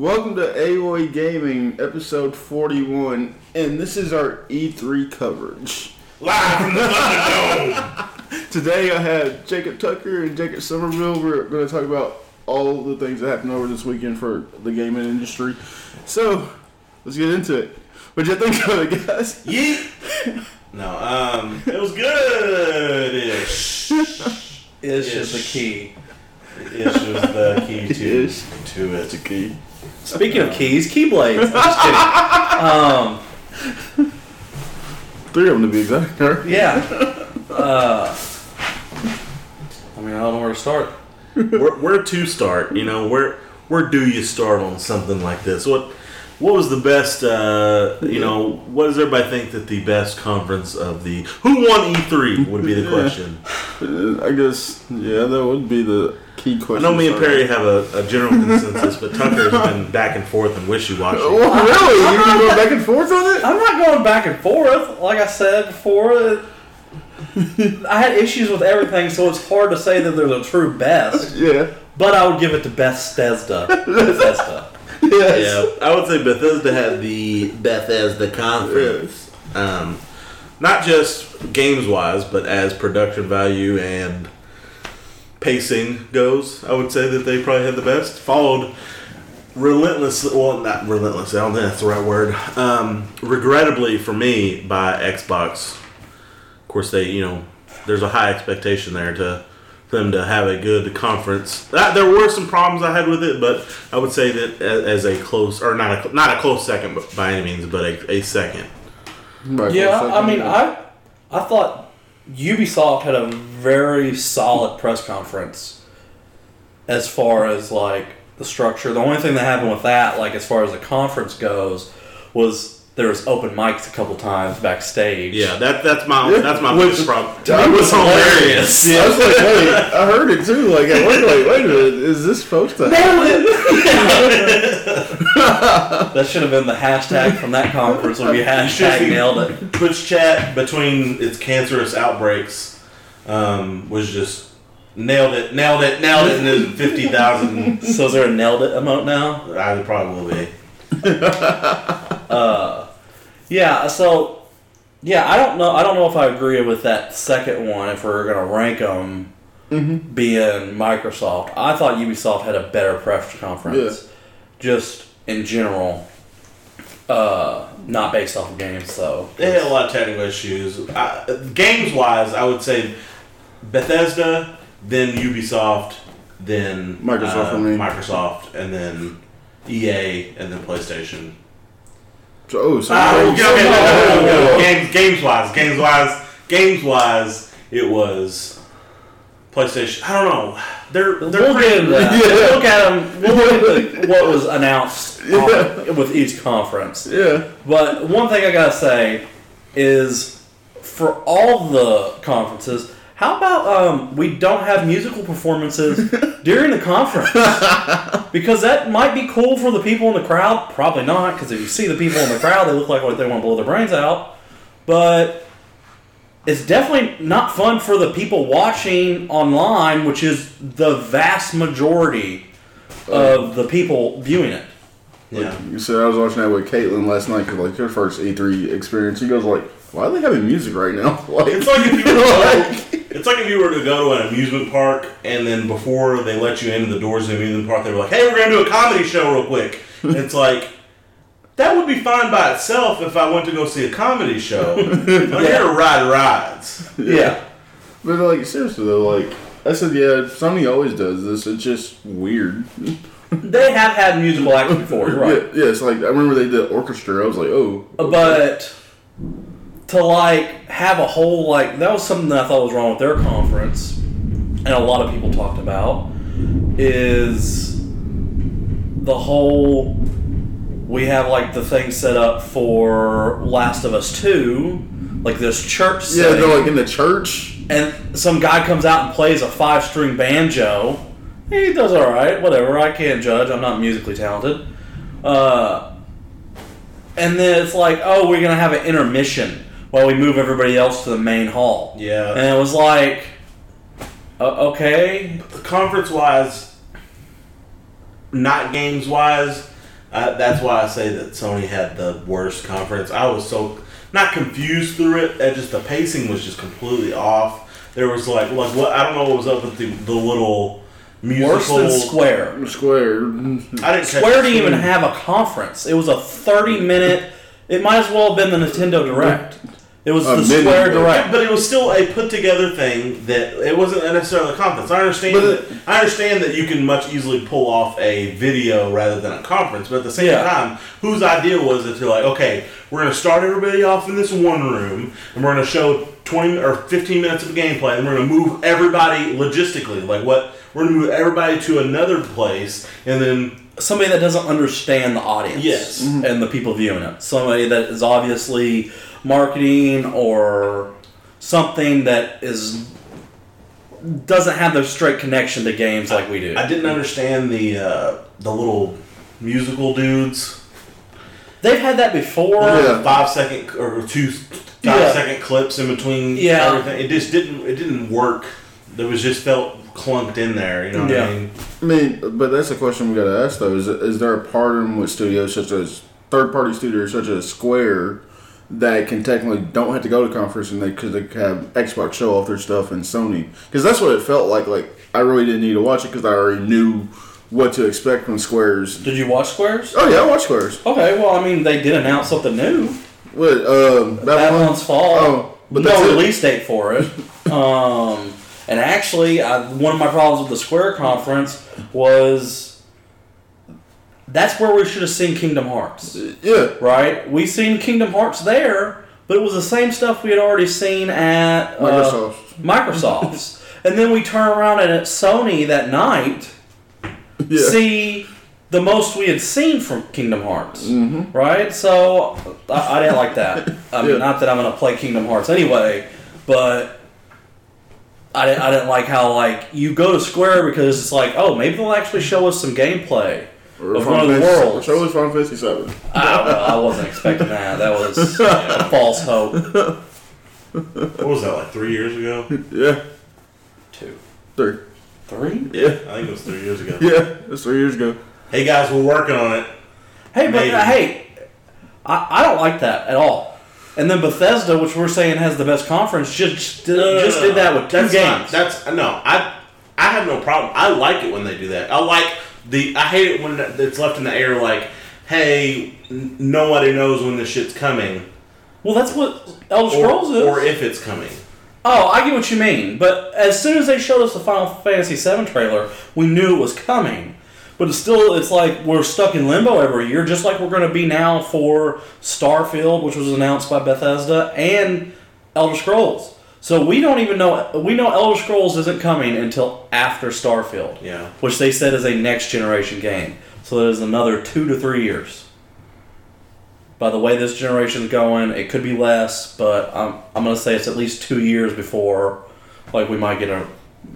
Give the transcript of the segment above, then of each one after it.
Welcome to Aloy Gaming, episode 41, and this is our E3 coverage. Live from the Thunderdome. Today I have Jacob Tucker and Jacob Somerville. We're going to talk about all the things that happened over this weekend for the gaming industry. So, let's get into it. What'd you think of it, guys? Yeet. No, um, it was good. Ish. Is Ish. just the key. Ish was the key to Ish. to That's a key. Speaking of keys, keyblades. I'm just kidding. Um, Three of them to be exact. right? yeah. Uh, I mean, I don't know where to start. Where, where to start? You know, where where do you start on something like this? What what was the best? Uh, you know, what does everybody think that the best conference of the who won E three would be the question. I guess, yeah, that would be the key I know me and Perry have a, a general consensus, but Tucker's been back and forth and wishy washy. Oh, really? You've been going back and forth on it? I'm not going back and forth. Like I said before, I had issues with everything, so it's hard to say that they're the true best. Yeah. But I would give it to Bethesda. Bethesda. Yes. Yeah, I would say Bethesda had the Bethesda conference. Um, not just games wise, but as production value and pacing goes, I would say that they probably had the best. Followed relentlessly, well, not relentlessly, I don't think that's the right word. Um, regrettably for me, by Xbox. Of course, they, you know, there's a high expectation there to them to have a good conference. That, there were some problems I had with it, but I would say that a- as a close, or not a not a close second but by any means, but a, a second. Right, Yeah, for a I second, mean, yeah. I I thought Ubisoft had a very solid press conference as far as like the structure. The only thing that happened with that, like as far as the conference goes, was there was open mics a couple times backstage. Yeah, that that's my Yeah, that's my which- biggest problem. It was was hilarious. I was like, wait, I heard it too. Like, I was like, wait a minute, is this supposed to happen? that should have been the hashtag from that conference. Would be hashtag nailed it. Twitch chat between its cancerous outbreaks um, was just nailed it, nailed it, nailed it, and there's fifty thousand. So is there a nailed it emote now? I probably will be. Uh, yeah. So, yeah, I don't know. I don't know if I agree with that second one. If we're gonna rank them, Mm-hmm. being Microsoft, I thought Ubisoft had a better press conference, just in general. Uh, not based off of games, though. They had a lot of technical issues. I, games wise, I would say Bethesda, then Ubisoft, then Microsoft uh, for me. Microsoft, and then EA, and then PlayStation. So, oh, so, Ah, okay, so- okay, no, no, no, no. Games, games wise, games wise, games wise, it was PlayStation. I don't know. They're they're We'll get into that. Yeah. Look at them. We'll look at the, what was announced Yeah. on- with each conference. Yeah. But one thing I gotta say is, for all the conferences, how about um, we don't have musical performances during the conference? because that might be cool for the people in the crowd. Probably not, because if you see the people in the crowd, they look like they want to blow their brains out. But it's definitely not fun for the people watching online, which is the vast majority of the people viewing it. yeah. You said I was watching that with Caitlin last night because like her first E3 experience. She goes like, "Why are they having music right now?" Like, It's like if you were like, it's like if you were to go to an amusement park and then before they let you into the doors of the amusement park, they were like, "Hey, we're gonna do a comedy show real quick." And it's like that would be fine by itself if I went to go see a comedy show. I'm here to ride rides. Yeah. but like seriously though, like I said, yeah, Sony always does this. It's just weird. They have had musical acts before, right. Yeah, yeah, it's like I remember they did orchestra. I was like, oh, uh, But to like have a whole like that was something that I thought was wrong with their conference, and a lot of people talked about is the whole we have like the thing set up for Last of Us Two, like this church yeah, setting, they're like in the church. and some guy comes out and plays a five string banjo. He does all right, whatever. I can't judge. I'm not musically talented. Uh, and then it's like, oh, we're gonna have an intermission while we move everybody else to the main hall. Yeah. And it was like, uh, okay, conference wise, not games wise, I, that's why I say that Sony had the worst conference. I was so not confused through it. That just the pacing was just completely off. There was like like what I don't know what was up with the the little musical. Worse than Square. Square. I didn't Square didn't even have a conference. It was a 30 minute. It might as well have been the Nintendo Direct. It was A the Square Direct. Direct. But it was still a put together thing that it wasn't necessarily a conference. I understand. But that, it- I understand that you can much easily pull off a video rather than a conference. But at the same Yeah. time, whose idea was it to like, okay, we're going to start everybody off in this one room, and we're going to show twenty or fifteen minutes of gameplay, and we're going to move everybody logistically, like what we're going to move everybody to another place, and then Somebody that doesn't understand the audience. Yes. And the people viewing it. Somebody that is obviously marketing or something that is doesn't have the straight connection to games like we do. I didn't understand the uh, the little musical dudes. They've had that before. Yeah. five second or two five Yeah. second clips in between Yeah. everything. It just didn't it didn't work. There was just felt clunked in there. You know what Yeah. I mean? I mean, but that's a question we got to ask though. Is is there a problem with studios such as third party studios such as Square that can technically don't have to go to conference and they could they have Xbox show off their stuff and Sony because that's what it felt like. Like I really didn't need to watch it because I already knew what to expect from Square's. Did you watch Squares? Oh yeah, I watch Square's. Okay, well, I mean, they did announce something new. What? Um, Babylon? Babylon's Fall. Oh, but no that's it. release date for it. um, and actually, I, one of my problems with the Square conference was that's where we should have seen Kingdom Hearts, Yeah. right? We seen Kingdom Hearts there, but it was the same stuff we had already seen at uh, Microsoft. Microsoft's. and then we turn around and at Sony that night Yeah. see the most we had seen from Kingdom Hearts, Mm-hmm. right? So I, I didn't like that. I mean, Yeah. not that I'm gonna play Kingdom Hearts anyway, but I, didn't- I didn't like how like you go to Square because it's like, oh, maybe they'll actually show us some gameplay Or of Final one of the Fantasy- worlds. Show us Final Fantasy Seven. I. I wasn't expecting that. That was a false hope. What was that like three years ago? Yeah. Two, Three. three. Yeah. I think it was three years ago. Yeah. That's three years ago. Hey guys, we're working on it. Hey, but Maybe. uh, hey, I, I don't like that at all. And then Bethesda, which we're saying has the best conference, just did, just did that with two that's games. Not, that's no. I I have no problem. I like it when they do that. I like the. I hate it when it's left in the air. Like, hey, nobody knows when this shit's coming, well, that's what Elder or, Scrolls is. or if it's coming. oh, I get what you mean. But as soon as they showed us the Final Fantasy VII trailer, we knew it was coming. But it's still, it's like we're stuck in limbo every year, just like we're going to be now for Starfield, which was announced by Bethesda, and Elder Scrolls. So we don't even know. We know Elder Scrolls isn't coming until after Starfield. Yeah. which they said is a next generation game. So there's another two to three years. By the way this generation's going, it could be less, but I'm, I'm going to say it's at least two years before, like we might get a,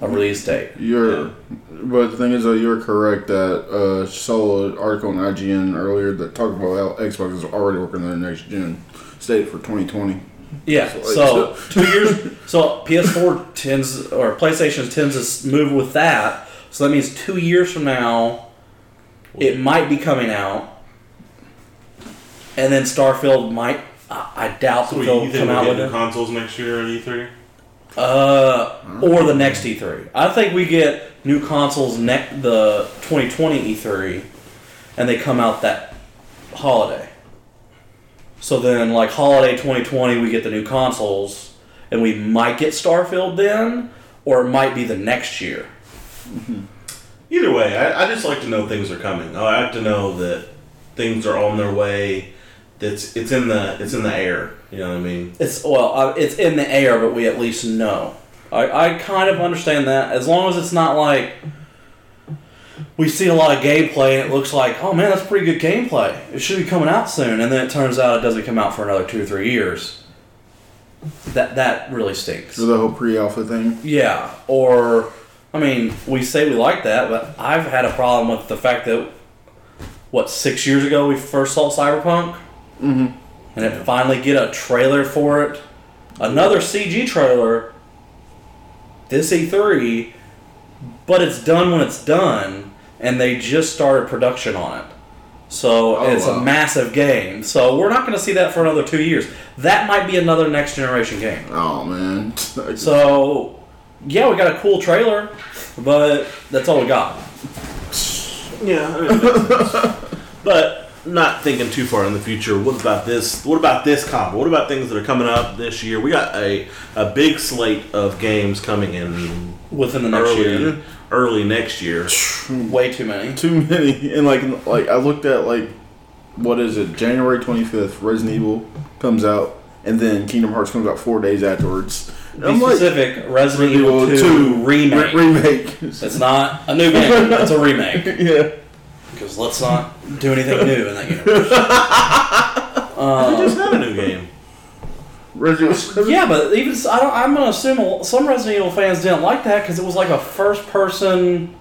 a release date. You're, but the thing is, though, you're correct that uh, saw an article on IGN earlier that talked about how Xbox is already working on the next gen state for 2020. Yeah, so two years. So PS4 tends or PlayStation tends to move with that. So that means two years from now, it might be coming out, and then Starfield might. I I doubt So that you they'll come out get with new it. consoles next year at E E3? Uh, or the next E3. I think we get new consoles next the 2020 E3, and they come out that holiday. So then, like holiday 2020, we get the new consoles, and we might get Starfield then, or it might be the next year. Either way, I, I just like to know things are coming. I like to know that things are on their way. That's it's in the it's in the air. You know what I mean? It's well, uh, it's in the air, but we at least know. I, I kind of understand that as long as it's not like we see a lot of gameplay and it looks like, oh man, that's pretty good gameplay. It should be coming out soon, and then it turns out it doesn't come out for another two or three years. That that really stinks. So the whole pre-alpha thing. Yeah, or I mean, we say we like that, but I've had a problem with the fact that what six years ago we first saw Cyberpunk, Mm-hmm. And it finally get a trailer for it, another CG trailer. This E3, but it's done when it's done, and they just started production on it. So Oh, it's wow. a massive game. So we're not going to see that for another two years. That might be another next generation game. Oh man. So yeah, we got a cool trailer, but that's all we got. Yeah, I mean, it makes sense. but not thinking too far in the future. What about this? What about this combo? What about things that are coming up this year? We got a a big slate of games coming in Within the next early year, early next year. way too many. Too many. And like like I looked at like what is it? January twenty fifth, Resident Evil comes out, and then Kingdom Hearts comes out four days afterwards. Be specific, Resident Evil 2, Re- remake. remake. it's not a new game, it's a remake. yeah. Because let's not do anything new in that universe. We Uh, just had a new game. Resident Evil. yeah, but even s- I don't, I'm gonna assume a- some Resident Evil fans didn't like that because it was like a first-person.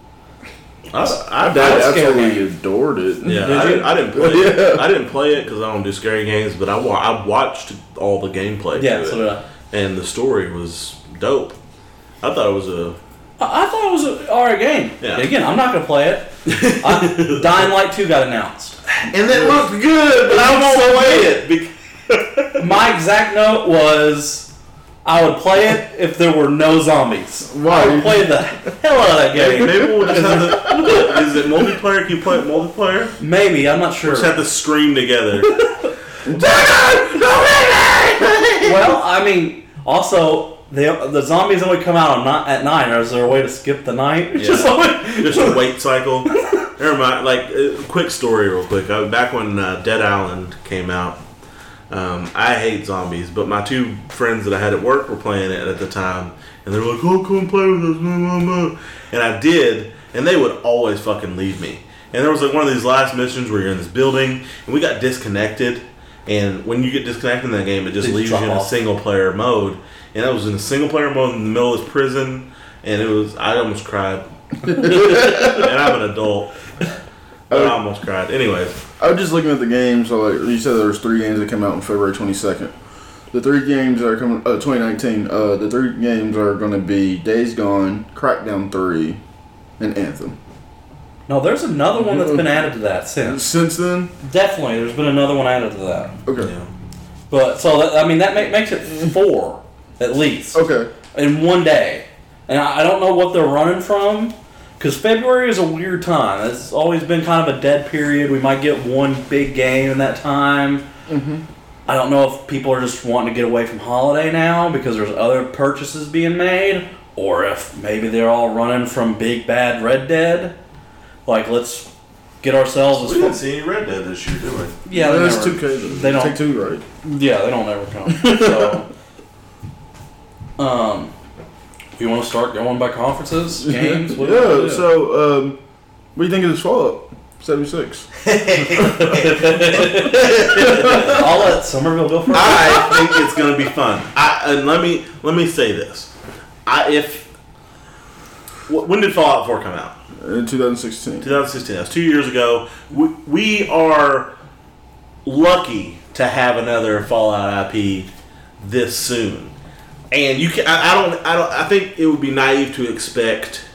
I, I, My dad I was absolutely adored it. yeah, Did I, didn't, I didn't play it. Yeah. I didn't play it because I don't do scary games. But I, wa- I watched all the gameplay. Yeah, to so it, did I. and the story was dope. I thought it was a I I thought it was an alright game. Yeah. Again, I'm not gonna play it. I, Dying Light 2 got announced. and it looked good, but I won't play it. Because My exact note was I would play it if there were no zombies. Why? I would play the hell out of that game. Maybe we'll just have to. Is it multiplayer? Can you play it multiplayer? Maybe, I'm not sure. Just have to scream together. Well, I mean, also the the zombies only come out not at nine. Or is there a way to skip the night? Yeah. Just like- Just a wait cycle. Never mind. Like, uh, quick story, real quick. Uh, back when uh, Dead Island came out, um, I hate zombies, but my two friends that I had at work were playing it at the time, and they were like, "Oh, come play with us," blah, blah, blah." and I did, and they would always fucking leave me. And there was like one of these last missions where you're in this building, and we got disconnected. And when you get disconnected in that game, it just They leaves you in a single player mode. And I was in a single player mode in the middle of this prison, and it was I almost cried. and I'm an adult. But I almost cried. Anyways, I was just looking at the games. So like you said, there was three games that come out on February twenty second. The three games that are coming, uh, 2019. Uh, the three games are going to be Days Gone, Crackdown Three, and Anthem. no, there's another one that's been added to that since. Since then, Definitely, there's been another one added to that. okay, yeah. But so that, I mean that make, makes it four at least okay, in one day, and I, I don't know what they're running from. Because February is a weird time. It's always been kind of a dead period. We might get one big game in that time. Mm-hmm. I don't know if people are just wanting to get away from holiday now because there's other purchases being made, or if maybe they're all running from big bad Red Dead. Like, let's get ourselves We didn't as see any Red Dead this year, did we? yeah. They that's never, two K. they don't- take two, right? yeah, they don't ever come. So, um, you want to start going by conferences, games? What do you wanna yeah. So, um, what do you think of this Fallout 76? I'll let Somerville go first. I think it's gonna be fun. I, and let me let me say this. I if wh- when did Fallout 4 come out? In 2016. 2016. That's two years ago. We, we are lucky to have another Fallout IP this soon, and you can. I, I don't. I don't. I think it would be naive to expect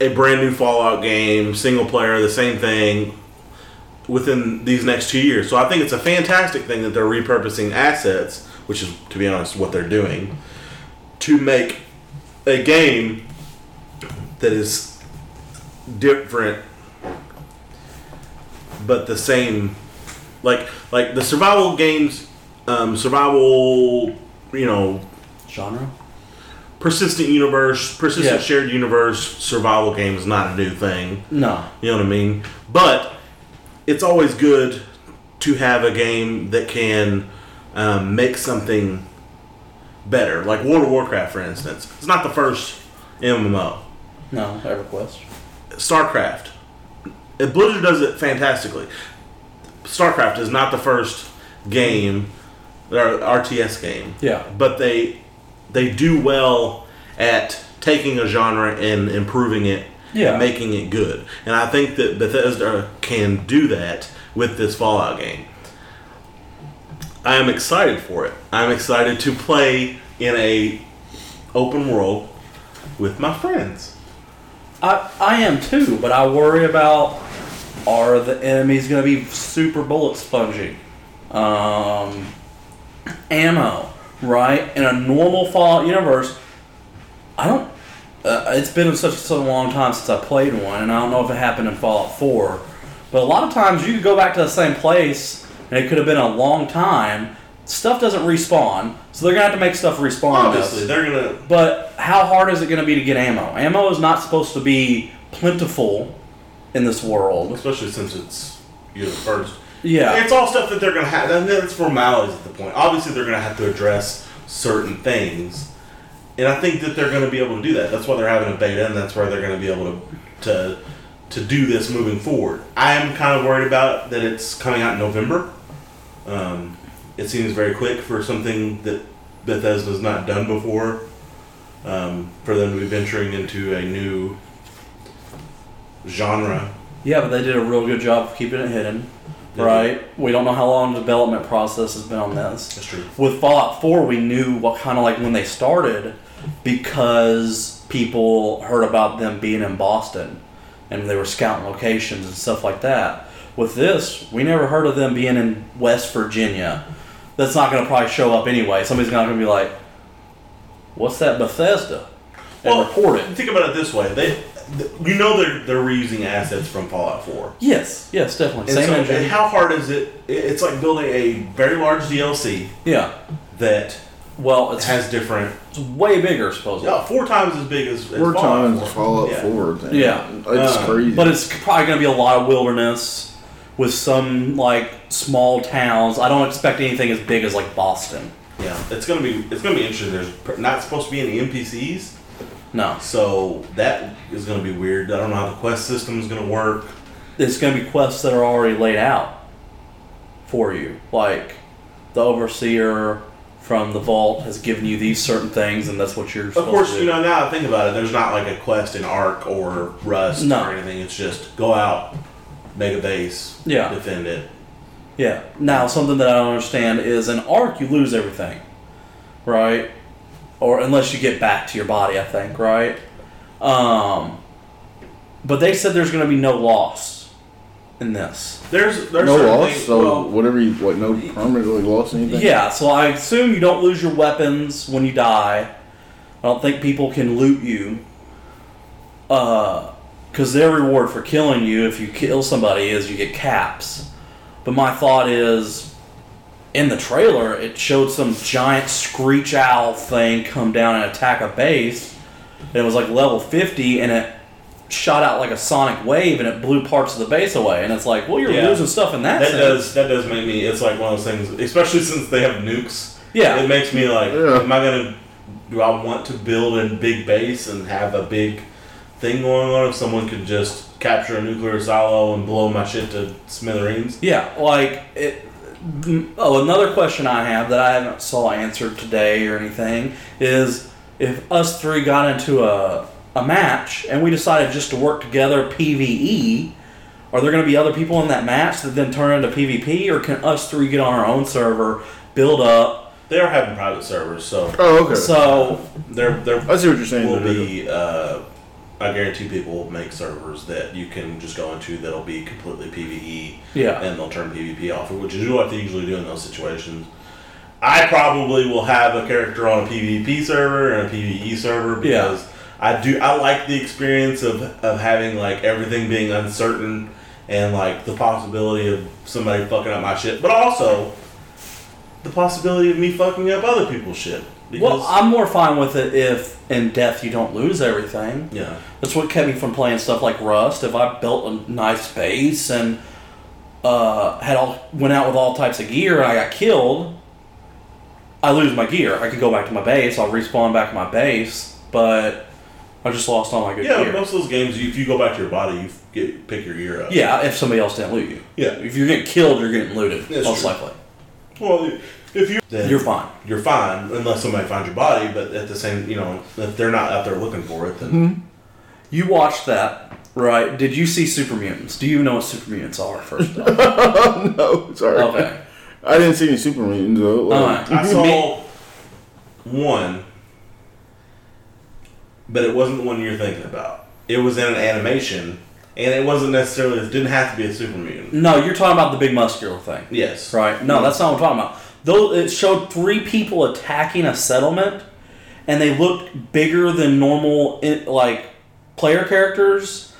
a brand new Fallout game, single player, the same thing within these next two years. So I think it's a fantastic thing that they're repurposing assets, which is, to be honest, what they're doing, to make a game that is different but the same like like the survival games um, survival you know Genre? persistent universe persistent Yeah. shared universe survival game is not a new thing No. you know what I mean? But it's always good to have a game that can um, make something better. Like World of Warcraft, for instance. It's not the first MMO. No, EverQuest. StarCraft. Blizzard does it fantastically. StarCraft is not the first game, or RTS game Yeah. but they they do well at taking a genre and improving it Yeah. and making it good. And I think that Bethesda can do that with this Fallout game. I am excited for it. I'm excited to play in a open world with my friends. I, I am too, but I worry about Are the enemies going to be super bullet spongy? Um, ammo, right? In a normal Fallout universe, I don't. Uh, it's been such such a long time since I played one, and I don't know if it happened in Fallout 4. But a lot of times you could go back to the same place, and it could have been a long time. Stuff doesn't respawn, so they're gonna have to make stuff respawn. Obviously, they're gonna. But how hard is it going to be to get ammo? Ammo is not supposed to be plentiful in this world. Especially since it's you're the first. Yeah. It's all stuff that they're gonna have. And it's formalities at the point. Obviously, they're gonna have to address certain things, and I think that they're gonna be able to do that. That's why they're having a beta, and that's why they're gonna be able to to to do this moving forward. I am kind of worried about that it's coming out in November. Um, it seems very quick for something that Bethesda's not done before. Um, for them to be venturing into a new genre. Yeah, but they did a real good job of keeping it hidden. Right? We don't know how long the development process has been on this. That's true. With Fallout 4, we knew what kind of like when they started because people heard about them being in Boston and they were scouting locations and stuff like that. With this, we never heard of them being in West Virginia. That's not going to probably show up anyway. Somebody's not going to be like, "What's that Bethesda?" and Well, report it. Think about it this way: they, th- you know, they're they're reusing assets from Fallout Four. Yes, yes, definitely. And Same so, engine. and how hard is it? it- It's like building a very large DLC yeah. that Well, it has different, it's way bigger, supposedly. yeah, four times as big as, as Four Fallout times 4. Fallout Yeah. 4. Thing. Yeah. It's Uh, crazy. But it's probably going to be a lot of wilderness with some like small towns. I don't expect anything as big as like Boston. Yeah, it's gonna be it's gonna be interesting. There's not supposed to be any NPCs, No, so that is gonna be weird. I don't know how the quest system is gonna work. it's going to be quests that are already laid out for you. Like the overseer from the vault has given you these certain things, and that's what you're. Of course, to you know now I think about it, there's not like a quest in Ark or Rust No. or anything. It's just go out, make a base, Yeah. defend it. Yeah. Now, something that I don't understand is in Ark you lose everything, right? Or unless you get back to your body, I think, right? Um, but they said there's going to be no loss in this. There's there's no loss. things- So well, whatever you what no permanently lost anything. Yeah. So I assume you don't lose your weapons when you die. I don't think people can loot you. Uh, because their reward for killing you, if you kill somebody, is you get caps. But my thought is, in the trailer, it showed some giant screech owl thing come down and attack a base. And it was like level 50, and it shot out like a sonic wave, and it blew parts of the base away. And it's like, well, you're Yeah. losing stuff in that, that sense. does that does make me. It's like one of those things, especially since they have nukes. Yeah. it makes me like, Yeah. am I gonna? Do I want to build a big base and have a big thing going on? If someone could just capture a nuclear silo and blow my shit to smithereens. Yeah, like it. Mm, Oh, another question I have that I haven't saw answered today or anything is if us three got into a a match and we decided just to work together PVE, are there going to be other people in that match that then turn into PvP, or can us three get on our own server, build up? They are having private servers, so Oh, okay. So they're they're I see what you're saying. will be. Uh, I guarantee people will make servers that you can just go into that'll be completely PVE. Yeah. And they'll turn PvP off, which is what they usually do in those situations. I probably will have a character on a PvP server and a PvE server because I do. I like the experience of of having like everything being uncertain and like the possibility of somebody fucking up my shit, but also the possibility of me fucking up other people's shit. Because, well, I'm more fine with it if in death you don't lose everything. yeah. That's what kept me from playing stuff like Rust. If I built a nice base and uh, had all went out with all types of gear and I got killed, I lose my gear. I could go back to my base. I'll respawn back to my base, but I just lost all my good gear. Yeah, most of those games, if you go back to your body, you get pick your gear up. yeah, if somebody else didn't loot you. Yeah. If you're getting killed, you're getting looted. That's most true. likely. Well, if you then You're fine. You're fine unless somebody finds your body. But at the same, you know, if they're not out there looking for it, then Hmm. You watched that, right? Did you see Super Mutants? Do you know what Super Mutants are, first off? no, sorry. okay. I didn't see any Super Mutants though. Alright. I saw one, but it wasn't the one you're thinking about. It was in an animation and it wasn't necessarily it didn't have to be a super mutant. No, you're talking about the big muscular thing. Yes. Right. No, that's not what I'm talking about. Though it showed three people attacking a settlement, and they looked bigger than normal, like player characters,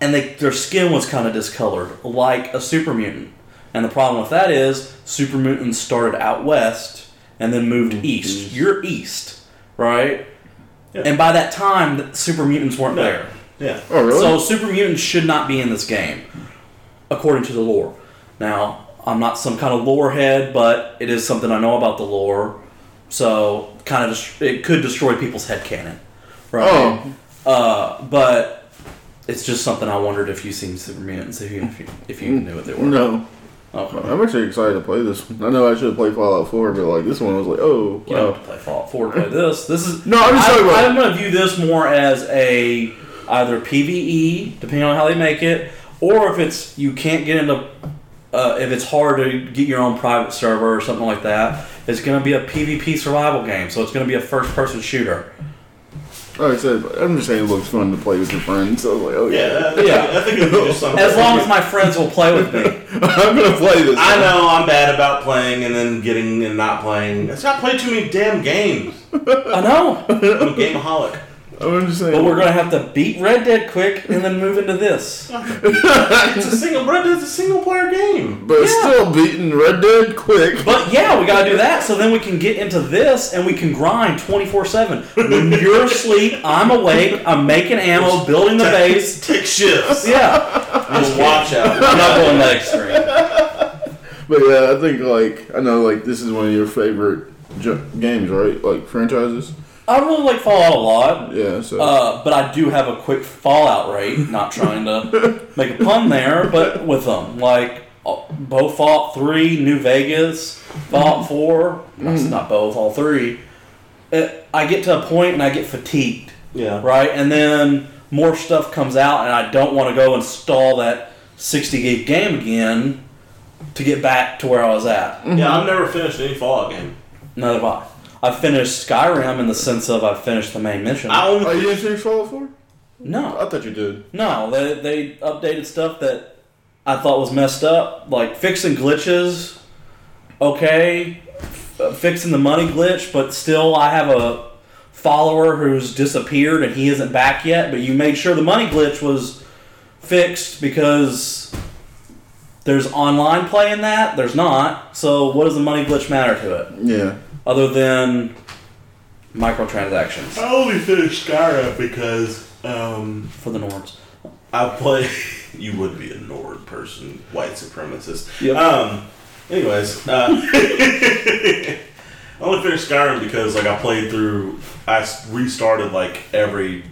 and they their skin was kind of discolored, like a super mutant. And the problem with that is super mutants started out west and then moved east. You're east, right? Yeah. And by that time, the super mutants weren't No. there. Yeah. Oh, really? So super mutants should not be in this game, according to the lore. Now, I'm not some kind of lore head, but it is something I know about the lore. So, kind of, dest- it could destroy people's head canon, right? Oh. Uh, but it's just something I wondered if you've seen super mutants, if you if you, if you knew what they were. no. Okay. I'm actually excited to play this. I know I should have played Fallout 4, but like this one was like, oh, You don't have to play Fallout 4 to play this. This is No, I'm just talking about- I, am going to view this more as a either PVE, depending on how they make it, or if it's you can't get into, uh, if it's hard to get your own private server or something like that. It's going to be a PvP survival game, so it's going to be a first-person shooter. Like I said, I'm just saying it looks fun to play with your friends. So I was like, oh yeah, Yeah. I think, Yeah. I think it was just something. As long as my friends will play with me. I'm gonna play this. I know I'm bad about playing and then getting and not playing. It's not play too many damn games. I know, I'm a gameaholic. I'm just saying. but we're going to have to beat Red Dead quick and then move into this. It's a single. Red Dead's a single player game. but Yeah. still beating Red Dead quick. But yeah, we gotta do that so then we can get into this and we can grind 24 7. When you're asleep, I'm awake, I'm making ammo, building the base. Take shifts. Yeah, Just watch out. I'm not going that extreme. But yeah, I think like I know like this is one of your favorite games, right? Like franchises. I really like Fallout a lot, Yeah. So uh, but I do have a quick Fallout rate, not trying to make a pun there, but with them. Like uh, both Fallout 3, New Vegas, Fallout 4, that's not both, all three. Uh, I get to a point and I get fatigued. Yeah. right? And then more stuff comes out, and I don't want to go install that 60 gig game again to get back to where I was at. Yeah, I've never finished any Fallout game. Neither have I. I finished Skyrim in the sense of I finished the main mission. I only oh, you didn't finish Fallout 4? no, I thought you did. no, they they updated stuff that I thought was messed up, like fixing glitches. Okay, F- fixing the money glitch, but still, I have a follower who's disappeared and he isn't back yet. But you made sure the money glitch was fixed because there's online play in that. There's not. So what does the money glitch matter to it Yeah. Other than microtransactions I only finished Skyrim because um, for the Nords? I play. you would be a Nord person, white supremacist. Yep. Um. Anyways, uh, I only finished Skyrim because like I played through. I restarted like every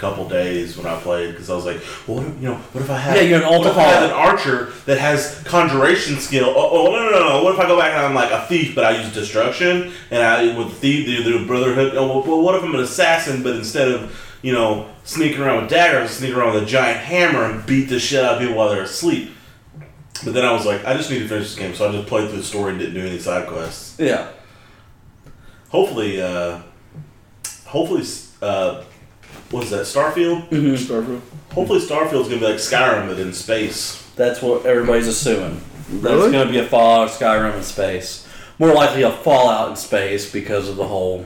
couple days when I played because I was like, well, what if, you know, what if I have? Yeah, you're an what if I have an archer that has conjuration skill? Oh, oh no, no, no, no! What if I go back and I'm like a thief, but I use destruction and I with the thief do the brotherhood? Oh, well, what if I'm an assassin, but instead of you know sneaking around with daggers, I sneak around with a giant hammer and beat the shit out of people while they're asleep? But then I was like, I just need to finish this game, so I just played through the story and didn't do any side quests. Yeah. Hopefully, uh, hopefully, uh, what's that? Starfield. Mm-hmm. Starfield. Hopefully, Starfield's gonna be like Skyrim, but in space. That's what everybody's assuming. That's Really? going to be a Fallout Skyrim in space. More likely a Fallout in space because of the whole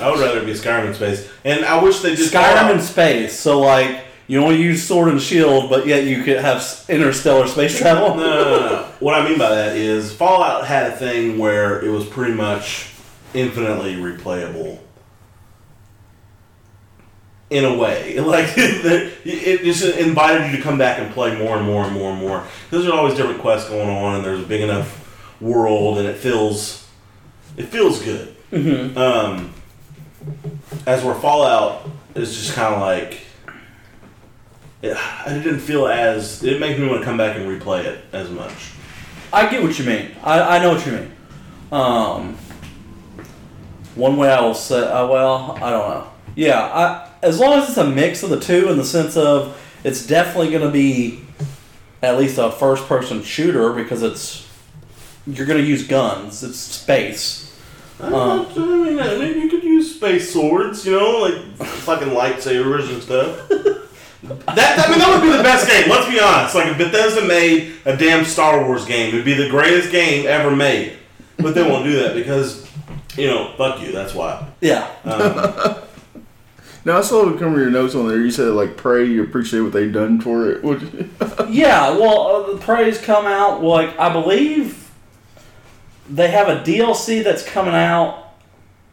I would rather be Skyrim in space, and I wish they just Skyrim Fallout. in space. So like you only use sword and shield, but yet you could have interstellar space travel. No, no, no, no. What I mean by that is Fallout had a thing where it was pretty much infinitely replayable. In a way, like it just invited you to come back and play more and more and more and more. Because there's always different quests going on, and there's a big enough world, and it feels it feels good. Mm-hmm. Um, as where Fallout is just kind of like it, it didn't feel as it didn't me want to come back and replay it as much. I get what you mean. I, I know what you mean. Um, one way I will say, uh, well, I don't know. Yeah, I, as long as it's a mix of the two in the sense of it's definitely going to be at least a first person shooter because it's you're going to use guns. It's space. I, don't know, I mean, uh, you could use space swords, you know, like fucking lightsabers and stuff. That I mean, that would be the best game. Let's be honest. Like if Bethesda made a damn Star Wars game, it'd be the greatest game ever made. But they won't do that because, you know, fuck you. That's why. Yeah. Um, Now I saw some of your notes on there. You said like pray you appreciate what they've done for it. Yeah, well, uh, the praise come out. Like I believe they have a DLC that's coming out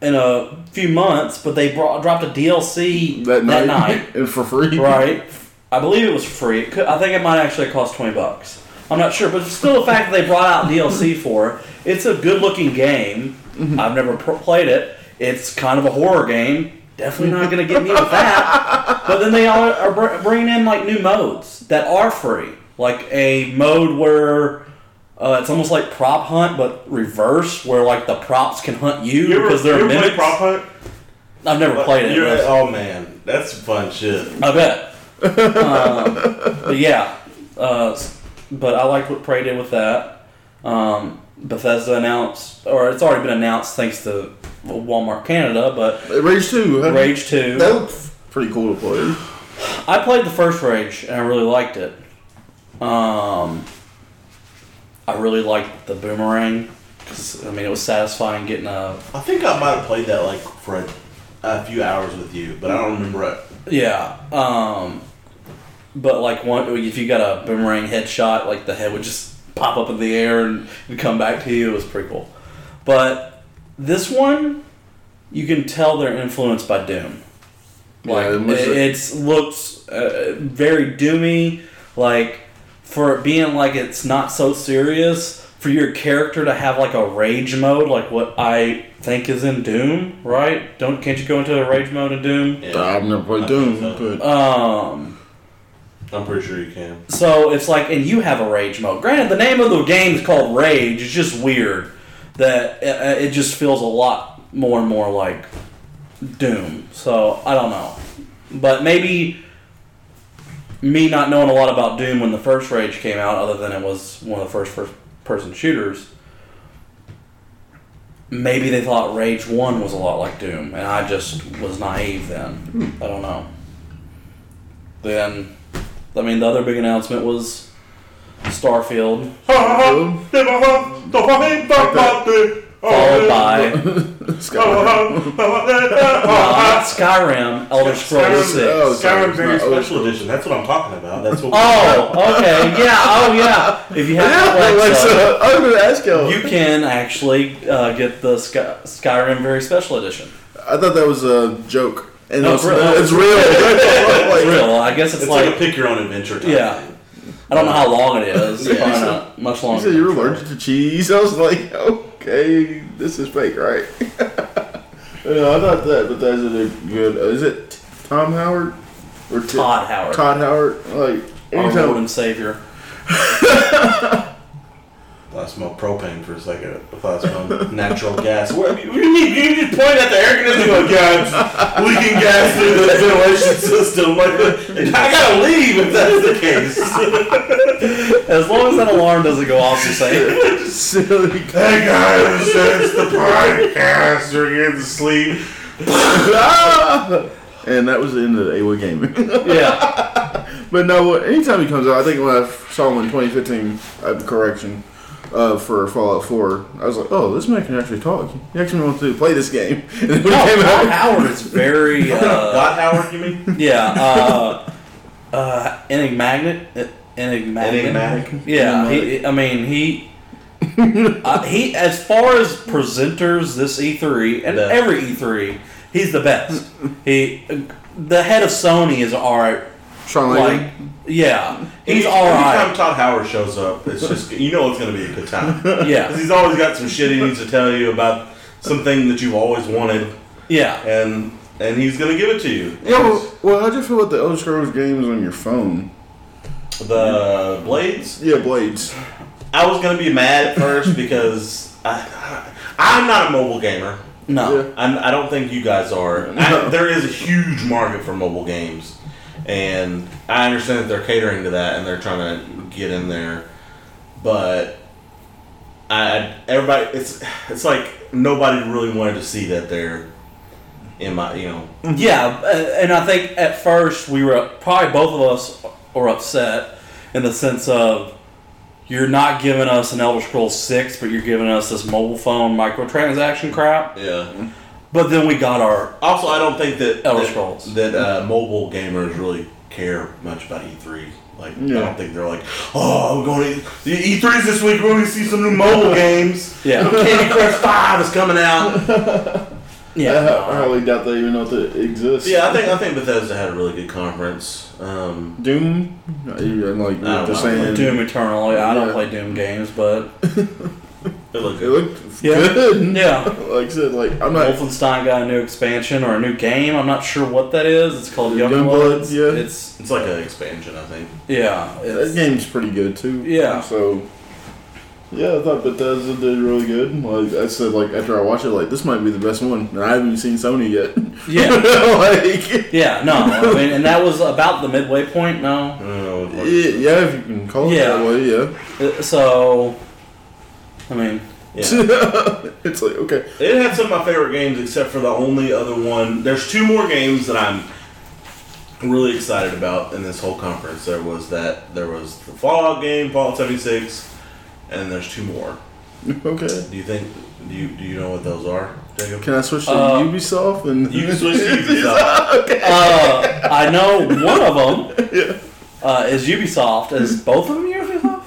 in a few months, but they brought, dropped a DLC that night, night. and for free. right? I believe it was free. It could, I think it might actually cost twenty bucks. I'm not sure, but still, the fact that they brought out DLC for it, it's a good-looking game. I've never pr- played it. It's kind of a horror game. Definitely not going to get me with that. But then they are, are bringing in like new modes that are free, like a mode where. Uh, it's almost like prop hunt, but reverse, where like the props can hunt you, you because you they're ever play mimics. Prop Hunt? I've never played it. But- oh man, that's fun shit. I bet. um, but yeah, uh, but I liked what Prey did with that. Um, Bethesda announced, or it's already been announced thanks to Walmart Canada, but Rage two. how- Rage 2. That looked pretty cool to play. I played the first Rage and I really liked it. Um, I really liked the boomerang because I mean, it was satisfying getting a. I think I might have played that like for a, a few hours with you, but I don't remember it. Yeah. Um, but like one, if you got a boomerang headshot, like the head would just pop up in the air and, and come back to you. It was pretty cool. But this one, you can tell they're influenced by Doom. Like Yeah, it it's looks uh, very doomy. Like for it being like it's not so serious. For your character to have like a rage mode, like what I think is in Doom, right? Don't can't you go into a rage mode in Doom? Yeah, I've never played Doom, think so. but Um, I'm pretty sure you can. so it's like, and you have a rage mode. Granted, the name of the game is called Rage. It's just weird that it, uh, it just feels a lot more and more like Doom. So I don't know, but maybe me not knowing a lot about Doom when the first Rage came out, other than it was one of the first first person shooters. Maybe they thought Rage One was a lot like Doom, and I just was naive then. Hmm. I don't know. Then, I mean, the other big announcement was Starfield, followed by Skyrim. uh, Skyrim, Elder Scrolls Six. oh, sorry, Skyrim it's Very not Elder Special Edition. That's what I'm talking about. That's what. Oh, okay, yeah, oh yeah. If you have Yeah, like, Alexa, so, I was going to ask y'all. you can actually uh, get the Sky- Skyrim Very Special Edition. I thought that was a joke. And No, it's, it's real. it's real. It's Like, real. I guess it's, It's like, like, a pick your own adventure. Type yeah. thing. I don't know how long it is. Yeah. Probably not much You longer. said you're allergic to cheese. I was like, okay, this is fake, right? yeah, I thought that, but that's a good. Uh, is it Tom Howard or Ti- Todd Howard, Todd Howard? Like our Lord anytime. and Savior. I smelled propane for a second. I thought I smelled natural gas. What, what do you mean? You just point at the air conditioning like, yeah, it's leaking gas through the ventilation system. Like, I gotta leave if that's the case. As long as that alarm doesn't go off, you're safe. Silly. hey guys, it's the podcast. You're getting to sleep. and that was the end of the AWA gaming. Yeah. but no, what- anytime he comes out, I think when I saw him in 2015, I have a correction uh, for Fallout 4. I was like, oh, this man can actually talk. He actually wants to play this game. And then No, came Todd out, Howard is very. Uh, Dot Howard, you mean? yeah. Uh, uh, enigmatic. Enigmatic. Enigmatic. Yeah. He, I mean, he. uh, he, as far as presenters, this E3 and Yeah. every E3, he's the best. He, the head of Sony is all right. Shawn Like, Layden. yeah, he's Any- all Anytime right. Todd Howard shows up, it's just you know it's gonna be a good time. Yeah, Because he's always got some shit he needs to tell you about something that you've always wanted, yeah. and and he's gonna give it to you. Yeah, well, well, how'd you feel about the Elder Scrolls games on your phone? The Blades. Yeah, Blades. I was gonna be mad at first because I, I'm not a mobile gamer. No, Yeah. I'm, I don't think you guys are. I, there is a huge market for mobile games, and I understand that they're catering to that and they're trying to get in there. But I, everybody, it's it's like nobody really wanted to see that they're In my, you know, Yeah, uh, and I think at first we were probably both of us were upset in the sense of you're not giving us an Elder Scrolls Six, but you're giving us this mobile phone microtransaction crap. yeah. But then we got our Also, I don't think that Elder that, Scrolls. that uh, mobile gamers really care much about E3. Like, I don't think they're like, oh, we're going to the E3's this week. We're going to see some new mobile games. yeah Candy Crush Five is coming out. yeah. I, no. highly doubt they even know if it exists. Yeah, I think I think Bethesda had a really good conference. Um, Doom. I'm like I don't they're know. saying. Doom Eternal. Yeah, I don't Yeah. play Doom games, but it looked It good. looked Yeah. good. yeah. Like I said, like I'm not. Wolfenstein got a new expansion or a new game. I'm not sure what that is. It's called Youngblood, Youngblood. yeah. It's It's like an expansion, I think. yeah. That game's pretty good too. Yeah. So. Yeah, I thought Bethesda did really good. Like I said, like after I watched it, like this might be the best one, and I haven't seen Sony yet. yeah. like, Yeah, no, I mean, and that was about the midway point. No, I don't know. what- yeah, yeah, if you can call it Yeah. that way, yeah. Uh, so, I mean, Yeah. it's like okay, It had some of my favorite games, except for the only other one. There's two more games that I'm really excited about in this whole conference. There was that there was the Fallout game, Fallout 76, and there's two more. okay. Do you think? Do you do you know what those are, Jacob? Can I switch to Uh, Ubisoft and You can switch to Ubisoft. uh, I know one of them yeah, uh, is Ubisoft. Is both of them Ubisoft,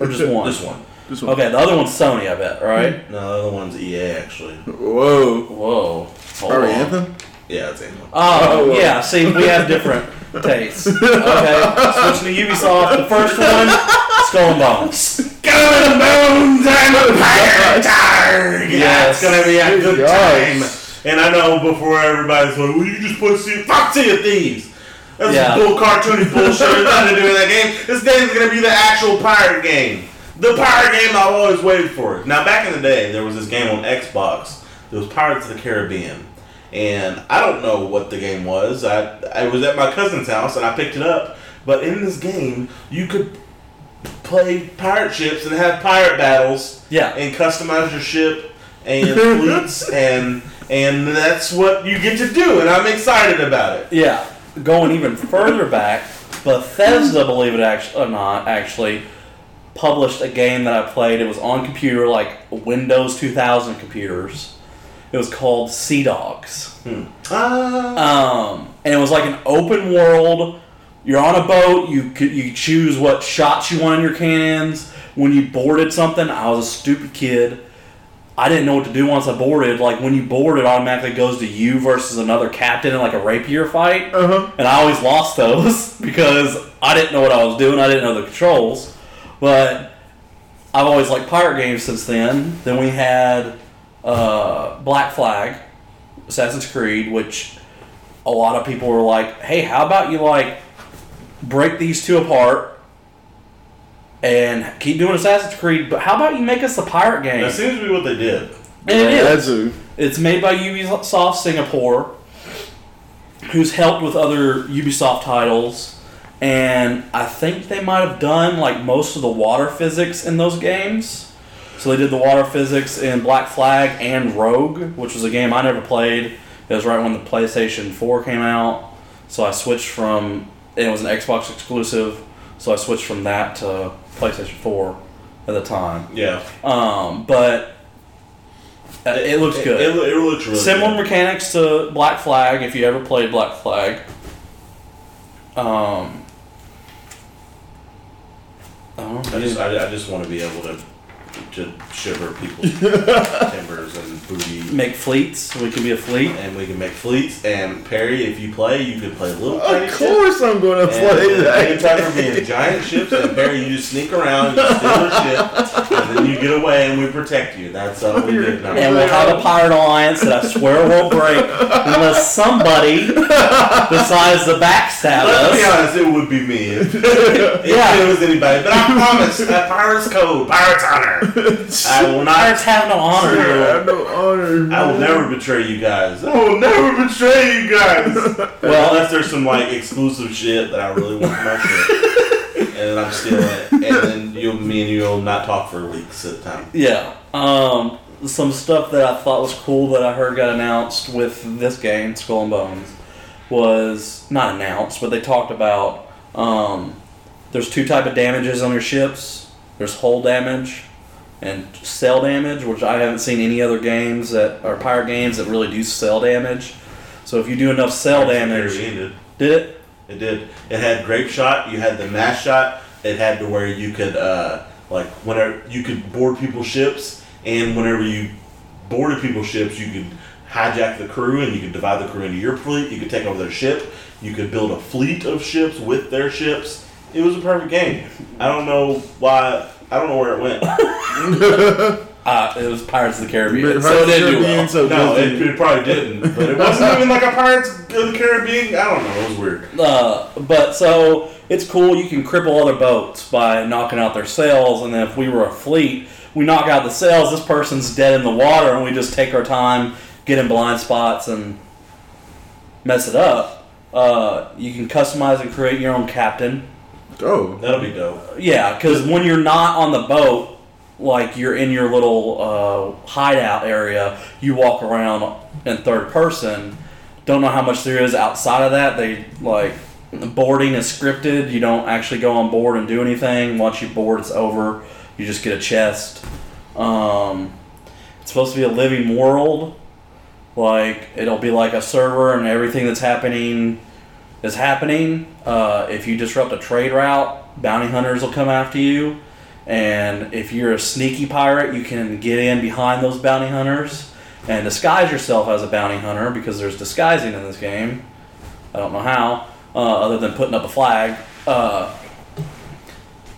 or just one? This one. This one. Okay, the other one's Sony, I bet. Right? Hmm. No, the other one's EA actually. Whoa, Whoa. Hold Sorry, on. Anthem. Yeah, it's Anthem. Oh, Oh, yeah. See, we have different tastes. Okay, switching to Ubisoft. The first one, Skull and Bones. Gun and bones and a pirate targ. Yeah, it's gonna be a good time. And I know before everybody's like, "Well, you just put Sea fuck Sea of Thieves." That's Yeah. bull cartoony bullshit. There's nothing to do with that game. This game's gonna be the actual pirate game, the pirate game I've always waited for. Now, back in the day, there was this game on Xbox. It was Pirates of the Caribbean, and I don't know what the game was. I I was at my cousin's house and I picked it up. But in this game, you could play pirate ships and have pirate battles Yeah. and customize your ship and fleets and and that's what you get to do and I'm excited about it. Yeah, going even further back, Bethesda, believe it actually or not, actually published a game that I played. It was on computer, like Windows 2000 computers. It was called Sea Dogs. Ah, Um, and it was like an open world. You're on a boat. You you choose what shots you want in your cannons. When you boarded something, I was a stupid kid. I didn't know what to do once I boarded. Like when you board, it automatically goes to you versus another captain in like a rapier fight. Uh huh. And I always lost those because I didn't know what I was doing. I didn't know the controls. But I've always liked pirate games since then. Then we had uh, Black Flag, Assassin's Creed, which a lot of people were like, "Hey, how about you like break these two apart and keep doing Assassin's Creed? But how about you make us a pirate game?" that seems to be what they did. And it is. That's It's made by Ubisoft Singapore, who's helped with other Ubisoft titles, and I think they might have done like most of the water physics in those games. So they did the water physics in Black Flag and Rogue, which was a game I never played. It was right when the PlayStation 4 came out, so I switched from it was an Xbox exclusive, so I switched from that to PlayStation 4 at the time. Yeah, Um, but uh, it, looks good. It, it, it looks really Similar good. mechanics to Black Flag if you ever played Black Flag. Um, I just I, I just want to be able to to shiver people's timbers and booty. make fleets. We could be a fleet. And we can make fleets. And Perry, if you play, you can play little tiny Of ships. course, I'm going to And play the that. time for being giant ships, and Barry, you just sneak around, you steal their ship, and then you get away, and we protect you. That's all we did. No. And we'll have a pirate alliance that I swear won't break unless somebody decides to backstab Let's be us. honest, it would be me if, if Yeah. it was anybody. But I promise, that Pirates Code, Pirates Honor. I will Pirates not. have no honor. I have no honor. I will never betray you guys. I will never betray you guys. well, unless there's some like exclusive shit that I really want for my ship, and and I'm stealing it, and then you, me and you will not talk for weeks at a time. Yeah. Um, some stuff that I thought was cool that I heard got announced with this game, Skull and Bones, was not announced, but they talked about um, there's two type of damages on your ships. There's hull damage and cell damage, which I haven't seen any other games that are pirate games that really do cell damage. So if you do enough cell damage, did. did it? It did. It had grape shot. You had the mass shot. It had to where you could uh, like whenever you could board people's ships, and whenever you boarded people's ships, you could hijack the crew, and you could divide the crew into your fleet. You could take over their ship. You could build a fleet of ships with their ships. It was a perfect game. I don't know why. I don't know where it went. Uh, it was Pirates of the Caribbean. But so it didn't do Caribbean, well. so No, it, it probably didn't. But it wasn't even like a Pirates of the Caribbean. I don't know. It was weird. Uh, but so it's cool. You can cripple other boats by knocking out their sails, and then if we were a fleet, we knock out the sails. This person's dead in the water, and we just take our time, get in blind spots, and mess it up. Uh, you can customize and create your own captain. Oh, That'll be dope. Yeah, because when you're not on the boat, like you're in your little uh, hideout area, you walk around in third person. Don't know how much there is outside of that. They like boarding is scripted. You don't actually go on board and do anything. Once you board, it's over. You just get a chest. Um, it's supposed to be a living world. Like it'll be like a server, and everything that's happening is happening. Uh, if you disrupt a trade route, bounty hunters will come after you. And if you're a sneaky pirate, you can get in behind those bounty hunters and disguise yourself as a bounty hunter because there's disguising in this game. I don't know how, uh, other than putting up a flag. Uh,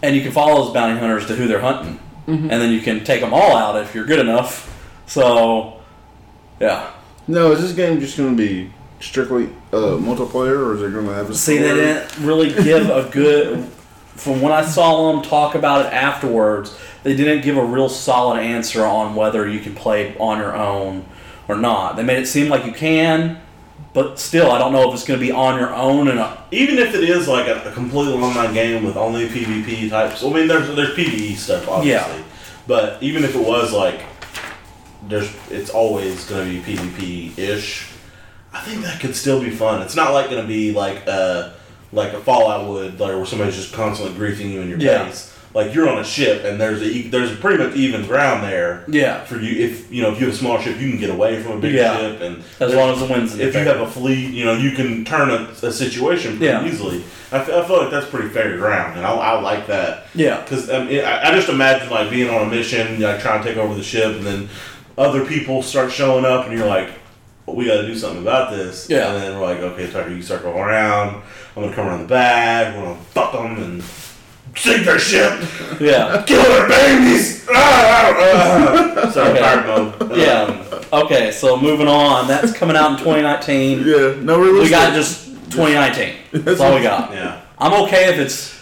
and you can follow those bounty hunters to who they're hunting. And then you can take them all out if you're good enough. So, yeah. no, is this game just going to be strictly uh, multiplayer, or is it going to have a See, they didn't really give a good. From when I saw them talk about it afterwards, they didn't give a real solid answer on whether you can play on your own or not. They made it seem like you can, but still, I don't know if it's going to be on your own and a, even if it is like a, a completely online game with only PvP types, I mean, there's there's PvE stuff obviously, Yeah. but even if it was like there's, it's always going to be PvP ish. I think that could still be fun. It's not like going to be like a like a Fallout would, like where somebody's just constantly griefing you in your Yeah. face. Like you're on a ship and there's a there's pretty much even ground there. Yeah. For you, if you know if you have a small ship, you can get away from a big Yeah. ship, and as long as the wind's if you have a fleet, you know, you can turn a, a situation pretty Yeah. easily. I, f- I feel like that's pretty fair ground, and I, I like that. Yeah. Because um, I, mean, I I just imagine like being on a mission, like trying to take over the ship, and then other people start showing up, and you're like, well, "We got to do something about this." Yeah. And then we're like, "Okay, Tucker, you start going around. I'm gonna come around the back. We're gonna fuck them and sink their ship, Yeah. kill their babies." Ah, ah, ah. Sorry, Okay. pirate mode. Yeah. Um, Okay, so moving on. That's coming out in 2019. Yeah, no realistic. We got just 2019. That's all we got. yeah. I'm okay if it's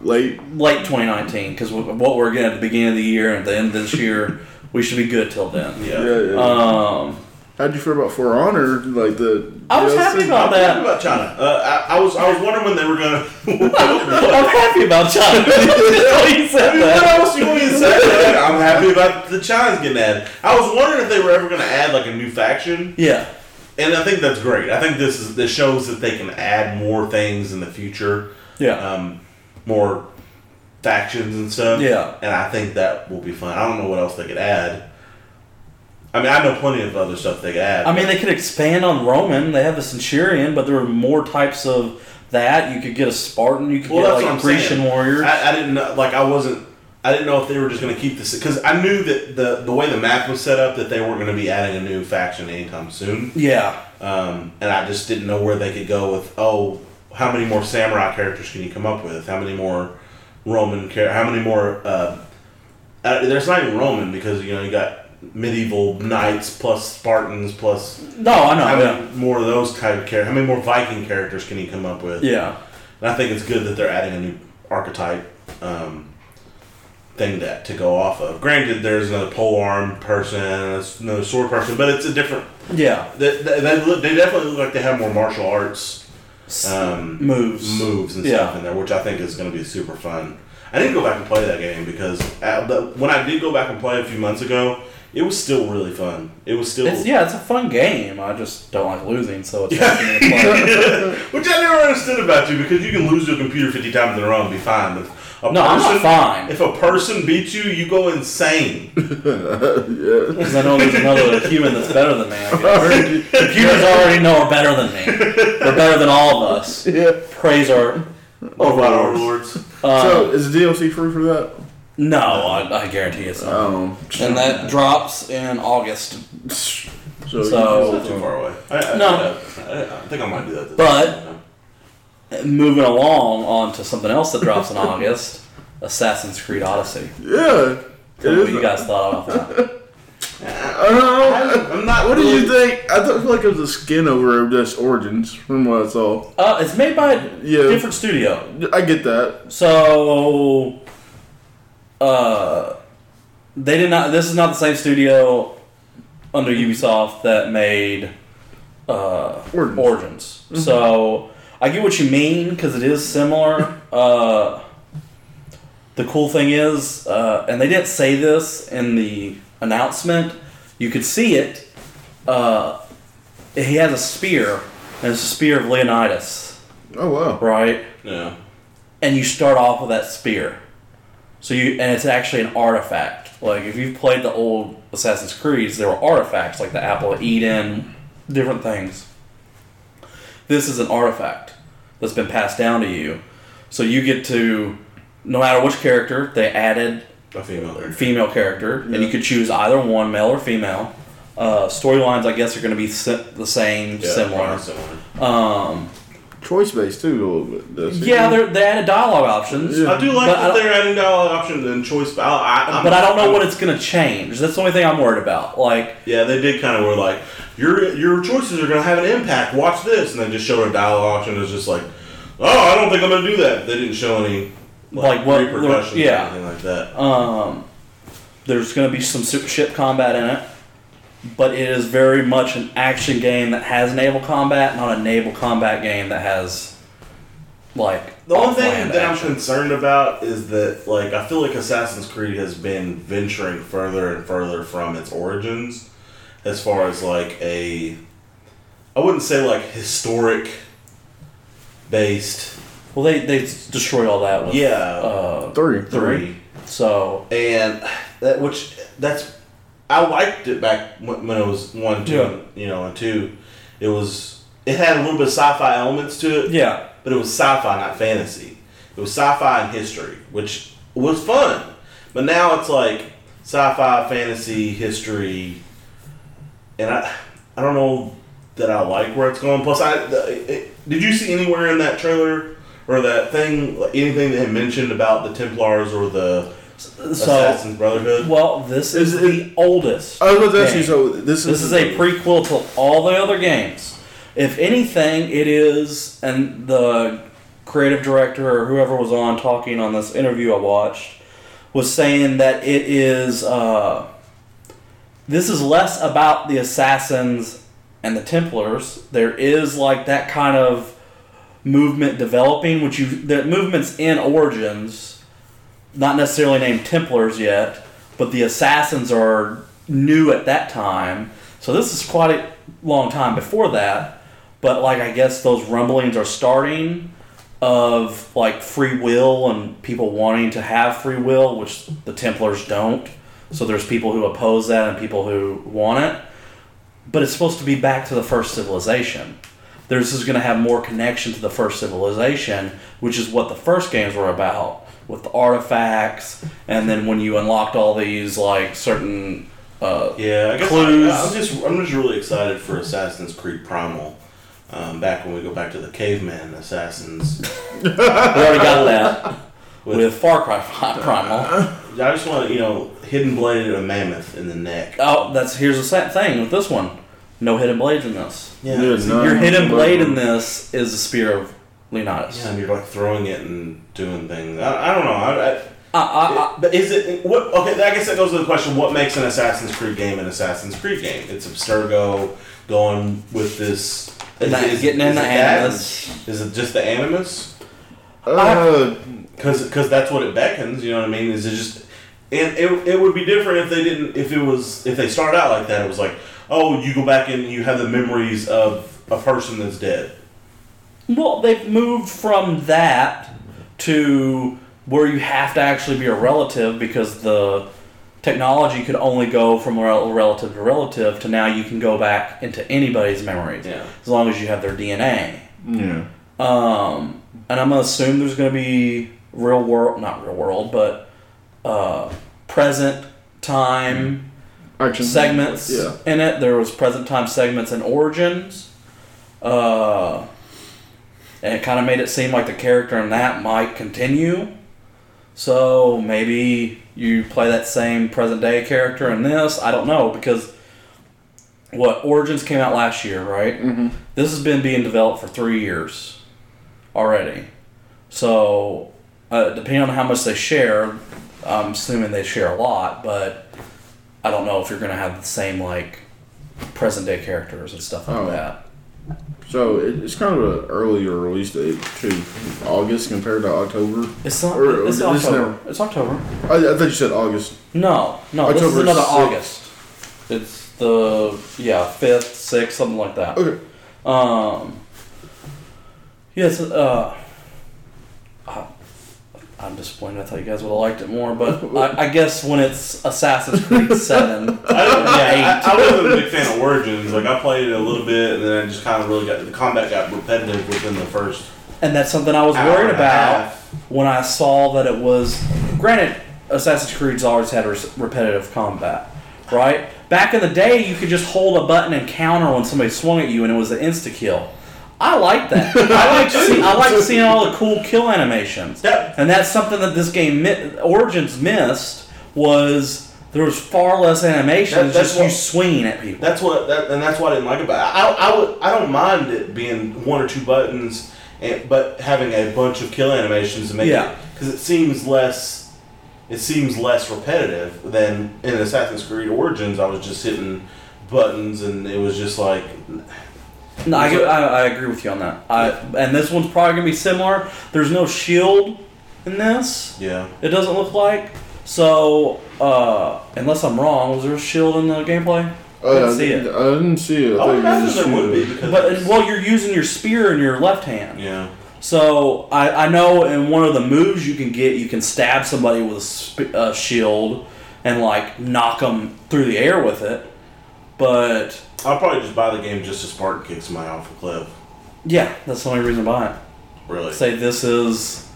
late. late 2019 because what we're getting at the beginning of the year and at the end of this year, we should be good till then. Yeah. Yeah, yeah. Um, How'd you feel about For Honor? Like the I was DLC? happy about I'm happy that. about China. Uh, I, I was I was wondering when they were gonna. I'm happy about China. you said what that. else you want me to say? I'm happy about the China's getting added. I was wondering if they were ever gonna add like a new faction, Yeah, and I think that's great. I think this is this shows that they can add more things in the future, yeah, um, more factions and stuff. Yeah. and I think that will be fun. I don't know what else they could add. I mean, I know plenty of other stuff they could add. I mean, they could expand on Roman. They have the Centurion, but there are more types of that. You could get a Spartan. You could Well, get like I'm Grecian saying. warriors. I, I didn't know, like I wasn't. I didn't know if they were just going to keep this because I knew that the the way the map was set up that they weren't going to be adding a new faction anytime soon, yeah, um, and I just didn't know where they could go with. Oh, how many more samurai characters can you come up with? How many more Roman char- How many more? Uh, uh, there's not even Roman because you know you got medieval knights plus Spartans plus no, I know. how Yeah, many more of those type of characters? How many more Viking characters can you come up with? yeah, And I think it's good that they're adding a new archetype um, thing that to go off of. Granted, there's another pole arm person, another sword person, but it's a different. yeah. They, they, they, look, they definitely look like they have more martial arts um, moves. moves and Yeah. stuff in there, which I think is going to be super fun. I didn't go back and play that game because uh, when I did go back and play a few months ago, it was still really fun. It was still It's, yeah, it's a fun game. I just don't like losing, so it's hard for to play. Which I never understood about you because you can lose to a computer 50 times in a row and be fine. But a No, I'm not fine. If a person beats you, you go insane. Because I know there's another human that's better than me. I. Computers already know are better than me. They're better than all of us. yeah. Praise our Overlord. overlords. Overlords. Um, So is the DLC free for that? No, I, I guarantee it's not. Um, and that drops in August. so, So- It's not too far away. I, I, No. I, I think I might do that. This But- time. Moving along on to something else that drops in August Assassin's Creed Odyssey. yeah, it Tell me what you guys thought about that. I don't know. I'm not What did you really- think? I thought feel like it was a skin over of just Origins from what I saw. Uh, it's made by a Yeah. different studio. I get that. So, uh, they did not. This is not the same studio under Ubisoft that made uh, Origins. Origins. So I get what you mean because it is similar. Uh, the cool thing is, uh, and they didn't say this in the announcement. You could see it. Uh, he has a spear, and it's a spear of Leonidas, Oh wow. right? Yeah. and you start off with that spear. So you and it's actually an artifact. Like if you've played the old Assassin's Creeds, there were artifacts like the Apple of Eden, different things. This is an artifact that's been passed down to you. So you get to no matter which character, they added A female there. female character, and you could choose either one, male or female. Uh, storylines, I guess, are going to be si- the same, Yeah, similar. similar. Um, Choice based too a little bit. does yeah, they're, they added dialogue options. Yeah. I do like But that they're adding dialogue options and choice. But I, I, but I don't know I'm- what it's going to change. That's the only thing I'm worried about. Like, Yeah, they did kind of were like your your choices are going to have an impact. Watch this, and then just showed a dialogue option. It's just like, oh, I don't think I'm going to do that. They didn't show any Like what- repercussions yeah. or anything like that. um, there's going to be some ship combat in it, but it is very much an action game that has naval combat, not a naval combat game that has like The only thing off-land that I'm concerned about is that like I feel like Assassin's Creed has been venturing further and further from its origins, as far as like a, I wouldn't say like historic based. Well, they they destroyed all that with Yeah. uh, Three. three. so and that which that's I liked it back when, when it was one, two, Yeah. you know, and two. It was it had a little bit of sci-fi elements to it, yeah. but it was sci-fi, not fantasy. It was sci-fi and history, which was fun. But now it's like sci-fi, fantasy, history, and I I don't know that I like where it's going. Plus, I the, it, did you see anywhere in that trailer or that thing anything that had mentioned about the Templars or the So Assassin's Brotherhood? well, this is, Is the oldest. I was about to ask you. So this is This is a prequel to all the other games. If anything, it is, and the creative director or whoever was on talking on this interview I watched was saying that it is. Uh, this is less about the assassins and the Templars. There is like that kind of movement developing, which you the movements in Origins, not necessarily named Templars yet, but the assassins are new at that time. So this is quite a long time before that. But like I guess those rumblings are starting of like free will and people wanting to have free will, which the Templars don't. So there's people who oppose that and people who want it. But it's supposed to be back to the first civilization. This is going to have more connection to the first civilization, which is what the first games were about, with the artifacts, and then when you unlocked all these like certain. Uh, Yeah, I guess Clues. I, am just I'm just really excited for Assassin's Creed Primal. Um, back when we go back to the caveman assassins, we already got that with Far Cry Primal. I just want to you know hidden blade bladed a mammoth in the neck. Oh, that's here's the same thing with this one. No hidden blades in this. Yeah, Yeah. Your hidden blade in this is the spear of Leonidas. yeah, and you're like throwing it and doing things. I, I don't know. I, I, uh, uh, I, I, uh, but is it what? Okay, I guess that goes to the question: What makes an Assassin's Creed game an Assassin's Creed game? It's Abstergo going with this Is, Not is- getting is in the it animus. Is it just the animus? Uh, Because that's what it beckons. You know what I mean? Is it just and it, it would be different if they didn't if it was if they started out like that. It was like oh you go back and you have the memories of a person that's dead. Well, they've moved from that to where you have to actually be a relative because the technology could only go from relative to relative to now you can go back into anybody's memories Yeah. as long as you have their DNA. yeah. Um, and I'm gonna assume there's gonna be real world, not real world, but uh, present time Action segments Yeah. in it. There was present time segments in Origins. Uh, and it kind of made it seem like the character in that might continue. So maybe you play that same present day character in this. I don't know because what Origins came out last year, right? Mhm. This has been being developed for three years already. So uh, depending on how much they share, I'm assuming they share a lot, but I don't know if you're gonna have the same like present day characters and stuff like Oh. that. So it's kind of an earlier release date too, August compared to October. It's not. Or- it's or this October. now- It's October. I, I thought you said August. No, no. this is October another 6th. August. It's the yeah fifth, sixth, something like that. Okay. Um. Yes. Uh. I, I'm disappointed. I thought you guys would have liked it more, but I, I guess when it's Assassin's Creed Seven, I, yeah, eight, I, I wasn't a big fan of Origins. Like I played it a little bit, and then I just kind of really got the combat got repetitive within the first. and that's something I was worried about when I saw that it was. Granted, Assassin's Creed's always had res- repetitive combat, right? Back in the day, you could just hold a button and counter when somebody swung at you, and it was an insta kill. I like that. I like see, I like seeing all the cool kill animations, Yeah. and that's something that this game mi- Origins missed was there was far less animation. That- that's just you swinging at people. That's what, that, and that's what I didn't like about it. I, I, would, I don't mind it being one or two buttons, and, but having a bunch of kill animations to make Yeah. it because it seems less, it seems less repetitive than in Assassin's Creed Origins. I was just hitting buttons, and it was just like, No, I, get- I, I agree with you on that. I, and this one's probably gonna be similar. There's no shield in this. yeah. It doesn't look like. So, uh, unless I'm wrong, was there a shield in the gameplay? I didn't yeah, see it. I didn't see it. I I would imagine just there would be because But well, you're using your spear in your left hand. yeah. So I, I know in one of the moves you can get, you can stab somebody with a sp- uh, shield and like knock them through the air with it. But I'll probably just buy the game just to Spartan kick somebody off a cliff. yeah, that's the only reason to buy it. Really, Say this is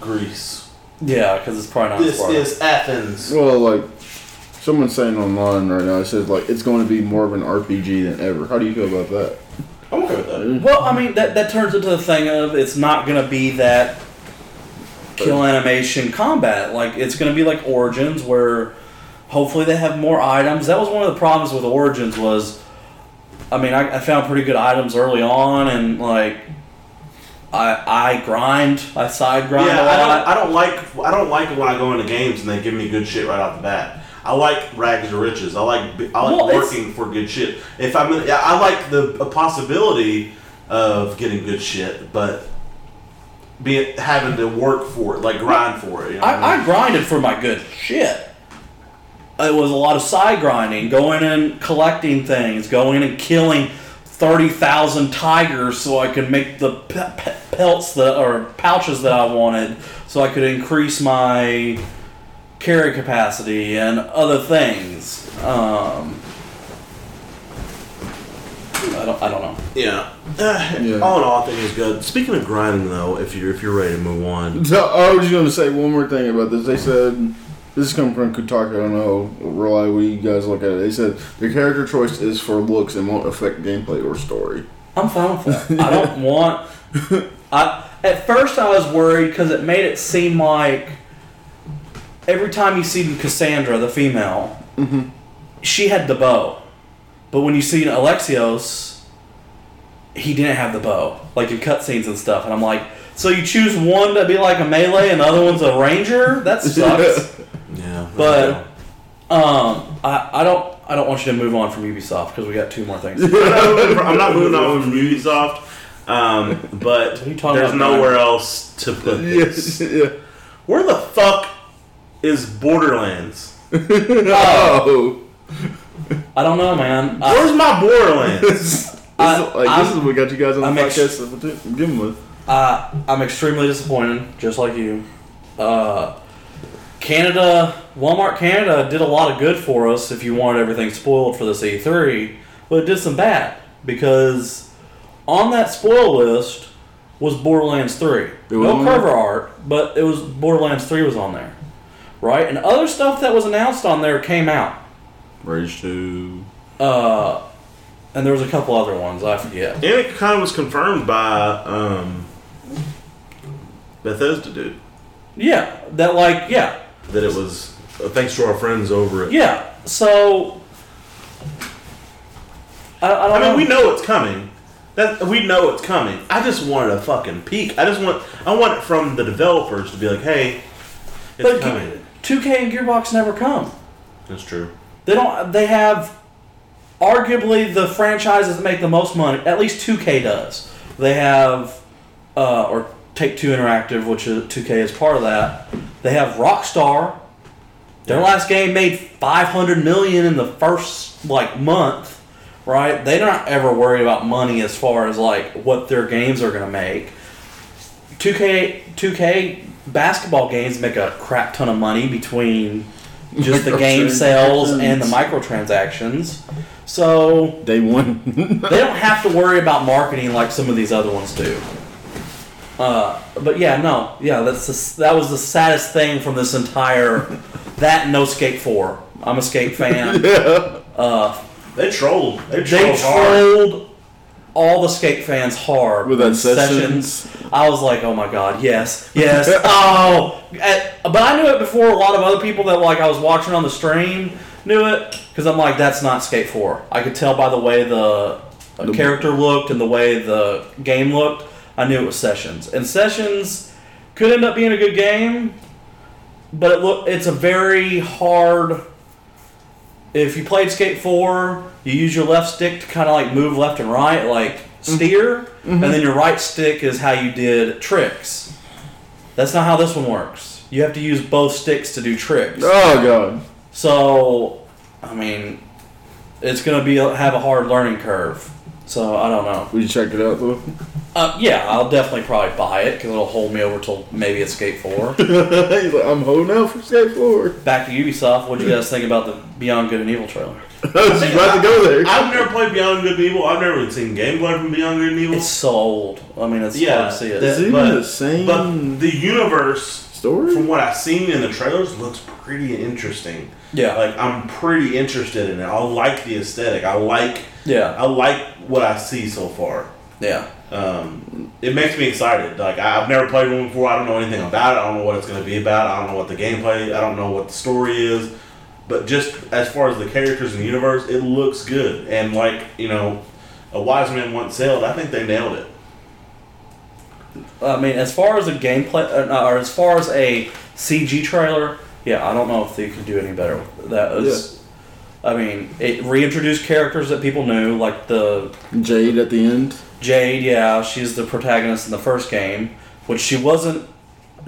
Greece. yeah, because it's probably not. This Sparta. is Athens. Well, like someone's saying online right now, it says like it's going to be more of an RPG than ever. How do you feel about that? I'm okay with that. Well, I mean that that turns into the thing of it's not going to be that kill animation combat. Like it's going to be like Origins, where hopefully they have more items. That was one of the problems with Origins was, I mean, I, I found pretty good items early on, and like I I grind, I side grind Yeah, a I lot. don't, I don't like I don't like it when I go into games and they give me good shit right off the bat. I like rags to riches. I like I like Well, working for good shit. If I'm in, yeah, I like the a possibility of getting good shit, but being having to work for it, like grind for it. You know what I, mean? I grinded for my good shit. It was a lot of side grinding, going and collecting things, going and killing thirty thousand tigers so I could make the pe- pe- pelts that or pouches that I wanted, so I could increase my carry capacity and other things. Um, I don't. I don't know. yeah. Uh, Yeah. All in all, I think it's good. Speaking of grinding, though, if you're if you're ready to move on, So I was just going to say one more thing about this. They said this is coming from Kotaku. I don't know really what you guys look at it. They said the character choice is for looks and won't affect gameplay or story. I'm fine with that. I don't want. I at first I was worried because it made it seem like every time you see Kassandra, the female, mm-hmm. she had the bow, but when you see Alexios, he didn't have the bow, like in cutscenes and stuff. And I'm like, so you choose one to be like a melee and the other one's a ranger? That sucks. yeah. But um, I, I don't I don't want you to move on from Ubisoft because we got two more things. I'm not moving, I'm not moving on from Ubisoft, um, but are you talking there's about, nowhere else to put this. yeah. Where the fuck is Borderlands? Oh. I don't know, man. I, Where's my Borderlands? this, is, I- like, I'm- this is what got you guys on the I'm ex- podcast to begin with. I, I'm extremely disappointed, just like you. Uh, Canada, Walmart Canada did a lot of good for us if you wanted everything spoiled for this E3, but it did some bad because on that spoil list was Borderlands 3. No cover art, but it was Borderlands 3 was on there. Right? And other stuff that was announced on there came out. Rage 2. Uh, and there was a couple other ones, I forget. and it kind of was confirmed by um, Bethesda, dude, Yeah, that like, yeah, that it was uh, thanks to our friends over at. Yeah, so I, I don't I mean, know. we know it's coming. That we know it's coming. I just wanted a fucking peek. I just want. I want it from the developers to be like, "Hey, it's but coming." 2K and Gearbox never come. That's true. They don't. They have arguably the franchises that make the most money. At least 2K does. They have uh, or Take Two Interactive, which is 2K is part of that. They have Rockstar. Their Yeah. last game made 500 million in the first like month, right? They're not ever worried about money as far as like what their games are going to make. 2K 2K basketball games make a crap ton of money between just the game sales and the microtransactions. So Day one. they don't have to worry about marketing like some of these other ones do. Uh, but yeah, no, yeah, that's the, that was the saddest thing from this entire that no Skate Four. I'm a Skate fan. Uh, They trolled. They trolled they hard. all the Skate fans hard With that when Sessions. I was like, oh my god, yes, yes. oh, but I knew it before a lot of other people that like I was watching on the stream knew it because I'm like, that's not Skate Four. I could tell by the way the, uh, The- character looked and the way the game looked. I knew it was Sessions, and Sessions could end up being a good game, but it look it's a very hard. If you played Skate Four, you use your left stick to kind of like move left and right, like mm-hmm. steer, and mm-hmm. then your right stick is how you did tricks. That's not how this one works. You have to use both sticks to do tricks. oh, God. So, I mean, it's gonna be have a hard learning curve. So I don't know. Will you check it out, though? Uh, yeah, I'll definitely probably buy it because it'll hold me over till maybe it's Skate Four. He's like, I'm holding out for Skate 4. Back to Ubisoft. What do you guys think about the Beyond Good and Evil trailer? I was just about to go there. I've never played Beyond Good and Evil. I've never even seen gameplay from Beyond Good and Evil. It's so old. I mean, it's Yeah, hard to see it. Is it even but- the same but the universe, story? from what I've seen in the trailers, looks pretty interesting. Yeah, Like I'm pretty interested in it. I like the aesthetic. I like yeah, I like what I see so far. yeah. Um, it makes me excited. Like I've never played one before. I don't know anything about it. I don't know what it's going to be about. I don't know what the gameplay. I don't know what the story is. But just as far as the characters in the universe, it looks good. And like you know, a wise man once said, I think they nailed it. I mean, as far as a gameplay, uh, or as far as a CG trailer, yeah, I don't know if they could do any better. That was, I mean, it reintroduced characters that people knew, like the Jade at the end. Jade. Yeah, she's the protagonist in the first game, which she wasn't.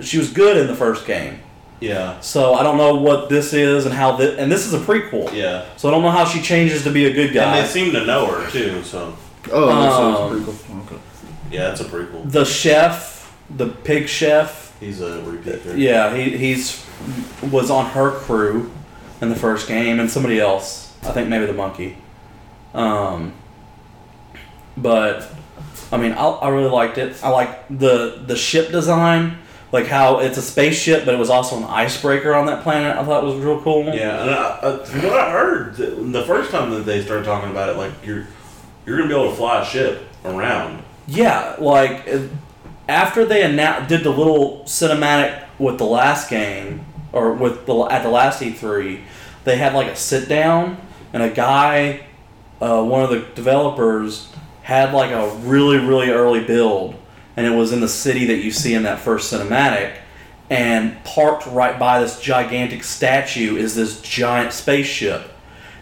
She was good in the first game, Yeah, so I don't know what this is and how this. And this is a prequel, yeah. so I don't know how she changes to be a good guy. And guy. they seem to know her too. So Oh, that's, Um, that's pretty cool. Okay. yeah, it's a prequel. the chef, the pig chef. He's a repeat. character. Yeah, he he's was on her crew in the first game, and somebody else. I think maybe the monkey. Um, but I mean, I, I really liked it. I like the the ship design, like how it's a spaceship, but it was also an icebreaker on that planet. I thought was real cool. Yeah, and I, I, from what I heard, the first time that they started talking about it, like you're you're gonna be able to fly a ship around. Yeah, like after they annou- did the little cinematic with the last game or with the at the last E3, they had like a sit down and a guy, uh, one of the developers, had like a really really early build, and it was in the city that you see in that first cinematic. And parked right by this gigantic statue is this giant spaceship,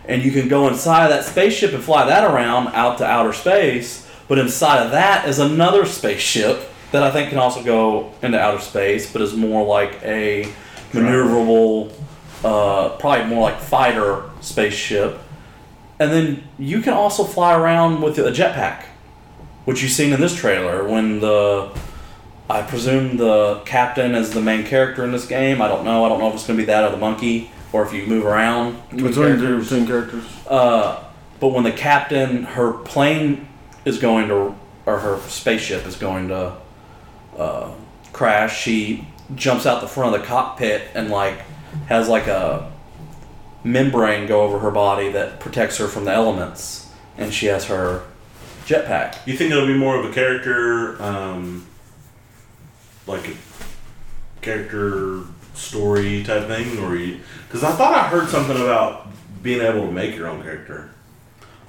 and you can go inside of that spaceship and fly that around out to outer space. But inside of that is another spaceship that I think can also go into outer space, but is more like a maneuverable, uh, probably more like fighter spaceship. And then you can also fly around with a jetpack, which you've seen in this trailer when the I presume the captain is the main character in this game. I don't know. I don't know if it's going to be that or the monkey, or if you move around. between Between characters. two, two characters. Uh, but when the captain, her plane is going to, or her spaceship is going to uh, crash, she jumps out the front of the cockpit and like has like a membrane go over her body that protects her from the elements, and she has her jetpack. You think it'll be more of a character, um, like a character story type thing, or because I thought I heard something about being able to make your own character.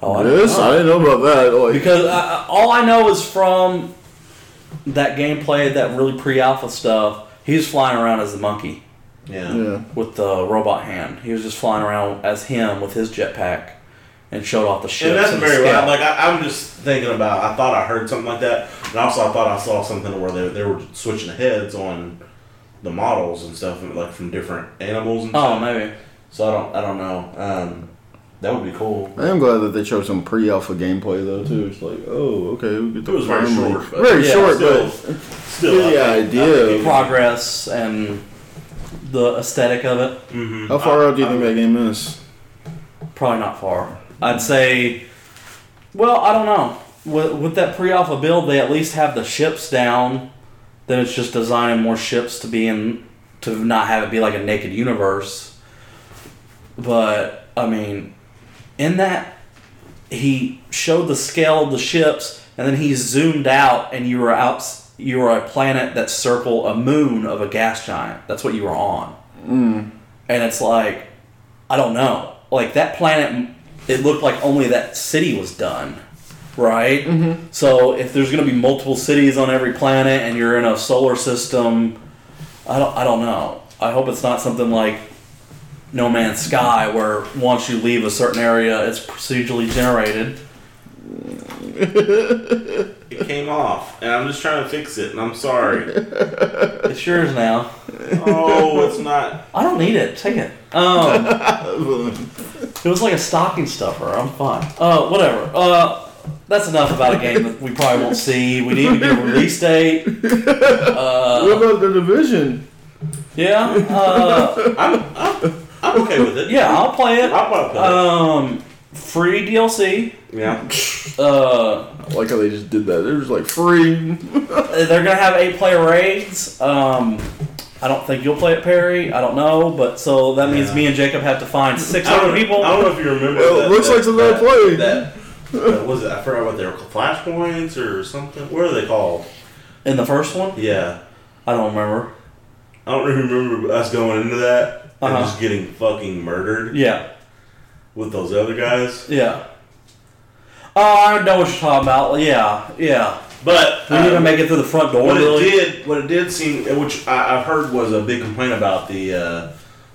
Oh, I don't This know. I didn't know about that. Like, Because I, I- all I know is from that gameplay, that really pre-alpha stuff. He was flying around as the monkey Yeah. yeah, with the robot hand. He was just flying around as him with his jetpack and showed off the ships. And that's and very scale. well. Like I, I'm just thinking about. I thought I heard something like that, and also I thought I saw something where they, they were switching heads on the models and stuff, like from different animals and oh, stuff. maybe. So I don't I don't know. Um, that would be cool. I am glad that they showed some pre-alpha gameplay though too. It's like, oh, okay, we get the It was very short, but- very Yeah, short, still- but Still, the idea. Progress and the aesthetic of it. hmm how far out do you think that game is? Probably not far. I'd say, well, I don't know. With, with that pre-alpha build, they at least have the ships down. Then it's just designing more ships to be in, to not have it be like a naked universe. But I mean, in that, he showed the scale of the ships, and then he zoomed out, and you were out. You were a planet that circled a moon of a gas giant. That's what you were on. Mm. And it's like, I don't know. Like that planet, it looked like only that city was done, right? Mm-hmm. So if there's going to be multiple cities on every planet and you're in a solar system, I don't, I don't know. I hope it's not something like No Man's Sky, where once you leave a certain area, it's procedurally generated. It came off, and I'm just trying to fix it, and I'm sorry. It's yours now. oh, it's not. I don't need it. Take it. Um, it was like a stocking stuffer. I'm fine. Uh, whatever. Uh, that's enough about a game that we probably won't see. We need to get a release date. Uh, what about the division? yeah. Uh, I'm, I'm, I'm okay with it. yeah. I'll play it. I'll probably play Um, free DLC. Yeah. Uh, I like how they just did that. They're just like free. they're gonna have eight player raids. Um, I don't think you'll play it, Perry. I don't know, but so that means Yeah. me and Jacob have to find six I don't, other people. I don't know if you remember. Well, that, looks that, like something I that, played. That, that was it. I forgot what they were called. Flashpoints or something. What are they called? In the first one, Yeah. I don't remember. I don't remember us going into that and Uh-huh. just getting fucking murdered Yeah. with those other guys. Yeah. Oh, I know what you're talking about. Yeah, yeah. But We need to um, make it through the front door, what really. it did, what it did seem, which I, I've heard was a big complaint about the uh,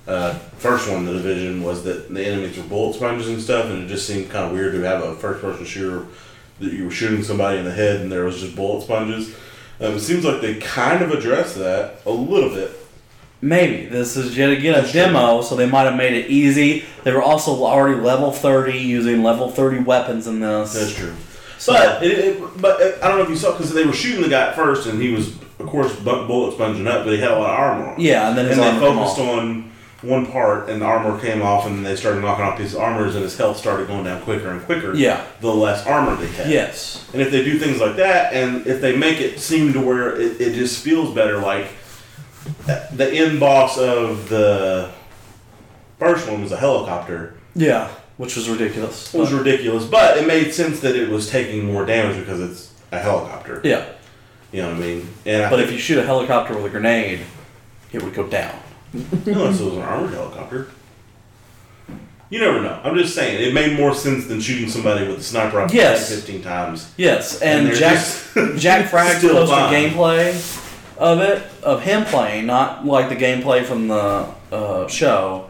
uh, first one, the division, was that the enemies were bullet sponges and stuff, and it just seemed kind of weird to have a first-person shooter that you were shooting somebody in the head and there was just bullet sponges. Um, it seems like they kind of addressed that a little bit. Maybe this is yet again a That's true. demo, so they might have made it easy. They were also already level thirty, using level thirty weapons in this. That's true. So- But it, it, but I don't know if you saw because they were shooting the guy at first, and he was of course bu- bullet sponging up, but he had a lot of armor on. Yeah, and then his and they focused on one part, and the armor came off, and they started knocking off his armors, and his health started going down quicker and quicker. Yeah. the less armor they had. Yes. And if they do things like that, and if they make it seem to where it, it just feels better, like the end boss of the first one was a helicopter. Yeah, which was ridiculous. It was ridiculous, but it made sense that it was taking more damage because it's a helicopter. yeah, You know what I mean? And I but if you shoot a helicopter with a grenade, it would go down. unless it was an armored helicopter. You never know. I'm just saying it made more sense than shooting somebody with a sniper rifle Yes. 15 times. Yes, And and, Jack Jack Frag still posted gameplay of it of him playing, not like the gameplay from the uh, show,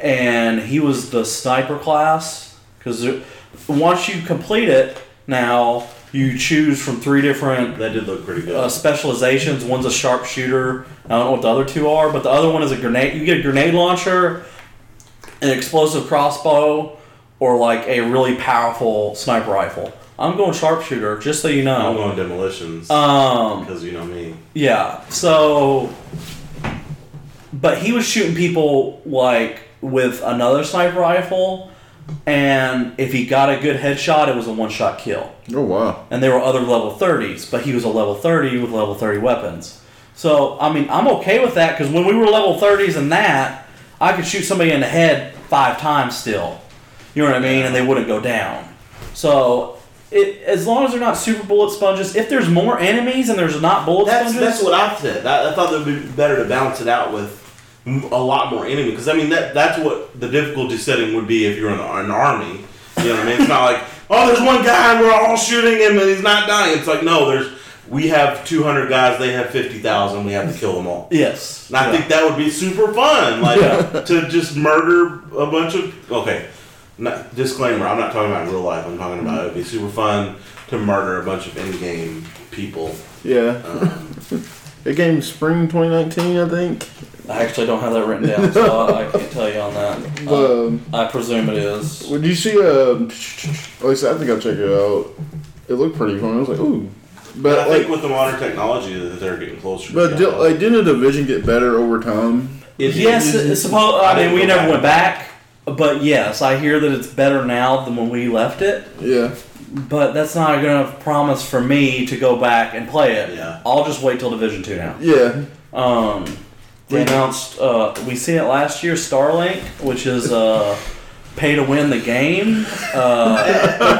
and he was the sniper class because once you complete it, now you choose from three different That did look pretty good. uh, specializations. One's a sharpshooter. I don't know what the other two are, but the other one is a grenade. You get a grenade launcher, an explosive crossbow, or like a really powerful sniper rifle. I'm going sharpshooter, just so you know. I'm going demolitions Um, because you know me. yeah. So, but he was shooting people like with another sniper rifle, and if he got a good headshot, it was a one-shot kill. Oh wow. and there were other level 30s, but he was a level 30 with level 30 weapons. So, I mean, I'm okay with that because when we were level 30s and that, I could shoot somebody in the head five times still. You know what I mean? And they wouldn't go down. So, it, as long as they're not super bullet sponges, if there's more enemies and there's not bullet That's sponges, that's what I said. I, I thought it would be better to balance it out with a lot more enemy because I mean that that's what the difficulty setting would be if you're in the, an army. You know what I mean? It's not like oh, there's one guy and we're all shooting him and he's not dying. It's like no, there's we have 200 guys, they have 50,000. We have to kill them all. yes. And I Yeah. think that would be super fun, like Yeah. to just murder a bunch of. Okay, not, disclaimer: I'm not talking about real life. I'm talking about it would be super fun to murder a bunch of in-game people. Yeah. Um, It came spring 2019, I think. I actually don't have that written down, so I, I can't tell you on that. Uh, Um, I presume it is. would you see? Uh, at least I think I'll check it out. It looked pretty fun. I was like, ooh. but I like, think with the modern technology, that they're getting closer. but to di- like, didn't the division get better over time? Yes, it's supposed. I mean, we never back. went back, but yes, I hear that it's better now than when we left it. Yeah. But that's not going to promise for me to go back and play it. Yeah. I'll just wait till Division Two now. Yeah. Um, they announced uh, we seen it last year, Starlink, which is uh, pay to win the game. Uh,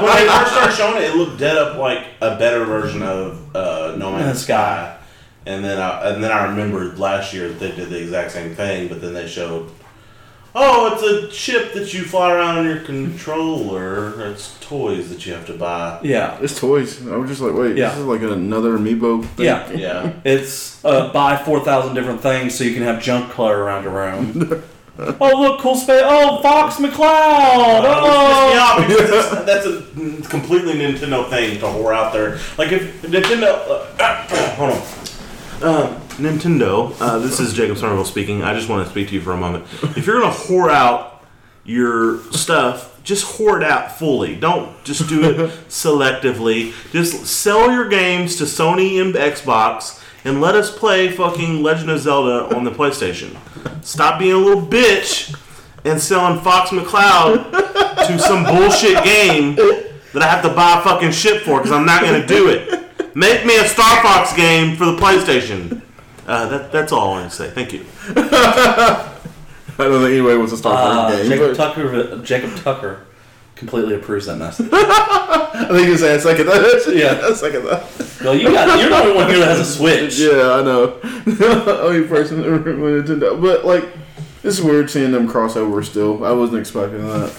when they first started showing it, it looked dead up like a better version of uh, No Man's Sky. And then I and then I remembered last year that they did the exact same thing, but then they showed, oh, it's a ship that you fly around on your controller. It's toys that you have to buy. yeah, It's toys. I was just like, wait, Yeah. this is like another amiibo thing. Yeah. Yeah. it's uh, buy four thousand different things so you can have junk clutter around your room. oh look, cool space! Oh, Fox McCloud! Oh, Yeah, because it's- that's a completely Nintendo thing to whore out there. Like if Nintendo, uh, hold on, uh, Nintendo. Uh, this is Jacob Somerville speaking. I just want to speak to you for a moment. If you're gonna whore out your stuff, just whore it out fully. Don't just do it selectively. Just sell your games to Sony and Xbox. And let us play fucking Legend of Zelda on the PlayStation. Stop being a little bitch and selling Fox McCloud to some bullshit game that I have to buy fucking shit for because I'm not going to do it. Make me a Star Fox game for the PlayStation. Uh, that, that's all I want to say. Thank you. I don't think anybody wants to start Uh, game. Jacob but Tucker, Jacob Tucker, completely approves that message. I think you say a second that. Yeah. a second that. well, you got you're the only one here that has a Switch. Yeah, I know. Only person with Nintendo. But like, it's weird seeing them crossover still. I wasn't expecting that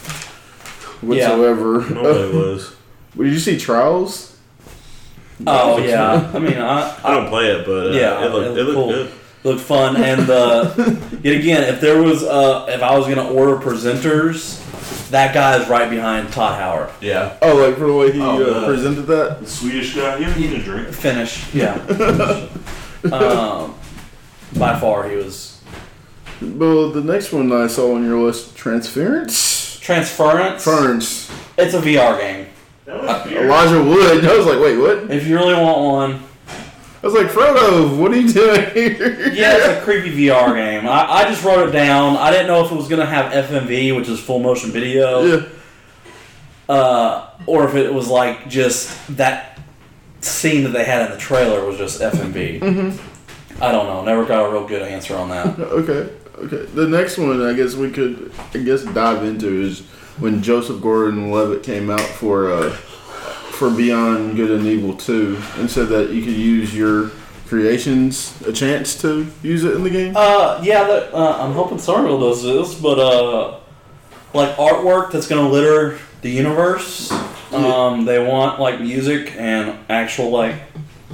whatsoever. Nobody was. Did you see Trials? Oh yeah, I mean, I, I don't play it, but uh, Yeah, it looked, it it looked cool. good. looked fun and uh, yet again if there was uh, if i was gonna order presenters that guy is right behind todd howard Yeah. Oh, like for the way he Oh, uh, the- presented that. The Swedish guy. You need a drink. finish yeah um, by far he was Well, the next one I saw on your list, Transference. transference Ferns. it's a vr game Elijah Wood. I was like, wait, what? if you really want one I was like, Frodo, what are you doing here? yeah it's a creepy vr game I, I just wrote it down i didn't know if it was gonna have fmv which is full motion video Yeah. uh, or if it was like just that scene that they had in the trailer was just FMV. Mm-hmm. I don't know. Never got a real good answer on that. Okay. Okay. The next one, I guess we could, I guess, dive into is when Joseph Gordon-Levitt came out for uh, for Beyond Good and Evil Two, and said that you could use your creations a chance to use it in the game. Uh, yeah, that, uh, I'm hoping Somerville does this, but uh, like artwork that's gonna litter the universe. Um, they want like music and actual like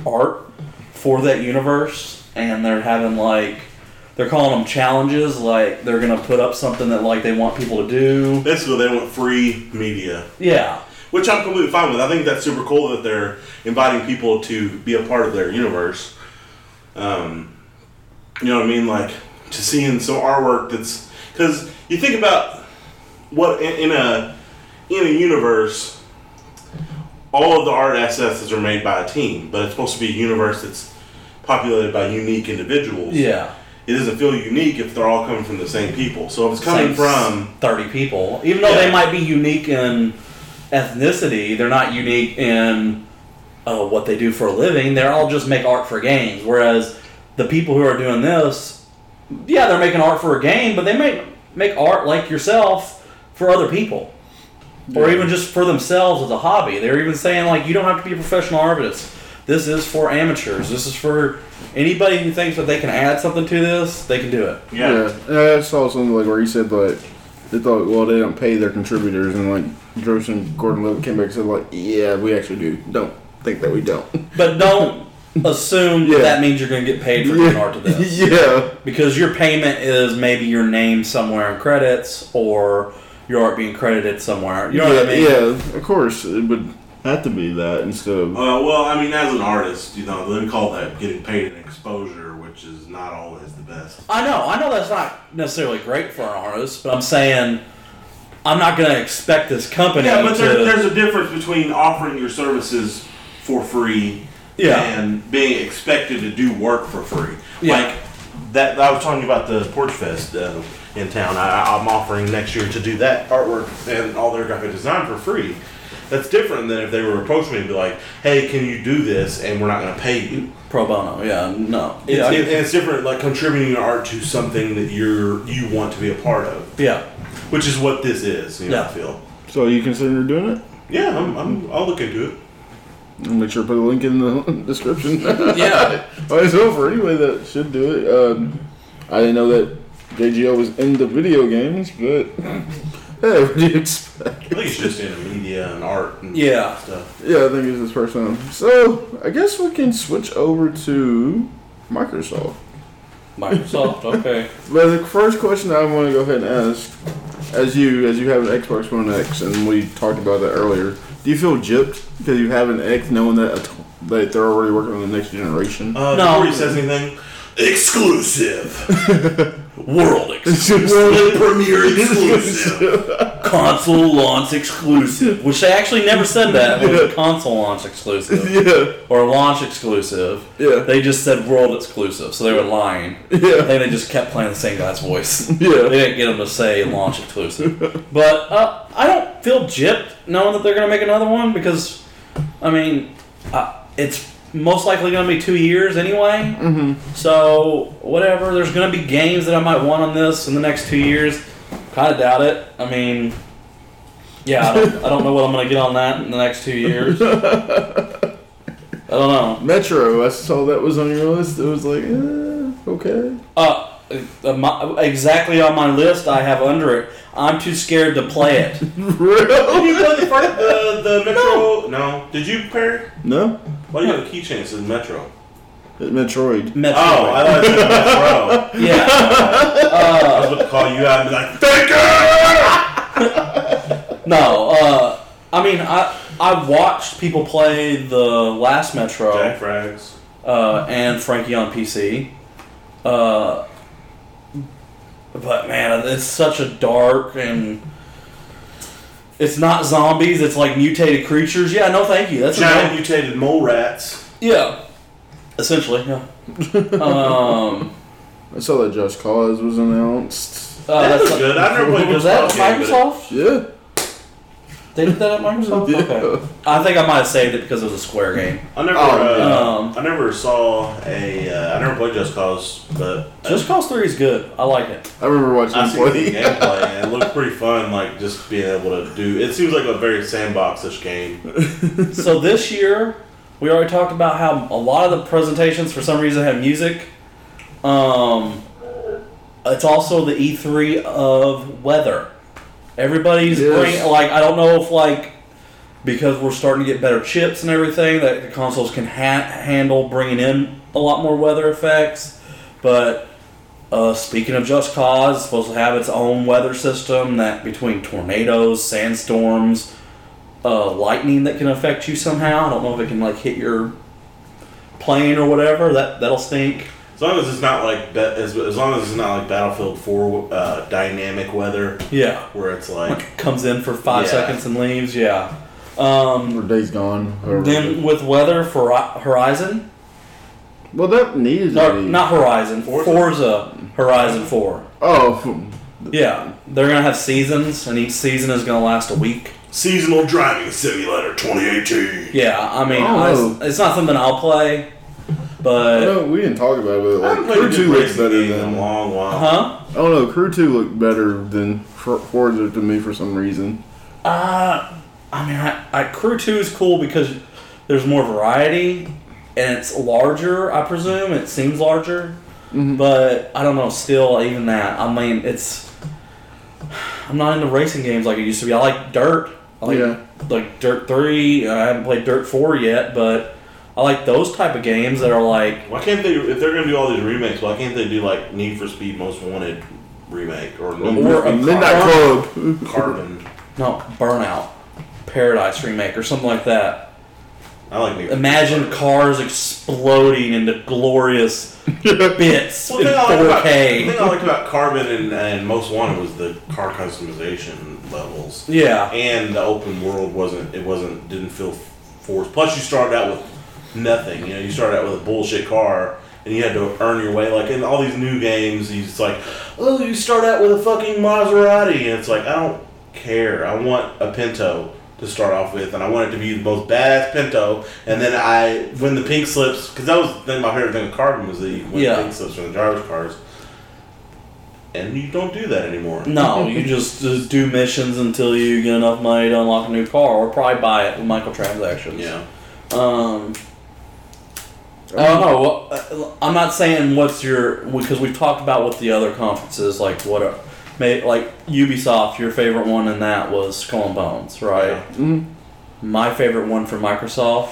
art for that universe, and they're having like they're calling them challenges. Like they're gonna put up something that like they want people to do. Basically, they want free media, Yeah, which I'm completely fine with. I think that's super cool that they're inviting people to be a part of their universe. Um, you know what I mean? Like to seeing some artwork that's because you think about what in, in a in a universe, all of the art assets are made by a team, but it's supposed to be a universe that's populated by unique individuals. yeah. It doesn't feel unique if they're all coming from the same people. So if it's coming Same from thirty people, even though Yeah. they might be unique in ethnicity, they're not unique in uh, what they do for a living. They're all just make art for games. Whereas the people who are doing this, yeah, they're making art for a game, but they may make art like yourself for other people. Or even just for themselves as a hobby. They're even saying like you don't have to be a professional artist. This is for amateurs. This is for anybody who thinks that they can add something to this. They can do it. Yeah. yeah. I saw something like where he said like they thought well they don't pay their contributors and like Gross and Gordon Levitt came back and said like yeah we actually do don't think that we don't But don't assume Yeah. that, that means you're going to get paid for doing art to this. yeah Because your payment is maybe your name somewhere in credits or your art being credited somewhere. You know yeah, what I mean? yeah of course it would have to be that instead of Uh, well, I mean, as an artist, you know, they call that getting paid in exposure, which is not always the best. I know. I know that's not necessarily great for an artist, but I'm saying I'm not going to expect this company Yeah, but to. there, there's a difference between offering your services for free Yeah. and being expected to do work for free. Yeah. Like that, I was talking about the Porch Fest uh, in town. I, I'm offering next year to do that artwork and all their graphic design for free. That's different than if they were approaching me and be like, "Hey, can you do this?" and we're not going to pay you. Pro bono, yeah, no. It's, yeah, it- and it's different, like contributing your art to something that you're you want to be a part of, yeah. which is what this is. You know, I Yeah. feel. so you consider doing it Yeah, I'm, I'm, I'll look into it. I'll make sure to put a link in the description Yeah. oh it's over anyway that should do it um, I didn't know that JGL was in the video games but hey what do you expect I think it's just in media and art and Yeah. stuff. Yeah, I think it's his first time. So I guess we can switch over to Microsoft. Microsoft, okay. But the first question I want to go ahead and ask, as you as you have an Xbox One X, and we talked about that earlier, do you feel gypped because you have an X, knowing that that they're already working on the next generation? Uh, No. Before he says anything, exclusive. World exclusive. World premiere exclusive. console launch exclusive, which they actually never said that. It was a console launch exclusive yeah, or launch exclusive. yeah, They just said world exclusive, so they were lying. I think they just kept playing the same guy's voice. They didn't get him to say launch exclusive. But uh, I don't feel gypped knowing that they're going to make another one because, I mean, uh, it's most likely going to be two years anyway. Mm-hmm. So whatever. There's going to be games that I might want on this in the next two years. Kind of doubt it. I mean, yeah, I don't, I don't know what I'm going to get on that in the next two years. I don't know. Metro, I saw that was on your list. It was like, eh, okay. Uh, uh, my, exactly on my list, I have under it. I'm too scared to play it. Did you play the, first, the, the Metro? No. Did you, Perry? No, Why do you have a keychain that says Metro? Metroid. Metroid. Oh, I thought it said Metro. yeah. I Uh, was about to call you out and be like, Thank you! no. Uh, I mean, I I watched people play the last Metro Jack Frags. uh, and Frankie on PC. Uh, but man, it's such a dark and. It's not zombies. It's like mutated creatures. Yeah, no, thank you. That's a Giant mutated mole rats. Yeah, essentially. Yeah. um, I saw that Just Cause was announced. uh, That that's was not- good. I never played Was that Cause game, but Microsoft? Yeah. They did that at Microsoft. Yeah. Okay. I think I might have saved it because it was a Square game. I never, Oh, uh, Um, I never saw a. Uh, I never played Just Cause, but Just Cause Three is good. I like it. I remember watching I him see the gameplay and it looked pretty fun. Like just being able to do. It seems like a very sandbox-ish game. so this year, we already talked about how a lot of the presentations, for some reason, have music. Um, it's also the E3 of weather. Everybody's Yes. bringing like I don't know if like because we're starting to get better chips and everything that the consoles can ha- handle bringing in a lot more weather effects, but uh, speaking of Just Cause, it's supposed to have its own weather system that between tornadoes, sandstorms, uh, lightning that can affect you somehow. I don't know if it can like hit your plane or whatever. That that'll stink. As long as it's not like as, as long as it's not like Battlefield Four uh, dynamic weather Yeah, where it's like like comes in for five Yeah. seconds and leaves. Yeah. Um, Or days gone. Or, then with weather for Horizon, well, that needs no, not Horizon, Forza? Forza Horizon Four. Oh, Yeah, they're gonna have seasons, and each season is gonna last a week. seasonal driving simulator 2018. Yeah, I mean, Oh, I- it's not something I'll play, but no, we didn't talk about it. But like, Crew Two looks better game in a than. long while. huh? I don't know. Crew Two looked better than For- Forza to me for some reason. Uh, I mean, I, I Crew Two is cool because there's more variety and it's larger. I presume it seems larger, but I don't know. Still, even that, I mean, it's. I'm not into racing games like I used to be. I like Dirt. I like Yeah. like Dirt Three. I haven't played Dirt Four yet, but I like those type of games that are like Why can't they? If they're gonna do all these remakes, why can't they do like Need for Speed Most Wanted remake or, Or a Midnight Club. Carbon? no Burnout, Paradise remake or something like that. I like Need Imagine cars exploding into glorious bits Well, in the thing, I like about, the thing 4K. I liked about Carbon and, and Most Wanted was the car customization levels, Yeah, and the open world wasn't. It wasn't. Didn't feel forced. Plus, you started out with nothing. You know, you started out with a bullshit car. And you had to earn your way, like in all these new games. It's like, oh, you start out with a fucking Maserati, and it's like, I don't care. I want a Pinto to start off with, and I want it to be the most badass Pinto. And then I, when the pink slips, because that was the thing, my favorite thing with Carbon was that you win Yeah. pink slips from the driver's cars. And you don't do that anymore. no, you just, just do missions until you get enough money to unlock a new car, or probably buy it with microtransactions. Yeah. Um, I don't know. what- uh, I'm not saying what's your because we've talked about what the other conferences like. What are, may like Ubisoft? Your favorite one in that was Skull and Bones, right? Mhm. My favorite one for Microsoft,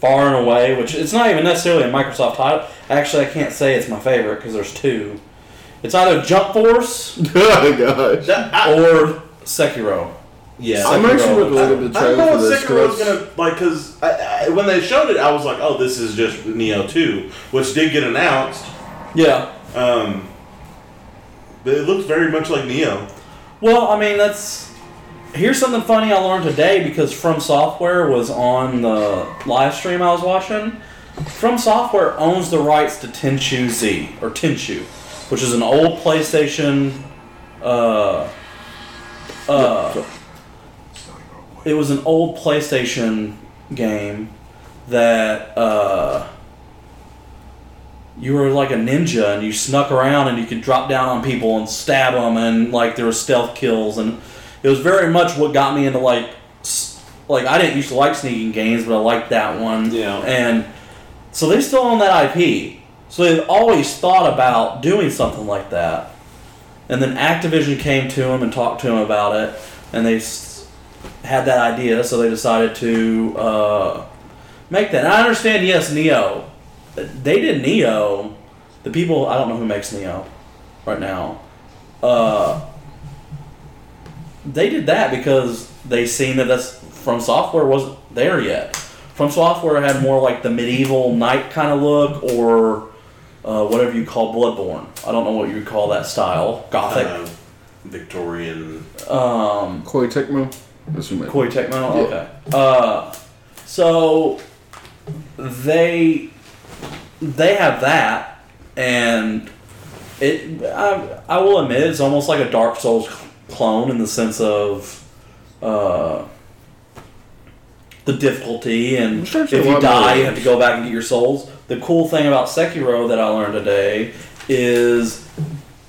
far and away, which it's not even necessarily a Microsoft title. Actually, I can't say it's my favorite because there's two. It's either Jump Force oh gosh. Or Sekiro. Yeah. I'm Sekiro. actually going to look at the I don't trailer know for what this. Sekiro was 'cause- gonna like because I, I, when they showed it, I was like, "Oh, this is just Nioh 2, which did get announced. Yeah. Um, but it looks very much like Nioh. Well, I mean, that's. Here's something funny I learned today because From Software was on the live stream I was watching. From Software owns the rights to Tenchu Z, or Tenchu, which is an old PlayStation. Uh, uh, it was an old PlayStation game that uh, you were like a ninja and you snuck around and you could drop down on people and stab them and like there were stealth kills and it was very much what got me into like like I didn't used to like sneaking games but I liked that one. Yeah. and so they still own that IP so they've always thought about doing something like that. And then Activision came to them and talked to them about it and they had that idea so they decided to uh, make that and I understand yes Nioh they did Nioh. The people I don't know who makes Nioh right now. Uh, they did that because they seen that that's from software wasn't there yet. From software had more like the medieval knight kind of look or uh, whatever you call Bloodborne. I don't know what you would call that style. Gothic. Uh, Victorian. Um, Koei Tecmo. That's made it. Koei Tecmo. Yeah. Okay. Uh, so they they have that, and it. I, I will admit it's almost like a Dark Souls clone in the sense of uh, the difficulty, and actually if a you lot die, you have to go back and get your souls. The cool thing about Sekiro that I learned today is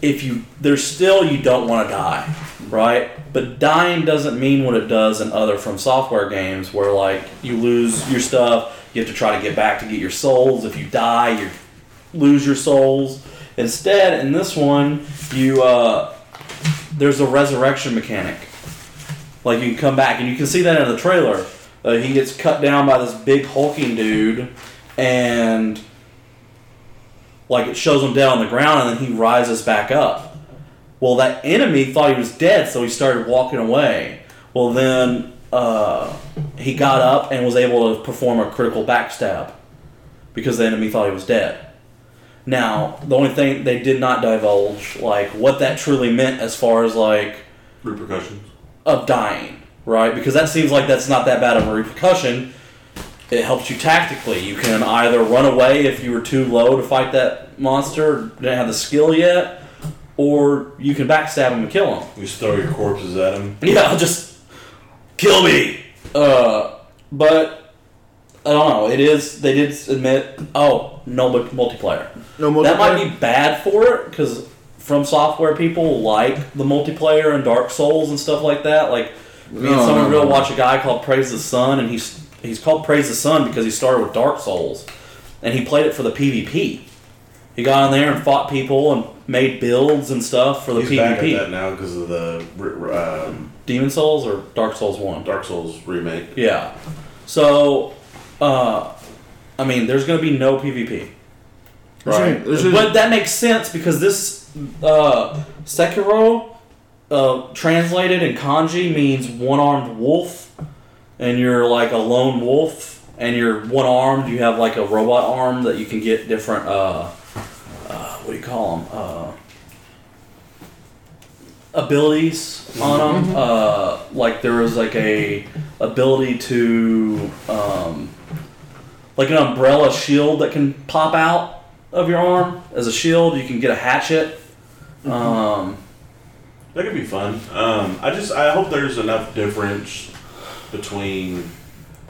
if you there's still you don't want to die, right? But dying doesn't mean what it does in other from software games where like you lose your stuff, you have to try to get back to get your souls. If you die, you lose your souls. Instead, in this one, you uh, there's a resurrection mechanic. Like you can come back, and you can see that in the trailer. Uh, he gets cut down by this big hulking dude, and like it shows him dead on the ground, and then he rises back up. Well, that enemy thought he was dead, so he started walking away. Well, then uh, he got up and was able to perform a critical backstab because the enemy thought he was dead. Now, the only thing they did not divulge, like what that truly meant as far as like Repercussions. of dying, right? Because that seems like that's not that bad of a repercussion. It helps you tactically. You can either run away if you were too low to fight that monster, didn't have the skill yet, or you can backstab him and kill him. You just throw your corpses at him. Yeah, just kill me. Uh, but I don't know. It is. They did admit. Oh, no multiplayer. No multiplayer. That might be bad for it because from software people like the multiplayer and Dark Souls and stuff like that. Like me and No, someone no, real no. watch a guy called Praise the Sun, and he's he's called Praise the Sun because he started with Dark Souls, and he played it for the PvP. He got on there and fought people and made builds and stuff for the He's back at PvP. that now because of the r- r- um, Demon Souls or Dark Souls One. Dark Souls remake. Yeah. So, uh, I mean, there's going to be no PvP. Right. But that makes sense because this uh, Sekiro, uh, translated in kanji, means one-armed wolf, and you're like a lone wolf, and you're one-armed. You have like a robot arm that you can get different. Uh, uh, what do you call them? Uh, abilities on them. Uh, like there was like a ability to um, like an umbrella shield that can pop out of your arm as a shield. You can get a hatchet. Um, That could be fun. Um, I just I hope there's enough difference between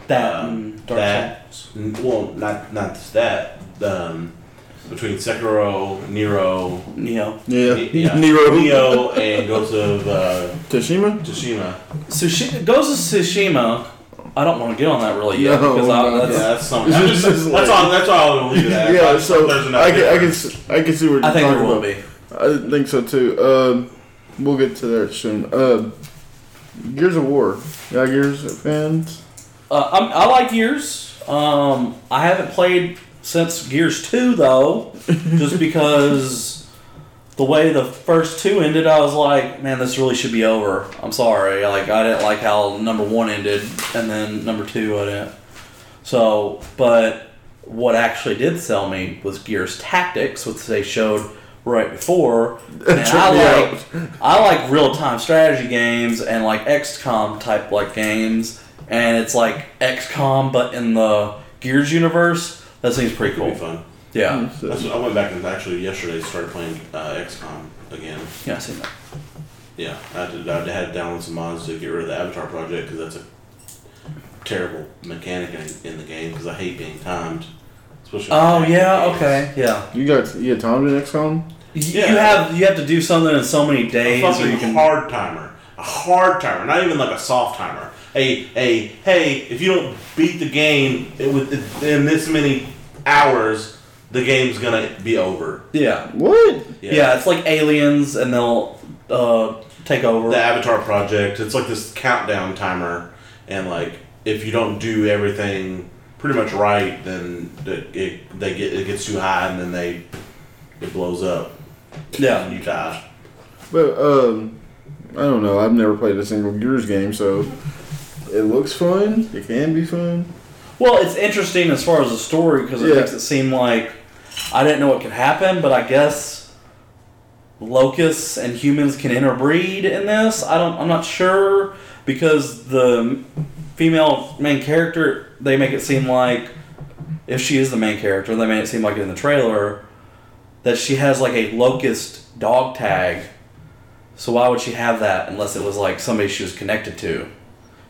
that um, and Dark that. Souls. Well, not not just that. Um, between Sekiro, Nero, Nioh. Yeah. yeah, Nero. Nioh, and Ghost of uh, Tashima? Tsushima. Sushi- Ghost of Tsushima. I don't want to get on that really yet No, because no, I, Yeah, that's, that's something. Just, just that's like- all. That's all I'm gonna leave it at. I Yeah, just so there's enough I can, I can difference. s- I can see where you're I think there talking will about. be. I think so too. Um, we'll get to that soon. Uh, Gears of War. Yeah, Gears fans. Uh, I'm, I like Gears. Um, I haven't played since Gears 2, though, just because the way the first two ended, I was like, man, this really should be over. I'm sorry. Like, I didn't like how number one ended, and then number two, I didn't. So, but what actually did sell me was Gears Tactics, which they showed right before. And I me like I like real time strategy games and like XCOM type like games, and it's like XCOM but in the Gears universe. That seems pretty Could be cool. fun. Yeah, That's what, I went back and actually yesterday started playing uh, XCOM again. yeah, I seen that. Yeah, I had, to, I had to download some mods to get rid of the Avatar project because that's a terrible mechanic in, in the game because I hate being timed. Especially Oh yeah, games. okay, yeah. You got you got Tom in XCOM? You, Yeah. you have you have to do something in so many days, or fucking you can. hard timer. A hard timer, not even like a soft timer. A a hey, if you don't beat the game within this many hours, the game's gonna be over. Yeah. What? yeah, It's like aliens, and they'll uh, take over. the Avatar project. It's like this countdown timer, and like if you don't do everything pretty much right, then it, it they get it gets too high, and then they it blows up, yeah. and you die. But um, I don't know. I've never played a single Gears game, so it looks fun. It can be fun. Well, it's interesting as far as the story because it Yeah. makes it seem like I didn't know what could happen, but I guess locusts and humans can interbreed in this. I don't. I'm not sure because the female main character they make it seem like if she is the main character, they made it seem like in the trailer that she has like a locust dog tag. So why would she have that unless it was like somebody she was connected to?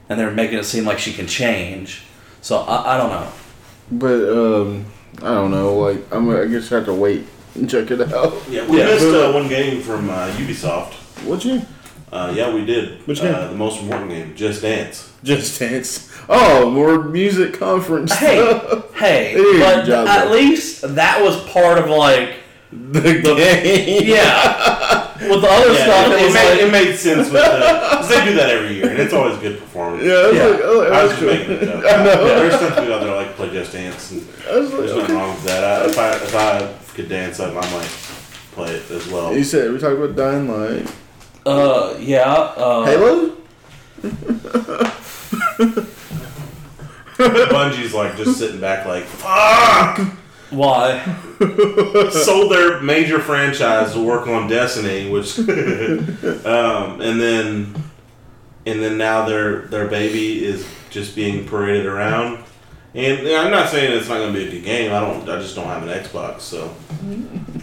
And they're making it seem like she can change. So I, I don't know. But um, I don't know. Like I'm, I guess I have to wait and check it out. Yeah, we Yeah. missed uh, one game from uh, Ubisoft. What you? Uh, yeah, we did. Which uh. The most important game, Just Dance. Just Dance. Oh, more music conference. Hey, hey, Hey, but job at done. least that was part of like the game. yeah. With the other Yeah, stuff, it, it it made, like it made sense with the, 'cause they do that every year, and it's always good performance. Yeah, I was Yeah. like, oh, I was was just making a joke. I know. Yeah, there's some people out there like play Just Dance, and I was like, there's nothing wrong with that. I, if I if I could dance up, I might play it as well. You said we talked about Dying Light, Uh, yeah. Uh, Halo. Bungie's like just sitting back, like fuck. Why? Sold their major franchise to work on Destiny, which, um, and then, and then now their their baby is just being paraded around. And I'm not saying it's not going to be a good game. I don't. I just don't have an Xbox, so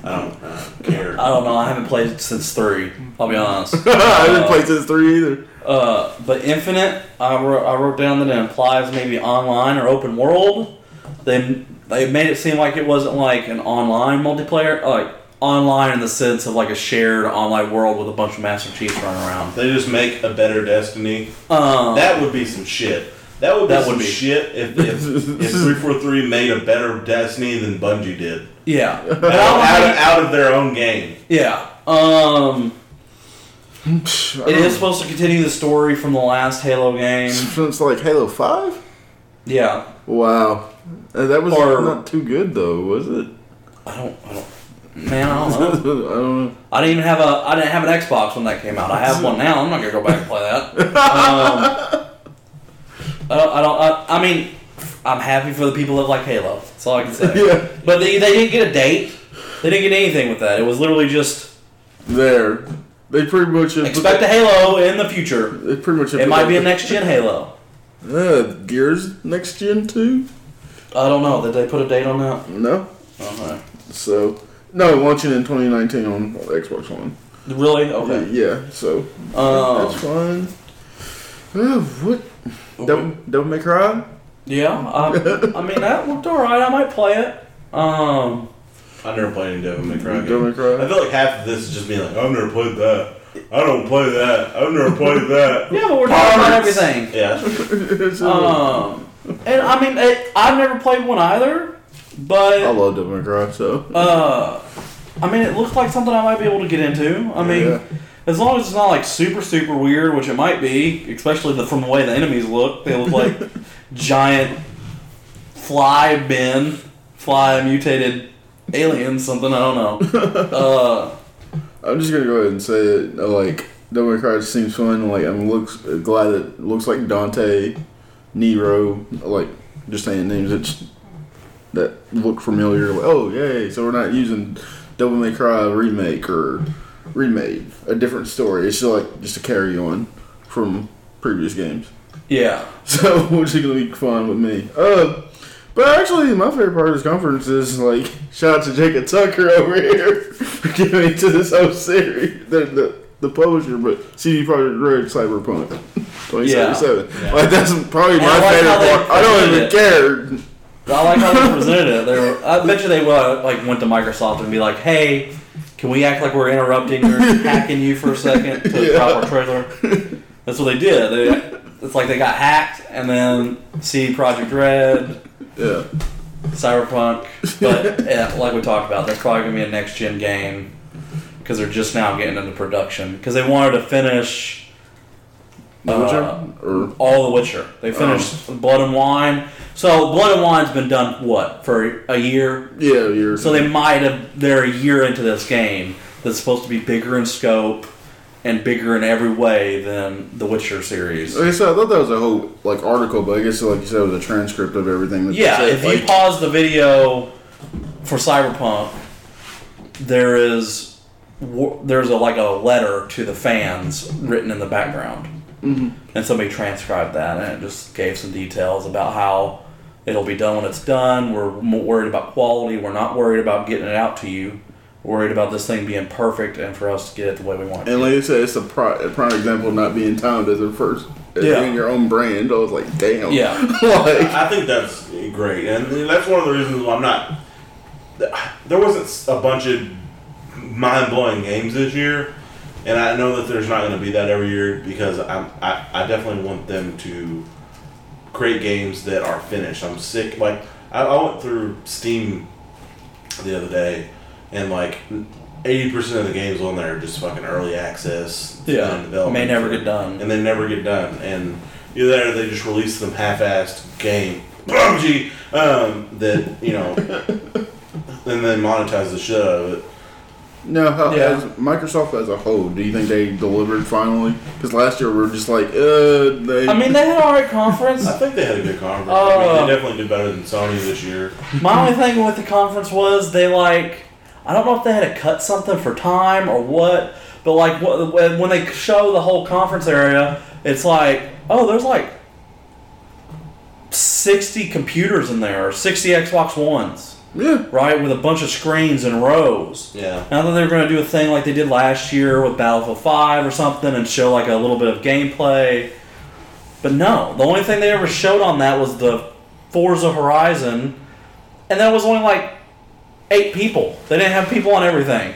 I don't uh, care. I don't know. I haven't played it since three. I'll be honest. I didn't play since three either. Uh, but Infinite, I wrote, I wrote down that it implies maybe online or open world. They they made it seem like it wasn't like an online multiplayer, like online in the sense of like a shared online world with a bunch of Master Chiefs running around. They just make a better Destiny. Um, That would be some shit. That would be That some would be. shit if if if three four three made a better Destiny than Bungie did. yeah, Out, out, of, out of their own game. yeah. Um, it is supposed to continue the story from the last Halo game. since like Halo Five. Yeah, Wow, Uh, that was Or- not too good though, was it? I don't, I don't, man, I I don't know. don't know. I didn't even have a I didn't have an Xbox when that came out. I have one now. I'm not gonna go back and play that. Um, I don't. I, don't I, I mean, I'm happy for the people that like Halo. That's all I can say. Yeah, But they, they didn't get a date. They didn't get anything with that. It was literally just there. They pretty much expect a Halo in the future. They pretty much It might be a next gen Halo. Uh, Gears next gen too? I don't know. Did they put a date on that? No. Okay. So no, launching in 2019 on Xbox One. Really? Okay. Yeah. So Um, that's fine. Uh, what? Devil, Devil May Cry? yeah. I, I mean, that looked alright. I might play it. Um. I've never played any Devil May Cry Devil. May Cry. I feel like half of this is just me like, I've never played that. I don't play that. I've never played that. Yeah, but we're talking about everything. Yeah. Um, and I mean, it, I've never played one either, But I love Devil May Cry. So uh, I mean, it looks like something I might be able to get into. I mean, Yeah. As long as it's not like super super weird, which it might be, especially the, from the way the enemies look. They look like giant fly bin, fly mutated aliens, something I don't know. Uh, I'm just gonna go ahead and say it. uh, Like Devil May Cry seems fun. Like I'm looks glad it looks like Dante, Nero. Like just saying names that that look familiar. Like oh yay! So we're not using Devil May Cry remake or remade a different story. It's just like just a carry on from previous games. yeah. So which is gonna be fun with me. Uh, but actually, my favorite part of this conference is like shout out to Jacob Tucker over here for giving me to this whole series. The the, the publisher, but CD Projekt Red Cyberpunk 2077. Yeah. Like that's probably And my like favorite part. I don't even presented care. I like how they presented it. They were, I bet you they uh, like went to Microsoft and be like, "Hey, can we act like we're interrupting or hacking you for a second to Yeah. drop our trailer?" That's what they did. They, it's like they got hacked, and then CD Projekt Red, Yeah. Cyberpunk. But yeah, like we talked about, that's probably gonna be a next gen game because they're just now getting into production because they wanted to finish The Witcher? Uh, or all The Witcher. They finished Blood and Wine. So Blood and Wine's been done what for a year. yeah, you're So they might have. They're a year into this game that's supposed to be bigger in scope and bigger in every way than the Witcher series. Like I said, I thought that was a whole like article, but I guess like you said, it was a transcript of everything. That Yeah, said. if you pause the video for Cyberpunk, there is there's a like a letter to the fans written in the background, mm-hmm. and somebody transcribed that, and it just gave some details about how it'll be done when it's done. We're more worried about quality. We're not worried about getting it out to you. We're worried about this thing being perfect and for us to get it the way we want it. And like you said, it's a, pri- a prime example of not being timed as a first, as Yeah. being your own brand. I was like, damn. Yeah. like, I think that's great, and that's one of the reasons why I'm not. There wasn't a bunch of mind blowing games this year, and I know that there's not going to be that every year because I'm, I I definitely want them to create games that are finished. I'm sick. Like I, I went through Steam the other day, and like. Eighty percent of the games on there are just fucking early access. Yeah, may never get done. and they never get done. And either that or they just release them half-assed game PUBG um, that you know and then monetize the shit out of it. No, how, Yeah. as Microsoft as a whole, do you think they delivered finally? Because last year we were just like, uh, they. I mean, they had an alright conference. I think they had a good conference. I mean, Uh, they definitely did better than Sony this year. My only thing with the conference was they like I don't know if they had to cut something for time or what, but like when when they show the whole conference area, it's like oh, there's like sixty computers in there, or sixty Xbox Ones, yeah, right, with a bunch of screens in rows. Yeah. Now that they were going to do a thing like they did last year with Battlefield 5 or something and show like a little bit of gameplay. But no, the only thing they ever showed on that was the Forza Horizon, and that was only like eight people. They didn't have people on everything.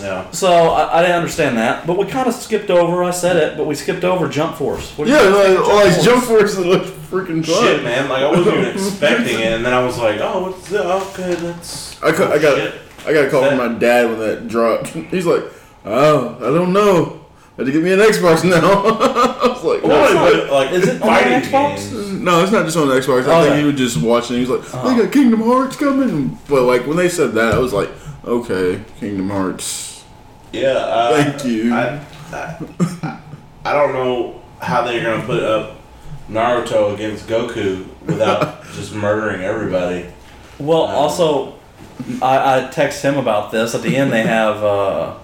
Yeah. So I, I didn't understand that. But we kind of skipped over, I said it, but we skipped over Jump Force. What do you yeah, think like, of like Jump Force that looked freaking fun. Shit, man. Like, I wasn't even expecting it, and then I was like, oh, what's that? Okay, that's. I, ca- I got Shit. I got a call from my dad when that dropped. He's like, oh, I don't know. Had to get me an Xbox now. I was like, Not it's what? even, like, is it on fighting Xbox? games. No, it's not just on the Xbox. I Oh, think okay. he was just watching. He was like, Uh-huh. "They got Kingdom Hearts coming." But like when they said that, I was like, "Okay, Kingdom Hearts." Yeah. Uh, Thank you. I, I, I don't know how they're gonna put up Naruto against Goku without just murdering everybody. Well, Um, also, I, I text him about this. At the end, they have, uh,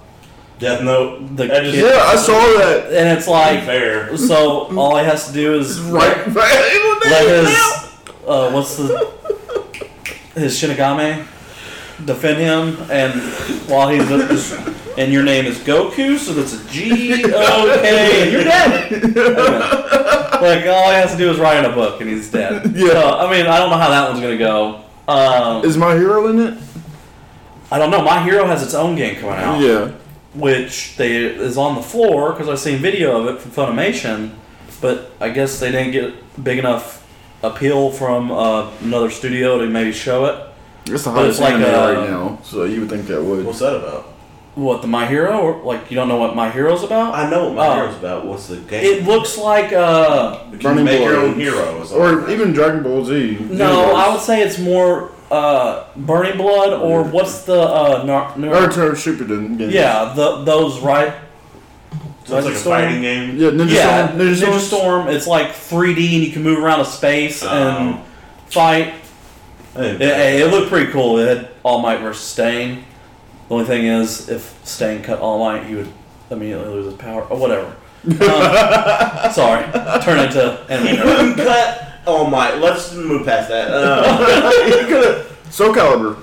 Death Note. The that just, Yeah, I saw that. and it's Like like, fair. so all he has to do is Right, right. let his uh, what's the his Shinigami defend him, and while he's and your name is Goku, so that's a G O K, and you're dead. like all he has to do is write in a book, and he's dead. Yeah. So, I mean, I don't know how that one's gonna go. Um, Is my hero in it? I don't know. My Hero has its own game coming out. Yeah. which they is on the floor because I've seen video of it from Funimation, but I guess they didn't get big enough appeal from uh, another studio to maybe show it. It's the But it's hottest like anime a- right now, so you would think that would. What's that about? What the My Hero? Or like you don't know what My Hero's about? I know what my Oh. hero's about. What's the game? It looks like uh Can you Burning make your own hero? Or that. even Dragon Ball Z. no, Universe. I would say it's more uh Burning Blood or what's the uh nar- nar- Naruto Shippuden. game. yeah the those right So it's like a Storm? fighting game. Yeah, Ninja yeah Storm. Ninja, Ninja Storm. Storm it's like 3D and you can move around a space and Oh. fight Hey, It, hey, it looked pretty cool. It had All Might versus Stain. The only thing is, if Stain cut All Might, he would immediately lose his power, or whatever. Um, sorry, turn into He anime. couldn't cut. All my! Let's move past that. Uh, Soul Calibur.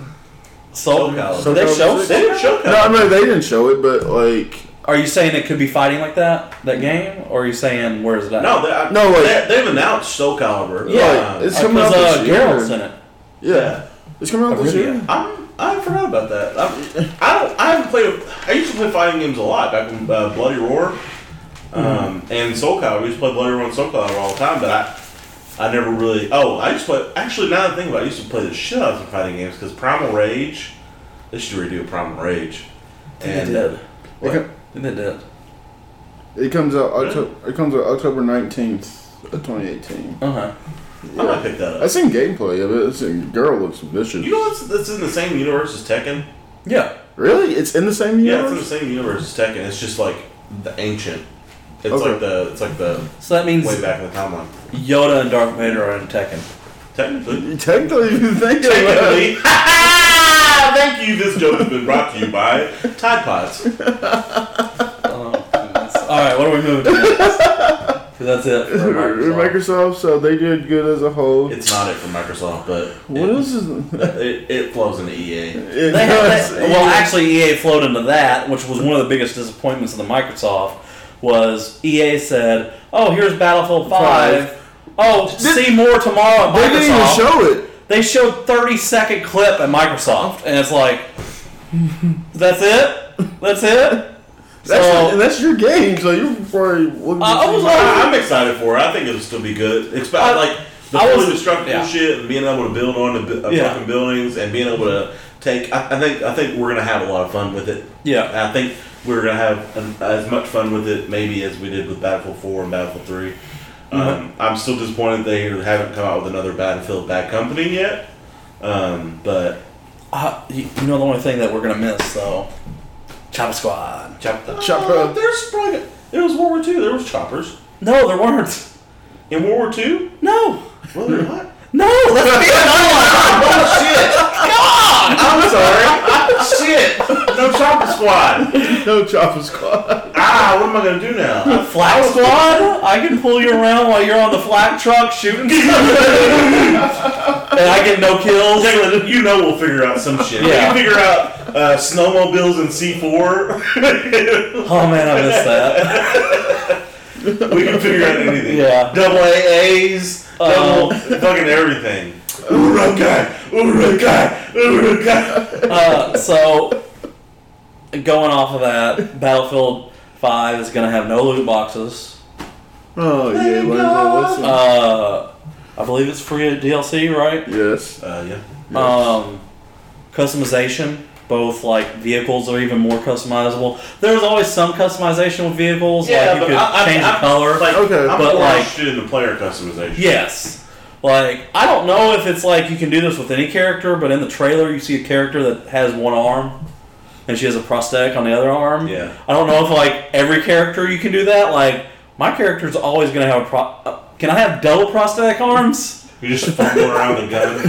So, Soul Calibur. did they show? they didn't show No, I mean they didn't show it, but like Are you saying it could be fighting like that, that game, or are you saying where is it at? No, they, No, like- they, they've announced Soul Calibur. Yeah, Uh, it's coming because out uh, this year. Geralt's in it. Yeah, yeah. it's coming out this year. I'm, I forgot about that. I'm, I don't. I haven't played. I used to play fighting games a lot back when uh, Bloody Roar um, and Soul Calibur. We used to play Bloody Roar and Soul Calibur all the time, but I. I never really. Oh, I used to play. Actually, now that I think about it, I used to play the shit out of some fighting games because Primal Rage. They should redo Primal Rage. And they did. It, What? co- I they did. it comes out October. It comes out October nineteenth of twenty eighteen. Uh-huh. I might pick that up. I up. seen gameplay of it. It's a girl looks vicious. You know what's that's in the same universe as Tekken? Yeah. really? It's in the same Yeah, it's in the universe. same universe as Tekken. It's just like the ancient. It's Okay. like the it's like the So that means way back in the timeline. Yoda and Darth Vader are in Tekken. Technically. Technically, if you think about it. Technically. Thank you. This joke has been brought to you by Tide Pods. Oh. All right, what are we moving to? that's it for Microsoft. Microsoft, so they did good as a whole. It's not it for Microsoft, but what it, else? It, it flows into EA. It They had, does. they- well, actually, EA flowed into that, which was one of the biggest disappointments of the Microsoft. Was EA said, "Oh, here's Battlefield 5. Oh, see more tomorrow at they didn't even show it. They showed 30 second clip at Microsoft, and it's like, that's it. That's it. That's So- and that's your game, so you're probably Uh, I see- was- I, I'm excited for it. I think it'll still be good. Expect I- like the I was- fully destructible yeah. shit and being able to build on the uh, Yeah. fucking buildings and being able to take. I, I think I think we're gonna have a lot of fun with it. Yeah. And I think we're gonna have an, as much fun with it maybe as we did with Battlefield 4 and Battlefield 3. Um, I'm still disappointed they haven't come out with another Battlefield Bad Company yet. Um, but Uh, you, you know the only thing that we're gonna miss though, Chopper Squad. Chopper. Chopper. Uh, there's probably there was World War II. There was choppers No, there weren't. in World War II. No, Well, they're not. no, that's Vietnam. Oh shit! I'm sorry. Shit! No chopper squad. No chopper squad. Ah, what am I gonna do now? Flak Squad. I can pull you around while you're on the flat truck shooting, and I get no kills. Declan, you know we'll figure out some shit. We Yeah. can figure out uh, snowmobiles and C4. Oh man, I missed that. we can figure out anything. Yeah. Double AAs, Oh. double fucking everything. Uruguay, Uruguay, Uruguay. Uh, so, going off of that, Battlefield Five is gonna have no loot boxes. Oh yeah, learn that lesson. Uh, I believe it's free DLC, right? yes. Uh, yeah. Um, customization, both like vehicles are even more customizable. There's always some customization with vehicles, like you could change the color. Like, Okay, I'm but more like- interested in the player customization. yes. Like, I don't know if it's like you can do this with any character, but in the trailer you see a character that has one arm and she has a prosthetic on the other arm. Yeah. I don't know if like every character you can do that. Like, my character's always going to have a pro. Uh, can I have double prosthetic arms? You're just fumbling around the gun.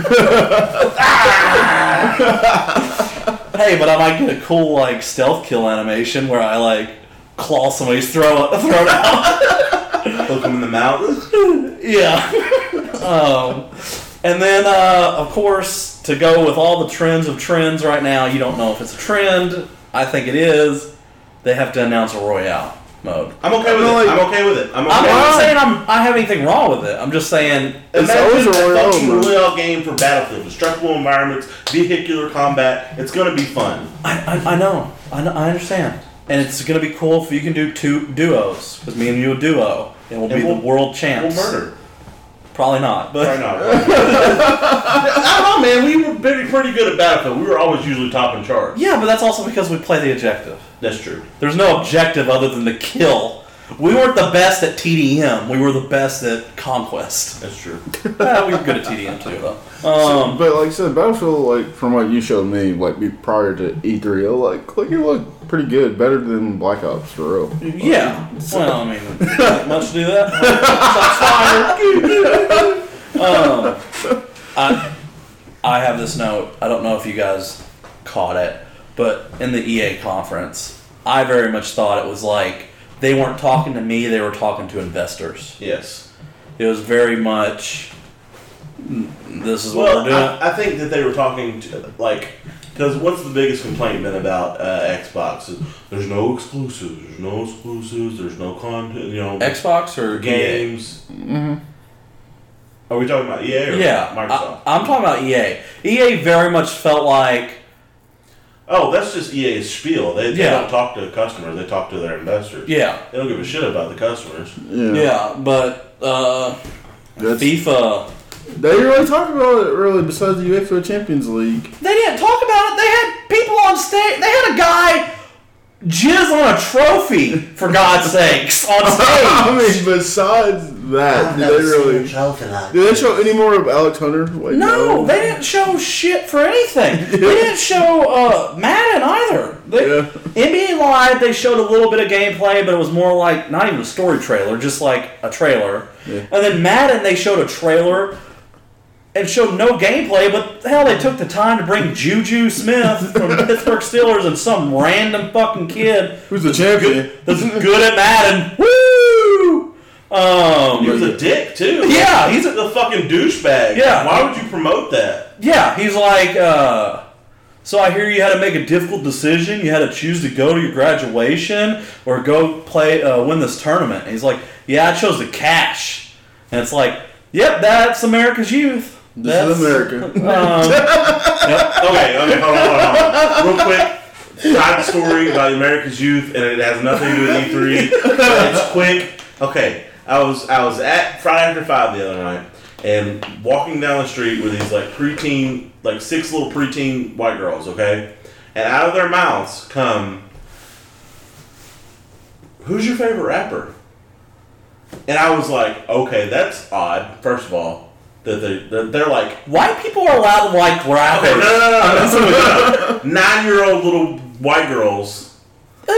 Hey, but I might get a cool like stealth kill animation where I like claw somebody's throat throat out. Look them in the mouth. yeah. Um, and then uh, of course to go with all the trends of trends right now, you don't know if it's a trend. I think it is. They have to announce a royale mode. I'm okay with I it. I'm okay with it. I'm okay I'm with not it. saying I'm, I have anything wrong with it. I'm just saying It's Imagine always a a royale fucking mode. royale game for Battlefield. Destructible environments, vehicular combat. It's gonna be fun. I, I, I know. I know. I understand. And it's gonna be cool if you can do two duos. Because me and you a duo. And we'll And be we'll- the world champs. We'll murder. Probably not. But Why not? I don't know, man. We were pretty, pretty good at Battlefield. We were always usually top in charge. yeah, but that's also because we play the objective. That's true. There's no objective other than the kill. We weren't the best at TDM. We were the best at conquest. That's true. Eh, we were good at TDM too, though. Um, but like I said, Battlefield, like from what you showed me, like be prior to E3, I like like it looked pretty good, better than Black Ops for real. yeah. Well, I mean, not much to do that. Um, I, I have this note. I don't know if you guys caught it, but in the EA conference, I very much thought it was like they weren't talking to me; they were talking to investors. Yes. It was very much. "Mm, This is what Well, we're doing. I, I think that they were talking to like because what's the biggest complaint been about uh, Xbox? Is there's no exclusives. There's no exclusives. There's no content. You know, Xbox or games. Are we talking about EA or Yeah, Microsoft? I, am talking about EA. EA very much felt like oh, that's just EA's spiel. They, they Yeah. don't talk to customers. They talk to their investors. yeah, They don't give a shit about the customers. Yeah, yeah, but uh, That's, FIFA. They didn't really talk about it really. Besides the UEFA Champions League, They didn't talk about it. They had people on stage. They had a guy jizz on a trophy for God's sakes on I stage. mean, besides that, did they really? Did they show any more of Alex Hunter? Like, No, they didn't show shit for anything. They didn't show uh, Madden either. They, Yeah. NBA Live, they showed a little bit of gameplay, but it was more like not even a story trailer, just like a trailer. Yeah. And then Madden, they showed a trailer and showed no gameplay, but hell, they took the time to bring Juju Smith from the Pittsburgh Steelers and some random fucking kid Who's the champion? that's good at Madden. Woo! Um, He was a dick too. Yeah, he's he's a fucking douchebag. Yeah. Why would you promote that? Yeah, he's like, uh, so I hear you had to make a difficult decision. You had to choose to go to your graduation or go play, uh, win this tournament. And he's like, yeah, I chose the cash. And it's like, yep, that's America's youth. This That's, is America. Um, Okay, okay, hold on, hold on. Real quick, side story about America's youth, and it has nothing to do with E3. It's quick. Okay, I was I was at Friday after five the other night, and walking down the street with these like preteen, like six little preteen white girls. Okay, and out of their mouths come, "Who's your favorite rapper?" And I was like, "Okay, that's odd." First of all, that they that they're like White people are allowed to like rappers. No, no, no, no, no, no. Nine-year-old little white girls uh,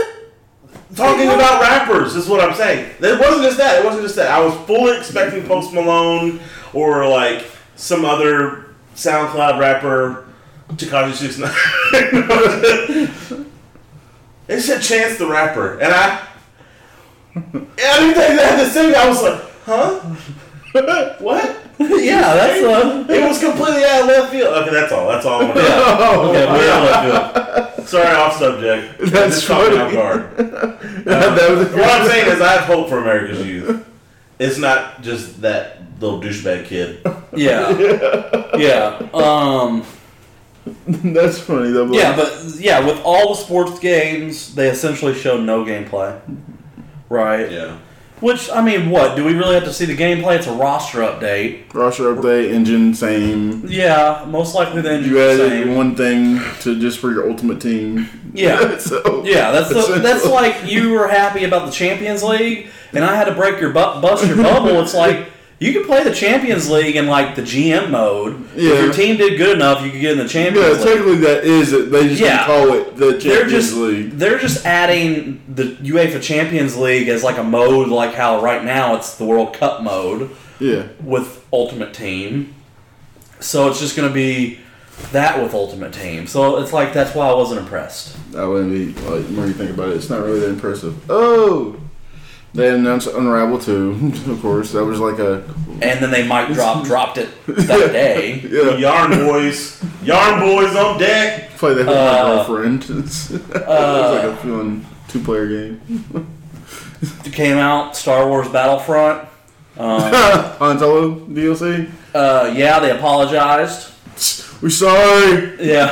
talking about rappers is what I'm saying. It wasn't just that. It wasn't just that. I was fully expecting Post Malone or like some other SoundCloud rapper, Tekashi Six Nine. It said Chance the Rapper, and I. Anything they had to sing, I was like, huh? what? yeah, that's uh, It was completely out of left field. Okay, that's all. That's all. I'm gonna say. yeah. Okay, Way we're out of left field. Sorry, off subject. That's Just caught me funny. off guard. that was What I'm saying is, I have hope for America's youth. It's not just that little douchebag kid. yeah, yeah. Um, That's funny though. yeah, but yeah, with all the sports games, they essentially show no gameplay, right? Yeah. Which I mean, what do we really have to see the gameplay? It's a roster update. roster update, engine same. Yeah, most likely the engine's You added same. one thing to just for your ultimate team. Yeah. so Yeah, that's the, that's like you were happy about the Champions League, and I had to break your bu- bust your bubble. It's like you could play the Champions League in like the GM mode. Yeah. If your team did good enough, you could get in the Yeah, Champions League. Yeah, technically that is it. They just Yeah. call it the Champions They're just League. they're just adding the UEFA Champions League as like a mode, like how right now it's the World Cup mode Yeah. with Ultimate Team. So it's just going to be that with Ultimate Team. So it's like that's why I wasn't impressed. That wouldn't be like more you think about it, it's not really that impressive. Oh, they announced Unravel 2, of course. That was like a And then they might drop dropped it that day. yeah. Yarn boys, yarn boys on deck. Play that with Uh, my girlfriend. It's, it's like a fun two player game. It came out Star Wars Battlefront. Um, Han Solo DLC. uh, yeah, they apologized. We're sorry. Yeah,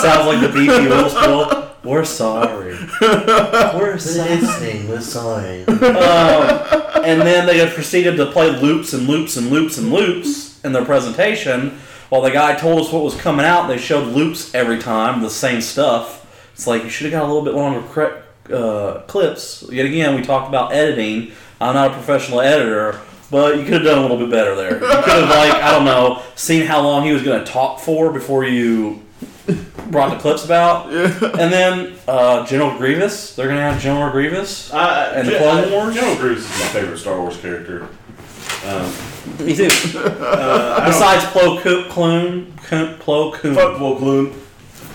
sounds like the BP oil spill. We're sorry. We're sorry. Listening, we're sorry. Um, and then they proceeded to play loops and loops and loops and loops in their presentation. While the guy told us what was coming out, they showed loops every time, the same stuff. It's like you should have got a little bit longer cre- uh, clips. Yet again, we talked about editing. I'm not a professional editor, but you could have done a little bit better there. You could have, like, I don't know, seen how long he was going to talk for before you brought the clips about. And then uh, General Grievous, they're going to have General Grievous. Uh, And the Clone uh, Wars? General Grievous is my favorite Star Wars character. Um, Me too. uh, Besides Plo Koon, Clone, Koon, Plo Koon. fuck Plo Koon.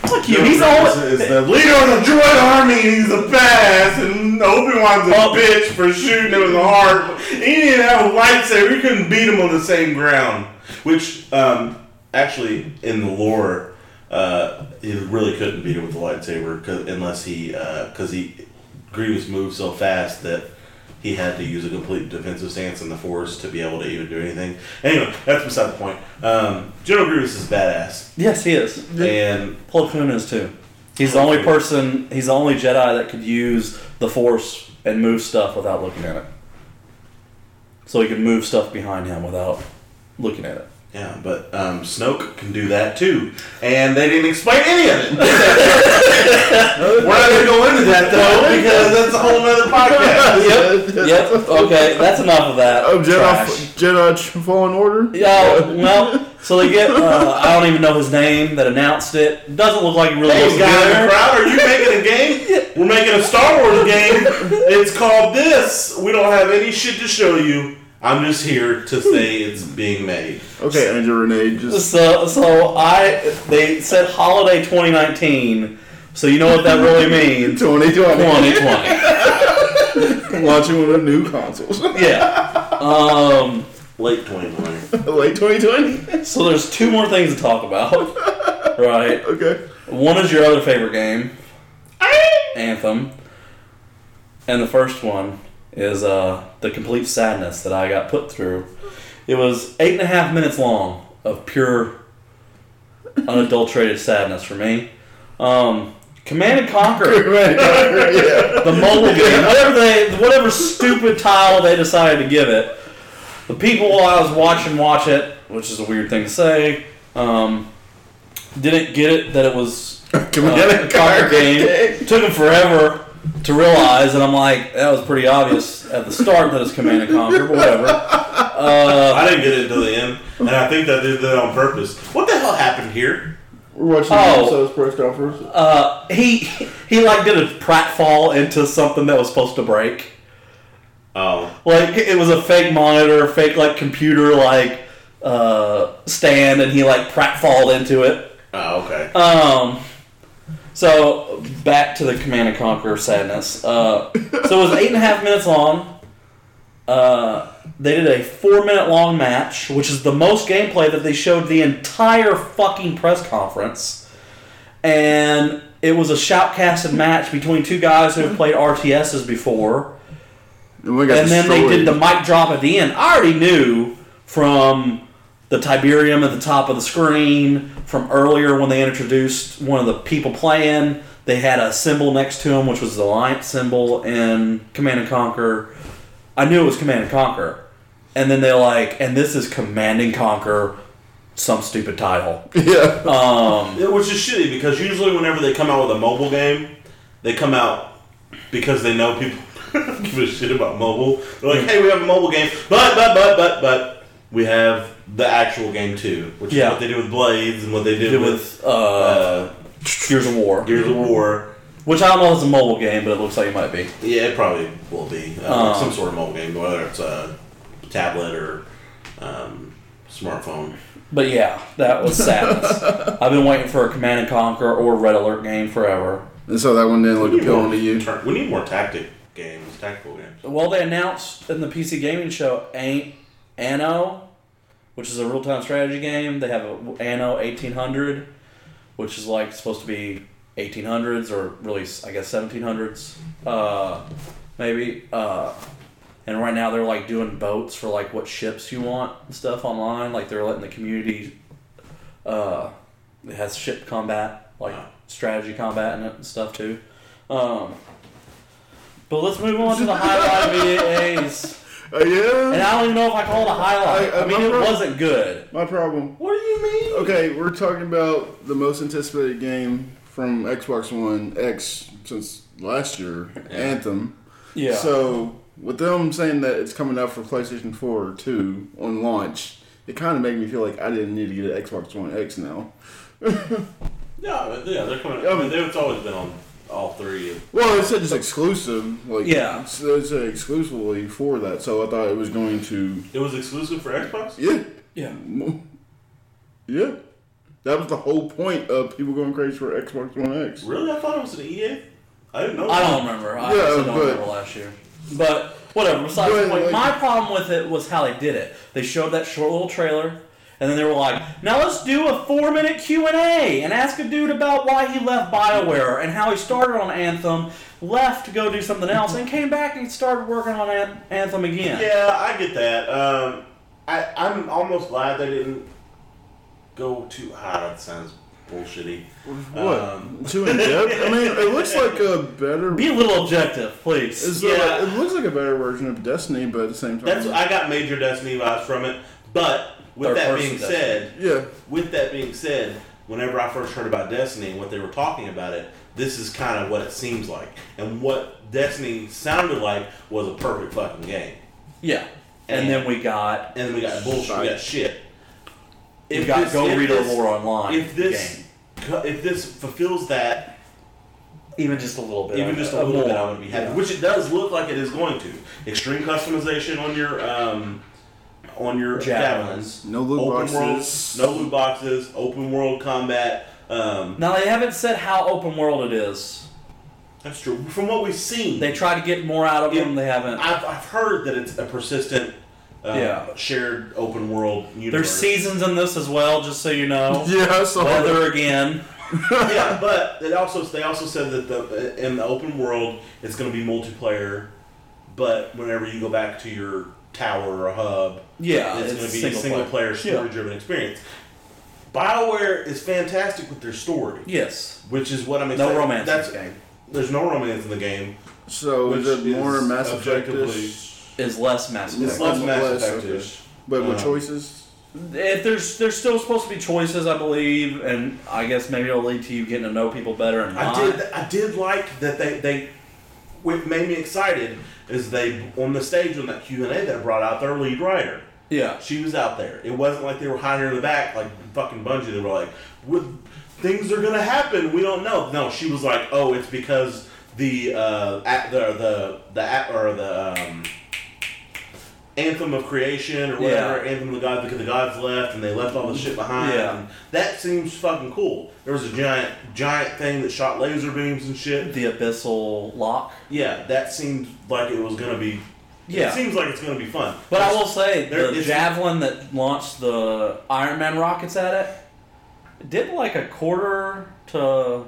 Fuck you. He's always. is the leader of the droid army. He's the badass, and Obi Wan's a Oh. bitch for shooting him in the heart. He didn't have a lightsaber. He couldn't beat him on the same ground. Which, um, actually, in the lore, uh, he really couldn't beat him with the lightsaber 'cause- unless he, because he Grievous moved so fast that he had to use a complete defensive stance in the Force to be able to even do anything. Anyway, that's beside the point. Um, General Grievous is badass, Yes, he is. and Plo Koon is too. He's the only person. He's the only Jedi that could use the Force and move stuff without looking at it. So he could move stuff behind him without looking at it. Yeah, but um, Snoke can do that too, and they didn't explain any of it. We're not going to go into that though because that's a whole other podcast. Yep. Yep. Okay, that's enough of that. Oh, trash. Jedi, Jedi Fallen Order? Yeah, well, so they get, uh, I don't even know his name that announced it. Doesn't look like he really Hey, wants to guys the crowd, are you making a game? We're making a Star Wars game. It's called this. We don't have any shit to show you. I'm just here to say it's being made. Okay, Angel Renee, just So, so I, they said holiday 2019, so you know what that really means. 2020. 2020. Launching one of the new consoles. Yeah. Um, Late 2020. Late 2020? so there's two more things to talk about. Right. Okay. One is your other favorite game, Anthem. And the first one is uh, the complete sadness that I got put through. It was eight and a half minutes long of pure, unadulterated sadness for me. Um, Command and Conquer, yeah. the mobile game, whatever they, whatever stupid title they decided to give it. The people while I was watching watch it, which is a weird thing to say, um, didn't get it that it was Command uh, and Conquer Conquer game. game. Took them forever to realize, and I'm like, that was pretty obvious at the start that it's Command and Conquer, but whatever. Uh, I didn't get it until the end, and I think that they did that on purpose. What the hell happened here? We're watching Oh. the episode's press conference. uh, he he like did a pratfall into something that was supposed to break. Oh, Like it was a fake monitor, fake like computer like uh, stand, and he like pratfalled into it. oh, okay. Um, so back to the Command and Conquer sadness. Uh, so it was eight and a half minutes long. Uh, they did a four minute long match, which is the most gameplay that they showed the entire fucking press conference. And it was a shoutcasted match between two guys who have played RTSs before. And, And then they did the mic drop at the end. I already knew from the Tiberium at the top of the screen, from earlier when they introduced one of the people playing. They had a symbol next to him, which was the Alliance symbol in Command and Conquer. I knew it was Command and Conquer. And then they're like, and this is Command and Conquer, some stupid title. Yeah. Um, It was just shitty because usually whenever they come out with a mobile game, they come out because they know people give a shit about mobile. They're like, hey, we have a mobile game, but but but but but we have the actual game too, which Yeah. is what they did with Blades and what they did did with with uh, uh, Gears of War. Gears of War. Which I don't know if it's a mobile game, but it looks like it might be. Yeah, it probably will be uh, Um, some sort of mobile game, whether it's a tablet or um, smartphone. But yeah, that was sadness. I've been waiting for a Command and Conquer or Red Alert game forever. And so that one didn't look We need, appealing to you. turn- we need more tactic games, tactical games. Well, they announced in the PC gaming show Ain't Anno, which is a real time strategy game. They have a Anno eighteen hundred, which is like supposed to be eighteen hundreds or really I guess seventeen hundreds, uh, maybe. Uh, and right now they're like doing boats for like what ships you want and stuff online. Like they're letting the community. Uh, it has ship combat, like Wow. strategy combat in it and stuff too. Um, but let's move on to the highlight EA's. Uh, yeah. And I don't even know if I call it a highlight. I- I, mean, it pro- wasn't good. My problem. What do you mean? Okay, we're talking about the most anticipated game from Xbox One X since last year, Anthem. Yeah. So with them saying that it's coming out for PlayStation 4 or 2 on launch, it kind of made me feel like I didn't need to get an Xbox One X now. Yeah, yeah, they're coming. Yeah, I mean, they've always been on all three. Well, it said it's exclusive. Like Yeah. it's, it's exclusively for that. So I thought it was going to. It was exclusive for Xbox. Yeah, yeah. yeah. That was the whole point of people going crazy for Xbox One X. Really, I thought it was an EA. I didn't know. I that. don't remember. I Yeah, honestly don't but- remember last year. But whatever. Besides But, the point, like- my problem with it was how they did it. They showed that short little trailer, and then they were like, "Now let's do a four-minute Q and A and ask a dude about why he left Bioware and how he started on Anthem, left to go do something else, and came back and started working on An- Anthem again." Yeah, I get that. Um, I I'm almost glad they didn't go too high. That sounds bullshitty. What? Um, Too in depth? I mean, it looks like a better. Be a little objective, please. It's Yeah. yeah. it looks like a better version of Destiny, but at the same time, That's I got major Destiny vibes from it. But with that being Destiny. said, yeah. with that being said, whenever I first heard about Destiny and what they were talking about it, this is kind of what it seems like. And what Destiny sounded like was a perfect fucking game. Yeah. And, And- then we got And then we got bullshit. We got shit. we If got this- Go if Read Our this- Lore Online. If this game. if this fulfills that even just a little bit, even just a little bit, more. I would be happy. Yeah. Which it does look like it is going to. Extreme customization on your um, on your Javelins. javelins. No loot open boxes. world, no loot boxes. Open world combat. Um, Now they haven't said how open world it is. that's true. From what we've seen, They try to get more out of Yeah. them. They haven't. I've, I've heard that it's a persistent, uh, Yeah. shared open world universe. There's seasons in this as well, just so you know. Yeah, I saw that. Weather again. yeah, but it also they also said that the in the open world it's going to be multiplayer, but whenever you go back to your tower or a hub, Yeah, it's, it's going to be single a single player, player. story driven experience. Bioware is fantastic with their story, Yes. which is what I'm No excited. romance in That's this game. there's no romance in the game. So Which is it more is Mass Effect Is less Mass Yeah. It's less Mass Effect but with Uh, choices? If there's there's still supposed to be choices, I believe, and I guess maybe it'll lead to you getting to know people better and I not. did. I did like that they they. What made me excited is they on the stage on that Q and A they brought out their lead writer, Yeah. She was out there. It wasn't like they were hiding her in the back like fucking Bungie. They were like, "With- things are gonna happen. We don't know. No, she was like, oh, it's because the uh, at the the the at, or the um, anthem of creation or whatever Yeah. anthem of the gods because the gods left and they left all the shit behind. Yeah. And that seems fucking cool. There was a giant giant thing that shot laser beams and shit. The abyssal lock. Yeah, that seemed like it was gonna be. Yeah. it seems like it's gonna be fun. But I will say There the javelin that launched the Iron Man rockets at it did like a quarter to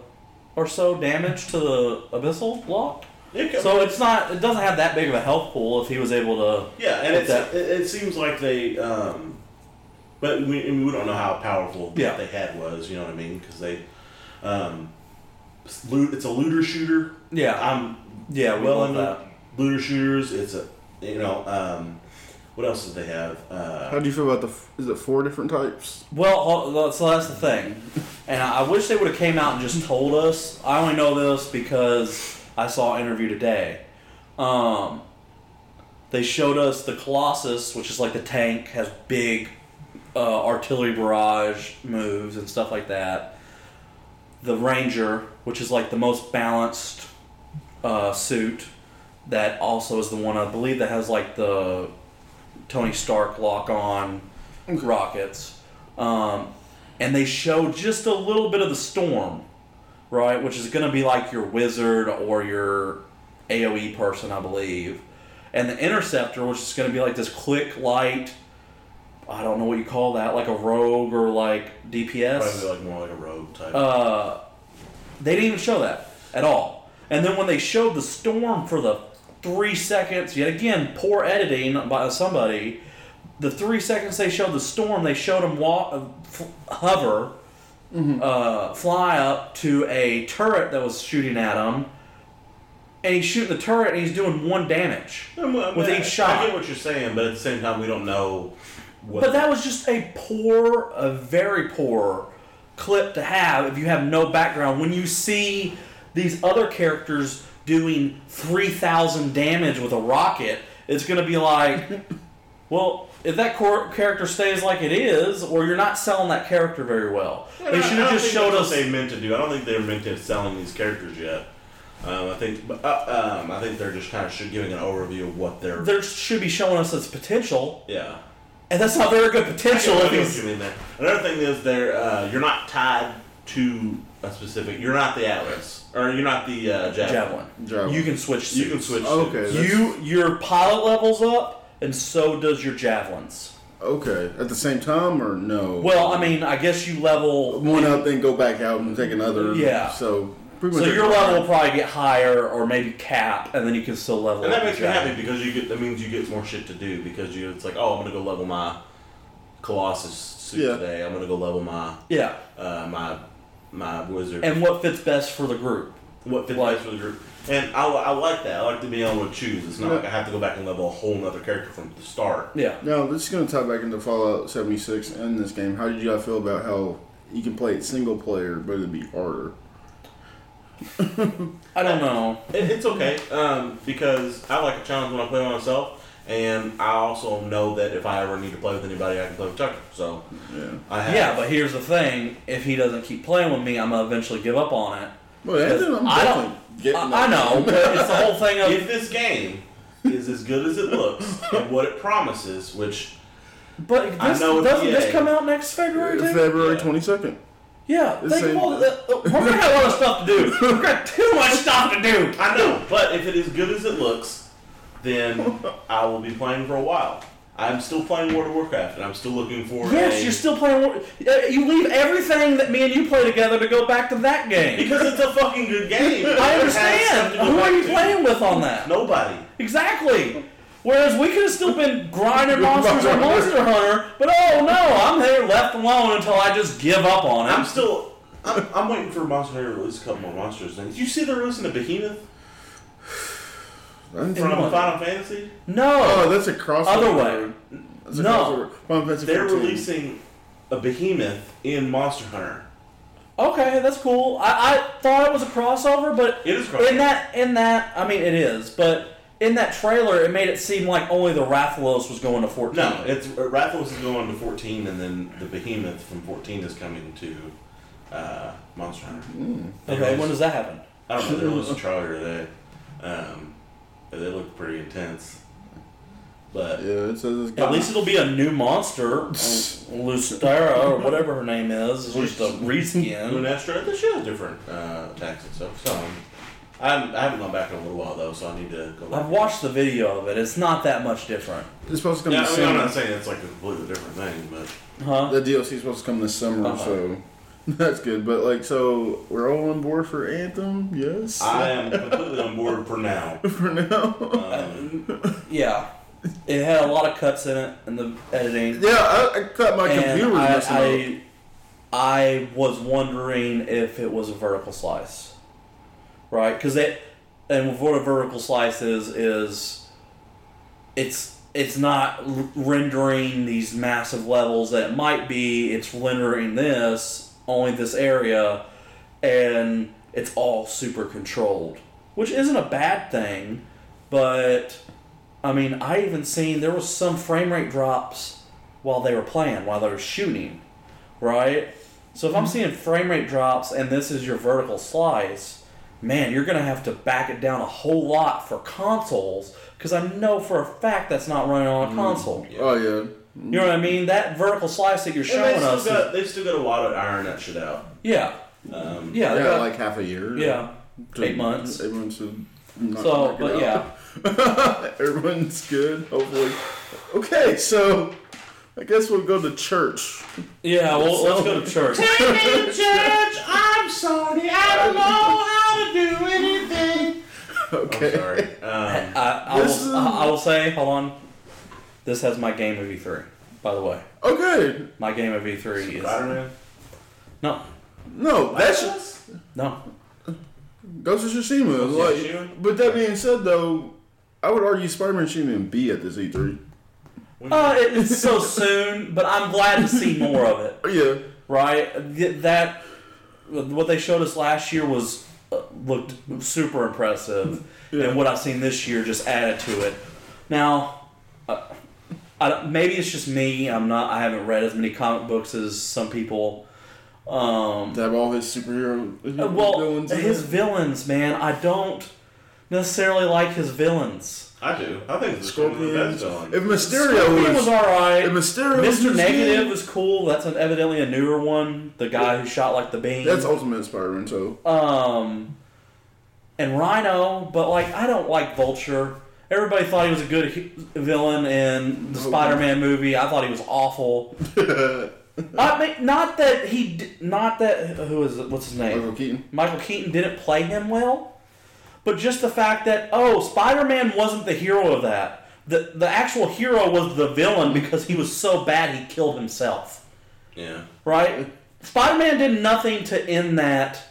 or so damage to the abyssal lock. It So it's not. It doesn't have that big of a health pool if he was able to. Yeah, and it's, that- it, it seems like they, um, but we, I mean, we don't know how powerful Yeah. what they had was. You know what I mean? Because they, um, it's loot. It's a looter shooter. Yeah. I'm yeah. We well love into that. looter shooters. It's a, you know, um, what else did they have? How Uh, do you feel about the? Is it four different types? Well, so that's the thing, and I I wish they would have came out and just told us. I only know this because I saw an interview today. Um, they showed us the Colossus, which is like the tank, has big uh, artillery barrage moves and stuff like that. The Ranger, which is like the most balanced uh, suit, that also is the one I believe that has like the Tony Stark lock on rockets. Um, and they showed just a little bit of the storm, right? Which is going to be like your wizard or your AoE person, I believe. And the interceptor, which is going to be like this quick light. I don't know what you call that, like a rogue or like DPS. probably like more like a rogue type. Uh, they didn't even show that at all. And then when they showed the storm for the three seconds, yet again, poor editing by somebody. The three seconds they showed the storm, they showed him walk, uh, f- hover, uh, fly up to a turret that was shooting at him, and he's shooting the turret and he's doing one damage. I mean, with I- each shot. I get what you're saying, but at the same time, we don't know. What But that was just a poor, a very poor clip to have if you have no background. When you see these other characters doing 3,000 damage with a rocket, it's going to be like, well, if that cor- character stays like it is, or you're not selling that character very well. Yeah, they should have just think showed that's us. what they meant to do. I don't think they're meant to selling these characters yet. Um, I think, uh, um, I think they're just kind of giving an overview of what they're. They should be showing us its potential, yeah. and that's not very good potential. I what you mean there. Another thing is they're uh, you're not tied to a specific. You're not the Atlas, or you're not the uh, javelin. javelin. Javelin. You can switch. You can suits. switch. Okay. suits. You your pilot levels up, and so does your javelins. Okay, at the same time or no? Well, I mean, I guess you level. one up, then go back out and take another. Yeah. So pretty So your level will probably get higher, or maybe cap, and then you can still level. And that makes me happy because you get that means you get more shit to do because you it's like oh I'm gonna go level my Colossus suit Yeah. today. I'm gonna go level my Yeah, uh, my my wizard. and what fits best for the group? what fits like- best for the group. And I, I like that. I like to be able to choose. It's not Yeah. like I have to go back and level a whole nother character from the start. Yeah. Now this is going to tie back into Fallout 76 and this game. How did you guys feel about how you can play it single player, but it'd be harder? I don't know. It, it's okay um, because I like a challenge when I play by myself, and I also know that if I ever need to play with anybody, I can play with Tucker. So Yeah. I have. Yeah, but here's the thing: if he doesn't keep playing with me, I'm gonna eventually give up on it. Well, Anthony, I'm don't- definitely getting I, I know, but it's the whole thing of. if this game is as good as it looks and what it promises, which But I this, know it's doesn't this come out next February? too? February 22nd. Yeah, The think same- of all the, uh, we're gonna have a lot of stuff to do. We've got too much stuff to do. I know, but if it is good as it looks, then I will be playing for a while. I'm still playing World of Warcraft, and I'm still looking for Yes, a, you're still playing. War- uh, You leave everything that me and you play together to go back to that game. because it's a fucking good game. I understand. Who are you to. playing with on that? Nobody. Exactly. Whereas we could have still been grinding monsters or Monster Hunter, but oh no, I'm here left alone until I just give up on it. I'm still. I'm, I'm waiting for Monster Hunter to release a couple more monsters. Did you see they're releasing a Behemoth from what? Final Fantasy? No. Oh, that's a crossover. Other way. That's a No. crossover. Final Fantasy They're 14. releasing a Behemoth in Monster Hunter. Okay, that's cool. I, I thought it was a crossover, but It is crossover. in that in that I mean it is, but in that trailer, it made it seem like only the Rathalos was going to 14. No, it's uh, Rathalos is going to 14, and then the Behemoth from 14 is coming to uh, Monster Hunter. Okay, when does that happen? I don't know. There was a trailer today. Um, they look pretty intense, but Yeah, it says it's At least it'll be a new monster, Lucera or whatever her name is. It's just a reskin. Lunestra, they show different uh, attacks and stuff. So um, I, haven't, gone back in a little while though, so I need to go. Back. I've watched the video of it. It's not that much different, it's supposed to come Yeah, I this mean, I'm not saying it's like a completely different thing, but huh? The DLC is supposed to come this summer, Uh-huh. so that's good. But like, so we're all on board for Anthem. Yes, I am completely on board for now. for now. Um, Yeah, it had a lot of cuts in it and the editing. yeah, I, I thought my and computer was messing. I, I, I was wondering if it was a vertical slice, right? Because it, and what a vertical slice is is, it's it's not r- rendering these massive levels that it might be. It's rendering this only this area, and it's all super controlled, which isn't a bad thing, but. I mean, I even seen there was some frame rate drops while they were playing, while they were shooting, right? So if I'm mm-hmm. seeing frame rate drops and this is your vertical slice, man, you're gonna have to back it down a whole lot for consoles because I know for a fact that's not running on a mm, console. yeah. Oh yeah, You know what I mean? That vertical slice that you're And they showing still, us, is- got, they still got a lot of iron that shit out. yeah, Um, yeah, they yeah, got- like half a year. yeah, To- eight months. Eight months. To knock- So, knock but out. yeah, everyone's good. Hopefully. Okay, so I guess we'll go to church. yeah. Well, let's go to church. Take me To church, I'm sorry, I don't know how to do anything. Okay. I'm sorry. Um, I, I, This is- will, I I will say, hold on. This has my game of E3, by the way. Okay. My game of E3 is Spider-Man. no, No, that's That's no. Ghost of Tsushima. Ghost Like, Tsushima? but that being said, though, I would argue Spider-Man shouldn't even be at this E3. Uh, it- it's so soon, but I'm glad to see more of it. Yeah. Right? That what they showed us last year was uh, looked super impressive, Yeah. and what I've seen this year just added to it. Now, uh, I don't, maybe it's just me. I'm not. I haven't read as many comic books as some people. Um, To have all his superhero Uh, well, villains in his it. villains, man, I don't necessarily like his villains. I do. I think it's one the best If Mysterio Scorpion was, was alright. if Mysterio Mr. Negative good, was cool. That's an, evidently a newer one. The guy who shot like the beam. that's Ultimate Spider-Man. So um, and Rhino, but like I don't like Vulture. Everybody thought he was a good he- villain in the Okay. Spider-Man movie. I thought he was awful. I mean, not that he, d- not that who is it? What's his name? Michael Keaton. Michael Keaton didn't play him well, but just the fact that oh, Spider-Man wasn't the hero of that. The the actual hero was the villain because he was so bad he killed himself. Yeah. Right? Spider-Man did nothing to end that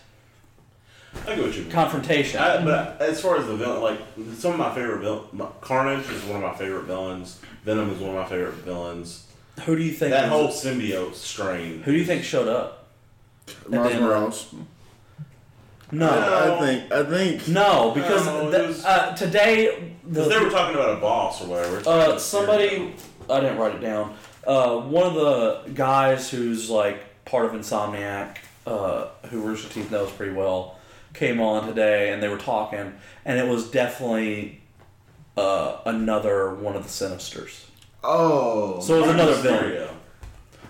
I get what you mean. confrontation. I, but as far as the villain, like some of my favorite villains, Carnage is one of my favorite villains. Venom is one of my favorite villains. who do you think? That whole was- symbiote strain. who do you think showed up? Miles Morales. No, I, I think. I think. no, because No, the- was- uh, today the, Because they were talking about a boss or whatever. Uh, somebody, I didn't write it down. Uh, one of the guys who's like part of Insomniac, uh, who Rooster Teeth knows pretty well, came on today and they were talking, and it was definitely uh, another one of the Sinisters. Oh. So it was another Mysterio. villain.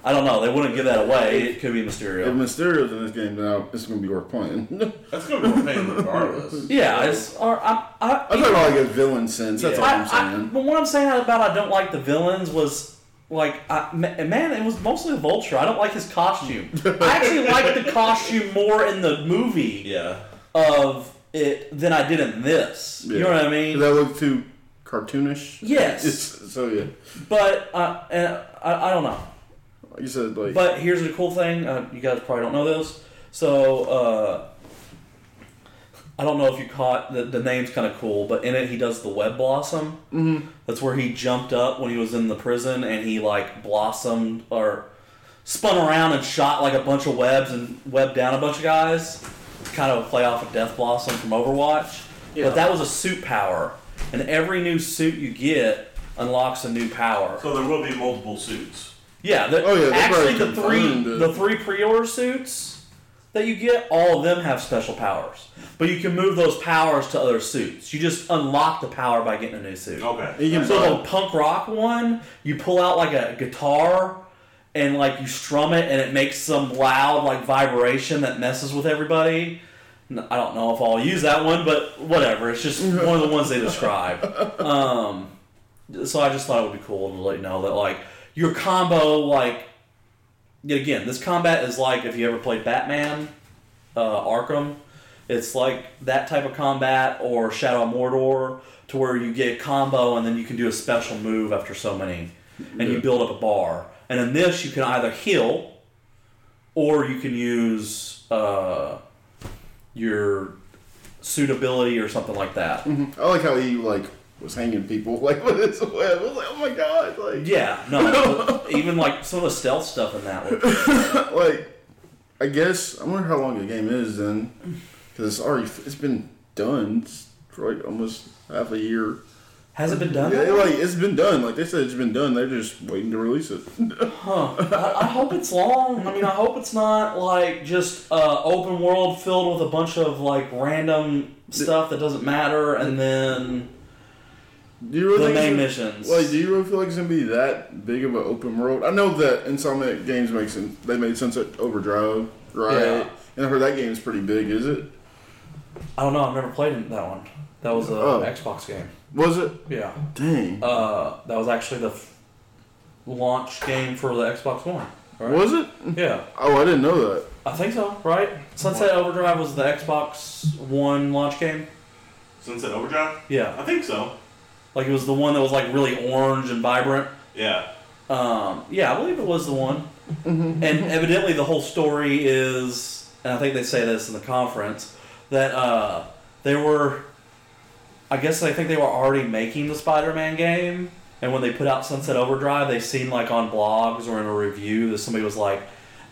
I don't know. They wouldn't give that away. It could be Mysterio. if Mysterio's in this game, now it's going to be worth playing. That's gonna be pain regardless. Yeah, it's. Or, I, I, I'm talking about like a villain sense. That's Yeah. all I, I'm I, saying. but what I'm saying about I don't like the villains was like, I, man, it was mostly Vulture. I don't like his costume. I actually like the costume more in the movie Yeah. Of it than I did in this. You know what I mean? Does that look too cartoonish? Yes. It's, so yeah, But uh, and I, I don't know. you said, like But here's the cool thing. Uh, you guys probably don't know this. So uh, I don't know if you caught the, the name's kind of cool, but in it he does the web blossom. Mhm. That's where he jumped up when he was in the prison and he like blossomed or spun around and shot like a bunch of webs and webbed down a bunch of guys. Kind of a play off of Death Blossom from Overwatch. Yeah. But that was a suit power. and every new suit you get unlocks a new power. So there will be multiple suits. Yeah, the, Oh, yeah, actually the three it. the three pre-order suits that you get, all of them have special powers. But you can move those powers to other suits. You just unlock the power by getting a new suit. Okay. So the punk rock one, you pull out like a guitar and like you strum it and it makes some loud like vibration that messes with everybody. I don't know if I'll use that one, but whatever. It's just one of the ones they describe. Um, so I just thought it would be cool to let you know that like your combo like again this combat is like if you ever played Batman uh, Arkham it's like that type of combat or Shadow of Mordor to where you get a combo and then you can do a special move after so many and you build up a bar and in this you can either heal or you can use uh, your suitability or something like that I like how he like was hanging people like with his web. I was like, oh my god, like yeah no even like some of the stealth stuff in that was like I guess I wonder how long the game is then, because it's already it's been done for like almost half a year. Has it been done Yeah, like it's been done. Like they said, it's been done. They're just waiting to release it. Huh. I, I hope it's long. I mean, I hope it's not like just uh, open world filled with a bunch of like random stuff that doesn't matter, and then do you really the main missions. Like, do you really feel like it's gonna be that big of an open world? I know that Insomniac Games makes they made Sunset Overdrive, right? Yeah. And I heard that game's pretty big. Is it? I don't know. I've never played that one. That was a Oh. Xbox game. Was it? Yeah. Dang. Uh, that was actually the f- launch game for the Xbox One. Right? Was it? Yeah, Oh, I didn't know that. I think so. Right. Sunset Overdrive was the Xbox One launch game. Sunset Overdrive? Yeah, I think so. like it was the one that was like really orange and vibrant. Yeah. Um, yeah, I believe it was the one. And evidently, the whole story is, and I think they say this in the conference, that uh, they were, I guess I think they were already making the Spider Man game. And when they put out Sunset Overdrive, they seen like on blogs or in a review that somebody was like,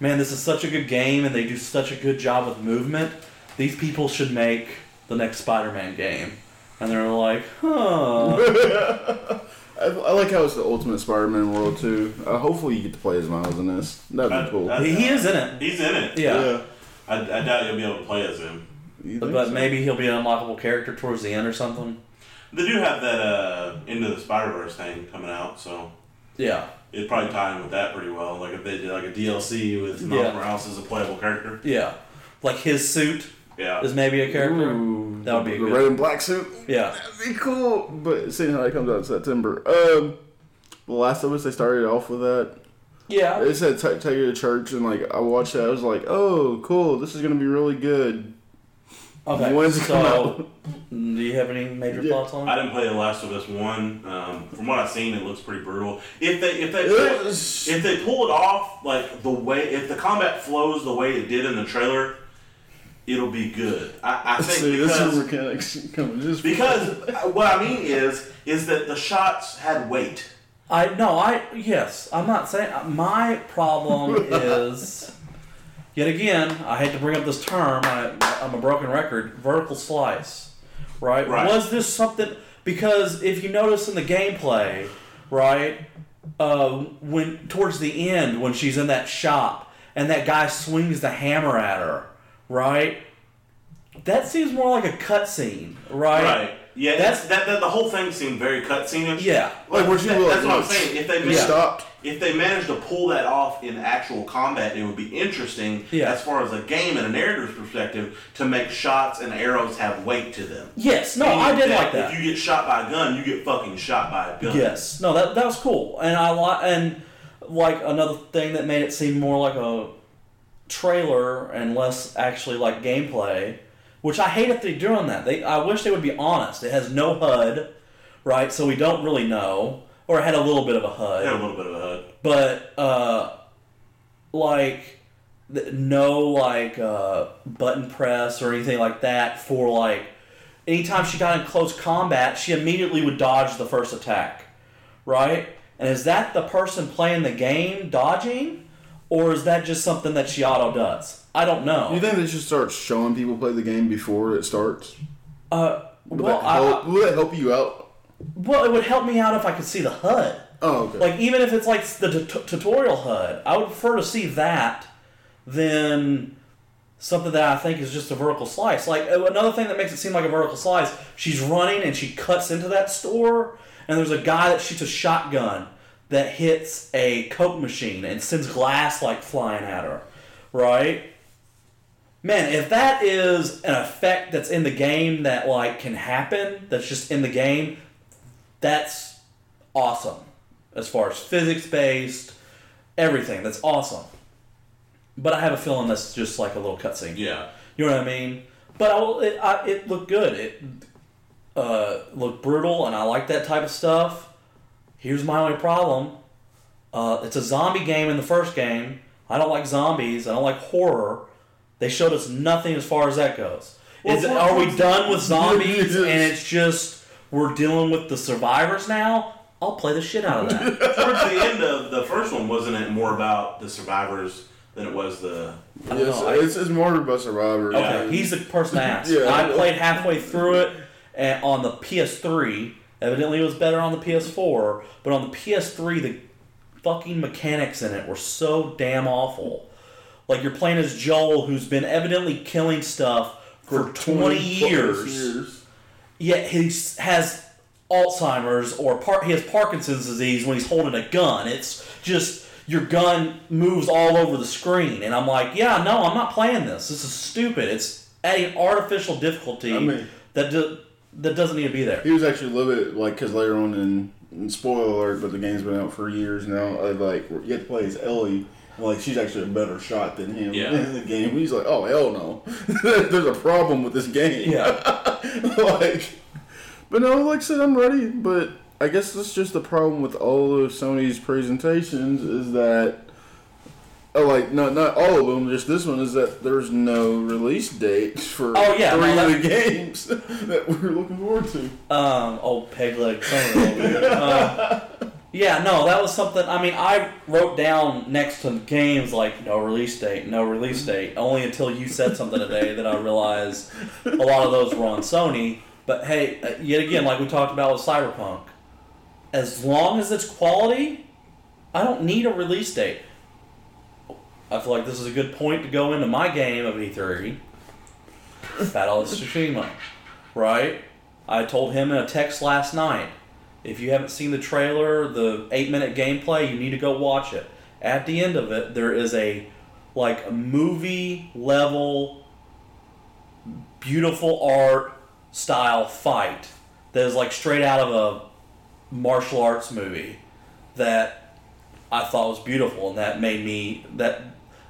man, this is such a good game and they do such a good job with movement. These people should make the next Spider Man game. And they're like, huh. I, I like how it's the ultimate Spider-Man world too. Uh, hopefully, you get to play as Miles in this. That'd I- be cool. I- he, he is in it. He's in it. Yeah. I, I doubt you'll be able to play as him. You think But so? maybe he'll be an unlockable character towards the end or something. They do have that uh, Into the Spider Verse thing coming out, so Yeah. it'd probably tie in with that pretty well. Like if they did like a DLC with Miles Yeah. Morales as a playable character. Yeah. Like his suit Yeah. is maybe a character. Ooh, That would be the good. red and black suit. Yeah. That'd be cool. But seeing how that comes out in September. Um, The Last of Us, they started off with that. Yeah. They said take you to church, and like I watched that, I was like, oh, cool, this is gonna be really good. Okay. When's it come so, do you have any major Yeah. thoughts on it? I didn't play The Last of Us one. Um, from what I've seen, it looks pretty brutal. If they if they pull, if they pull it off like the way if the combat flows the way it did in the trailer, it'll be good. I, I think See, this because is mechanics coming just because uh, what I mean is is that the shots had weight. I no. I yes. I'm not saying my problem is. Yet again, I hate to bring up this term. I, I'm a broken record. Vertical slice, right? Right. Was this something? Because if you notice in the gameplay, right, uh, when towards the end when she's in that shop and that guy swings the hammer at her, right? That seems more like a cutscene, right? Right. Yeah. That's- That's that, that. The whole thing seemed very cutscene. Yeah. like where she That- will, that's what I'm saying. If they it made- stopped. If they managed to pull that off in actual combat, it would be interesting Yeah. as far as a game and a narrative's perspective to make shots and arrows have weight to them. Yes. No, I did like that. If you get shot by a gun, you get fucking shot by a gun. Yes. No, that that was cool, and I like and like another thing that made it seem more like a trailer and less actually like gameplay, which I hate if they're doing that. They I wish they would be honest. It has no HUD, right? So we don't really know, or had a little bit of a HUD, Had a little bit of a HUD. but uh, like th- no like uh, button press or anything like that for like anytime she got in close combat she immediately would dodge the first attack right? And is that the person playing the game dodging? Or is that just something that she auto does? I don't know. Do you think they should start showing people play the game before it starts? uh, Will, well that, help, I, will that help you out Well, it would help me out if I could see the HUD. Oh, okay. Like even if it's like the t- tutorial HUD, I would prefer to see that than something that I think is just a vertical slice. Like another thing that makes it seem like a vertical slice, she's running and she cuts into that store, and there's a guy that shoots a shotgun that hits a Coke machine and sends glass like flying at her, right? Man, if that is an effect that's in the game that like can happen, that's just in the game, that's awesome. As far as physics based, everything, that's awesome. But I have a feeling that's just like a little cutscene. Yeah. You know what I mean? But I, it, I, it looked good. It uh, looked brutal, and I like that type of stuff. Here's my only problem: uh, it's a zombie game in the first game. I don't like zombies. I don't like horror. They showed us nothing as far as that goes. Is, are we done with zombies and it's just we're dealing with the survivors now? I'll play the shit out of that. Towards the end of the first one, wasn't it more about the survivors than it was the? I don't Yes, know, I- it's, it's more about Survivor. Okay, he's the person to ask. Yeah. I played halfway through it and on the PS3. Evidently, it was better on the PS4, but on the PS3, the fucking mechanics in it were so damn awful. Like you're playing as Joel, who's been evidently killing stuff for, 20, years, years. Yet he has Alzheimer's or par- he has Parkinson's disease when he's holding a gun. It's just your gun moves all over the screen, and I'm like, yeah, no, I'm not playing this. This is stupid. It's adding artificial difficulty I mean- that do- that doesn't need to be there. He was actually a little bit like, because later on in, in spoiler alert, but the game's been out for years now. Uh, like, you have to play as Ellie. Like she's actually a better shot than him Yeah. in the game. He's like, oh hell no, there's a problem with this game. Yeah, like, but no, like I said, I'm ready. But I guess that's just the problem with all of Sony's presentations is that, oh, like not not all of them, just this one is that there's no release date for Oh, yeah, three no, of the games that we're looking forward to. um, old peg leg. Over here. Uh, yeah, no, that was something. I mean, I wrote down next to games like no release date, no release date. Only until you said something today that I realized a lot of those were on Sony. But hey, uh, yet again, like we talked about with Cyberpunk, as long as it's quality, I don't need a release date. I feel like this is a good point to go into my game of E3, Battle of Tsushima, right? I told him in a text last night. If you haven't seen the trailer, the eight minute gameplay, you need to go watch it. At the end of it, there is a like a movie level, beautiful art style fight that is like straight out of a martial arts movie that I thought was beautiful, and that made me that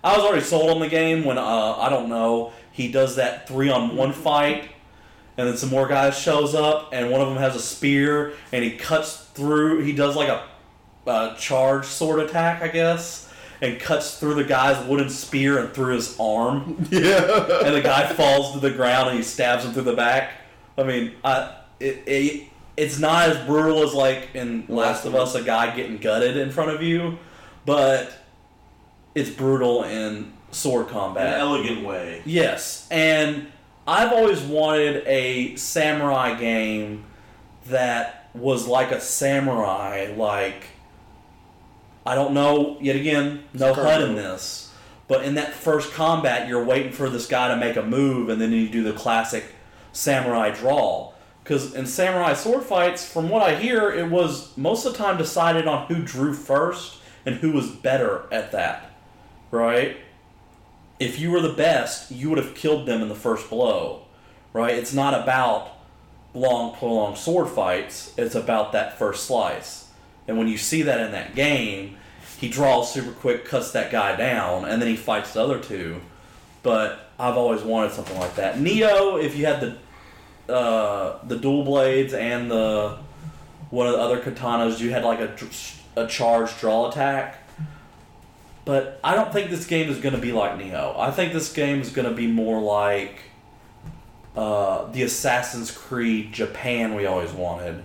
I was already sold on the game when uh, I don't know he does that three on one fight and then some more guys shows up and one of them has a spear and he cuts through he does like a, a charge sword attack i guess and cuts through the guy's wooden spear and through his arm Yeah. and the guy falls to the ground and he stabs him through the back i mean I, it, it, it's not as brutal as like in last of us a guy getting gutted in front of you but it's brutal in sword An combat elegant way. Yes, and I've always wanted a samurai game that was like a samurai, like I don't know. Yet again, no HUD in this, but in that first combat, you're waiting for this guy to make a move, and then you do the classic samurai draw. Because in samurai sword fights, from what I hear, it was most of the time decided on who drew first and who was better at that, right? If you were the best, you would have killed them in the first blow, right? It's not about long, prolonged sword fights. It's about that first slice. And when you see that in that game, he draws super quick, cuts that guy down, and then he fights the other two. But I've always wanted something like that. Nioh, if you had the uh, the dual blades and the one of the other katanas, you had like a, a charge draw attack. But I don't think this game is going to be like Nioh. I think this game is going to be more like uh, the Assassin's Creed Japan we always wanted.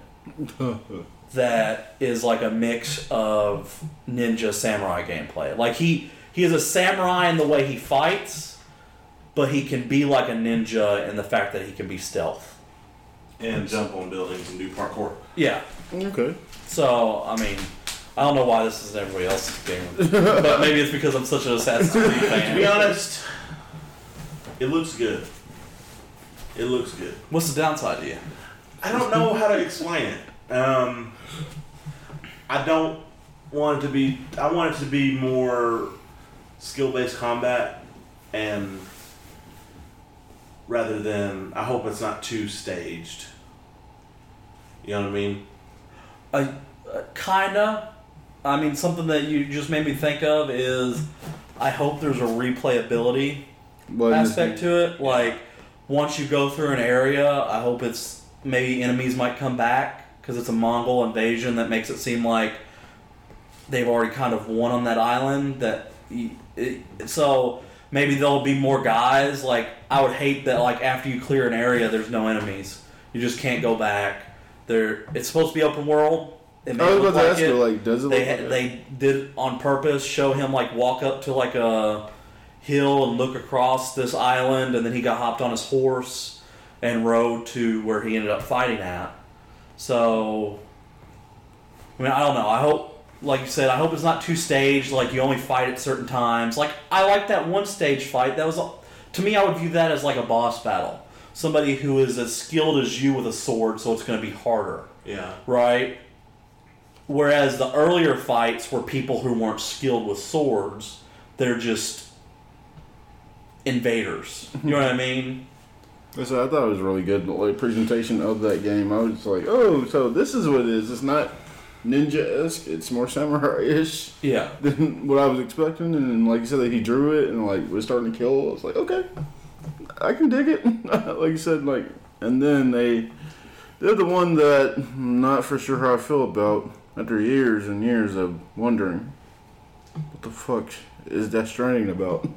that is like a mix of ninja samurai gameplay. Like he he is a samurai in the way he fights, but he can be like a ninja in the fact that he can be stealth. and jump on buildings and do parkour. Yeah. Okay. So I mean, I don't know why this is everybody else's game, but maybe it's because I'm such an Assassin's Creed fan. To be honest, it looks good. It looks good. What's the downside to you? I don't know how to explain it. Um, I don't want it to be. I want it to be more skill-based combat, and rather than. I hope it's not too staged. You know what I mean? I uh, kinda. I mean, something that you just made me think of is, I hope there's a replayability But aspect to it. Like, once you go through an area, I hope it's maybe enemies might come back because it's a Mongol invasion that makes it seem like they've already kind of won on that island. That it, so maybe there'll be more guys. Like, I would hate that. Like after you clear an area, there's no enemies. You just can't go back. There, it's supposed to be open world. It may I was about to like ask it. you, like, does it they look like they did on purpose show him like walk up to like a hill and look across this island and then he got hopped on his horse and rode to where he ended up fighting at. So i mean i don't know. I hope like you said i hope it's not too staged like you only fight at certain times. Like i like that one stage fight. That was to me i would view that as like a boss battle. Somebody who is as skilled as you with a sword so it's going to be harder. Yeah. right? Whereas the earlier fights were people who weren't skilled with swords, they're just invaders. You know what I mhm. mean? So I thought it was really good like presentation of that game. I was like, oh, so this is what it is. It's not ninja esque. It's more samurai ish Yeah. than what I was expecting. And then, like you said, that he drew it and like was starting to kill. I was like, okay, I can dig it. like you said, like, and then they they're the one that I'm not for sure how I feel about after years and years of wondering what the fuck is Death Stranding about.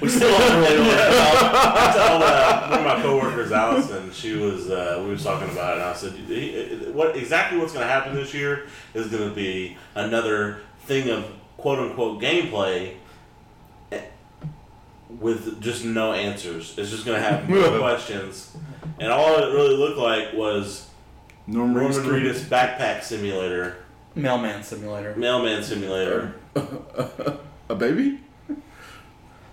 We still don't really know what it's about. I told uh, one of my coworkers, Allison, she was uh, we was talking about it, and I said, "What exactly what's going to happen this year is going to be another thing of quote unquote gameplay." eh, With just no answers, it's just going to have more questions, and all it really looked like was Norman Norman Reedus. Reedus backpack simulator, Mailman Simulator. mailman simulator. A baby?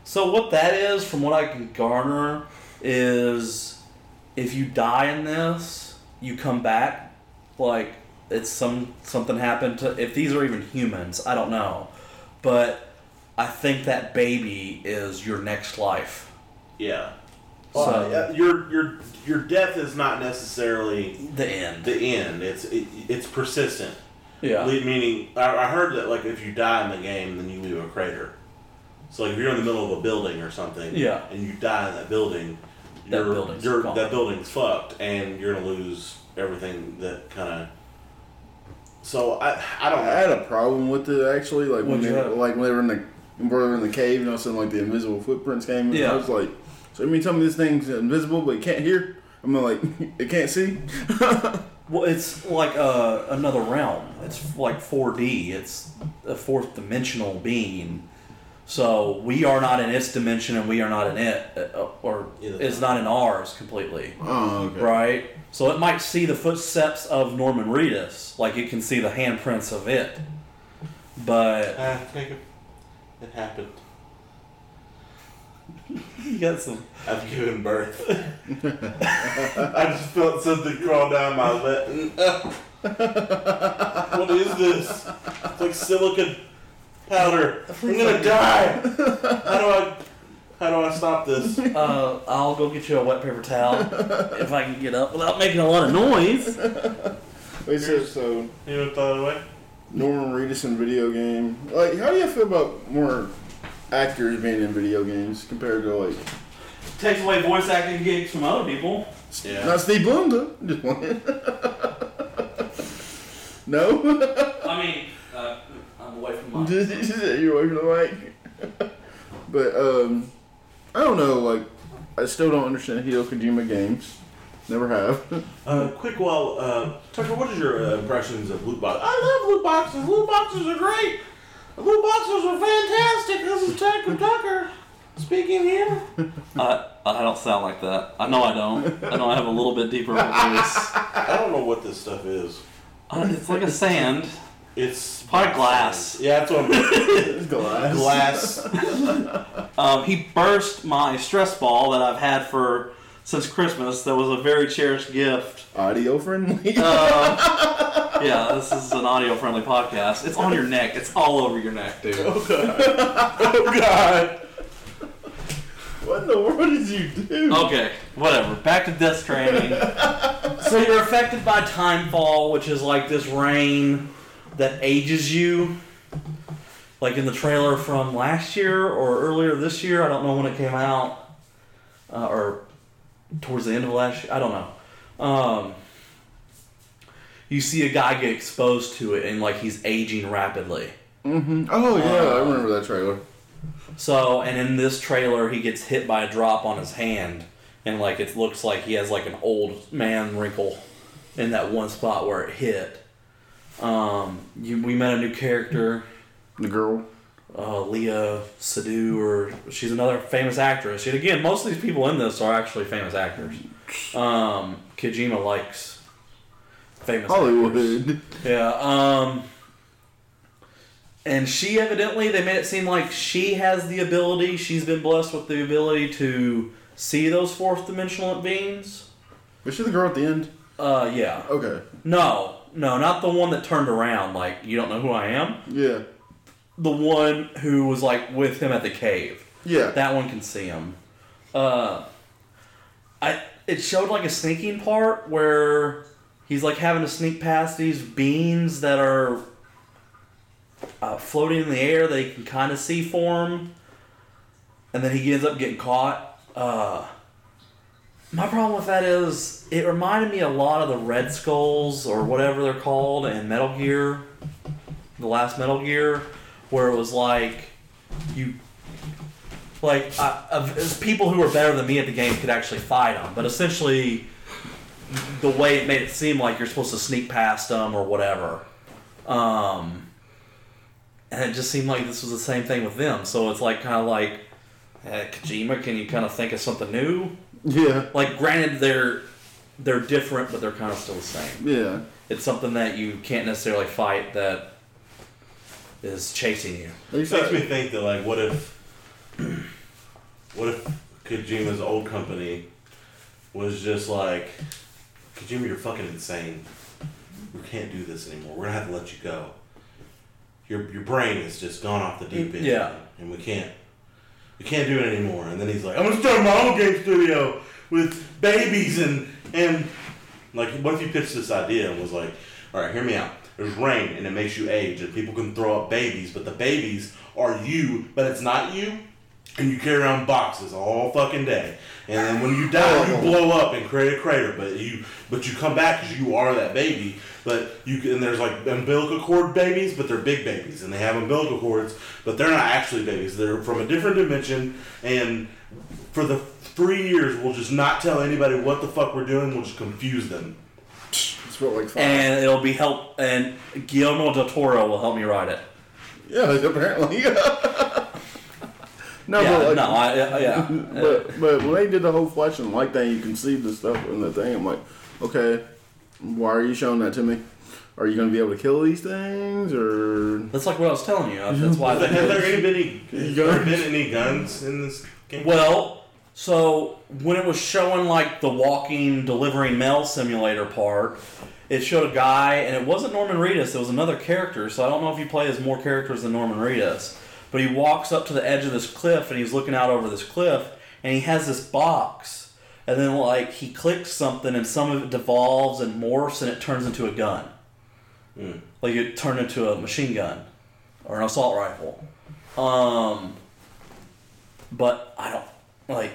So what that is, from what I can garner, is if you die in this, you come back. Like it's some something happened to. If these are even humans, I don't know, but I think that baby is your next life. Yeah. So- uh, your your your death is not necessarily The end. the end. It's it, it's persistent. yeah. Meaning, I, I heard that like if you die in the game, then you leave a crater. So like if you're in the middle of a building or something, Yeah. and you die in that building, That you're- building's you're- gone. that building's fucked, and you're gonna lose everything that kind of. So I I don't I know. had a problem with it actually. Like when What'd they, like when they were in the when they were in the cave, and all of a sudden like the invisible footprints came. And Yeah. I was like, so you mean tell me this thing's invisible but it can't hear? I'm like, it can't see. Well, it's like uh, another realm. It's like 4D. It's a fourth dimensional being. So we are not in its dimension, and we are not in it, uh, or Either. it's not in ours completely, Oh, okay. right? So it might see the footsteps of Norman Reedus, like it can see the handprints of it. But Ah, take it. It happened. you got some. I've given birth. I just felt something crawl down my lip. what is this? It's like silicon powder. I'm gonna die. How do I? How do I stop this? Uh, I'll go get you a wet paper towel if I can get up without making a lot of noise. Wait, so, so You want to throw it away? Norman Reedus in video game. Like, how do you feel about more actors being in video games compared to like Takes away voice acting gigs from other people. Yeah. not Steve Blum though? Just one. no. I mean, uh, I'm away from mine. You're away from the mic. but um, I don't know. Like, I still don't understand Hideo Kojima games. Never have. Uh, quick, well, uh, Tucker, what is your uh, impressions of loot boxes? I love loot boxes. Loot boxes are great. Loot boxes are fantastic. This is Tucker. Tucker. Speaking here. I I don't sound like that. I know I don't. I know I have a little bit deeper of a voice. I don't know what this stuff is. Uh, it's like a sand. It's Probably glass. Yeah, that's what I'm. Glass. glass. Um, he burst my stress ball that I've had for since Christmas. That was a very cherished gift. Audio friendly. Uh, yeah, this is an audio friendly podcast. It's on your neck. It's all over your neck, dude. Oh god. Oh god. what in the world did you do? Okay, whatever. Back to Death Stranding. so you're affected by timefall, which is like this rain that ages you. Like in the trailer from last year or earlier this year, I don't know when it came out, uh, or towards the end of last year. I don't know. Um, you see a guy get exposed to it, and like he's aging rapidly. Mm-hmm. Oh yeah, I remember that trailer. So, and in this trailer, he gets hit by a drop on his hand, and like it looks like he has like an old man wrinkle in that one spot where it hit. Um, you, we met a new character, The girl. Uh, Léa Seydoux, or she's another famous actress. Yet again, most of these people in this are actually famous actors. Um, Kojima likes famous actors. Hollywood. Yeah. Um. And she evidently, they made it seem like she has the ability. She's been blessed with the ability to see those fourth dimensional beings. Was she the girl at the end? Uh, yeah. Okay. No, no, not the one that turned around. Like you don't know who I am. Yeah. The one who was like with him at the cave. Yeah. That one can see him. Uh, I it showed like a sneaking part where he's like having to sneak past these beams that are uh, floating in the air that he can kind of see for him, and then he ends up getting caught. Uh, my problem with that is it reminded me a lot of the Red Skulls or whatever they're called in Metal Gear, the last Metal Gear, where it was like you like uh, of, people who were better than me at the game could actually fight them, but essentially the way it made it seem like you're supposed to sneak past them or whatever. Um, and it just seemed like this was the same thing with them. So it's like kind of like eh, Kojima. Can you kind of think of something new? Yeah. Like, granted, they're they're different, but they're kind of still the same. Yeah. It's something that you can't necessarily fight that is chasing you. They It makes me think that like, what if, what if Kojima's old company was just like, Kojima, you're fucking insane. We can't do this anymore. We're gonna have to let you go. Your your brain has just gone off the deep end. Yeah. and we can't we can't do it anymore. And then he's like, I'm gonna start my own game studio with babies and and like, what if you pitched this idea and was like, all right, hear me out. There's rain and it makes you age, and people can throw up babies, but the babies are you, but it's not you. And you carry around boxes all fucking day, and then when you die, you oh. blow up and create a crater. But you, but you come back because you are that baby. But you and there's like umbilical cord babies, but they're big babies, and they have umbilical cords, but they're not actually babies. They're from a different dimension, and for the three years, we'll just not tell anybody what the fuck we're doing. We'll just confuse them. It's felt like fun. And it'll be help. And Guillermo del Toro will help me write it. yeah, apparently. no, yeah, but like, no, I, I- yeah. but but when they did the whole flesh and light thing, you can see the stuff in the thing. I'm like, okay, why are you showing that to me? Are you going to be able to kill these things, or That's like what I was telling you. That's why. Have there, have there I any been any, has there been any guns in this game? well, so when it was showing like the walking, delivering mail simulator part, it showed a guy, and it wasn't Norman Reedus. It was another character. So I don't know if you play as more characters than Norman Reedus. But he walks up to the edge of this cliff, and he's looking out over this cliff, and he has this box. And then like he clicks something, and some of it devolves and morphs, and it turns into a gun. Hmm. Like it turned into a machine gun or an assault rifle. Um, but I don't like.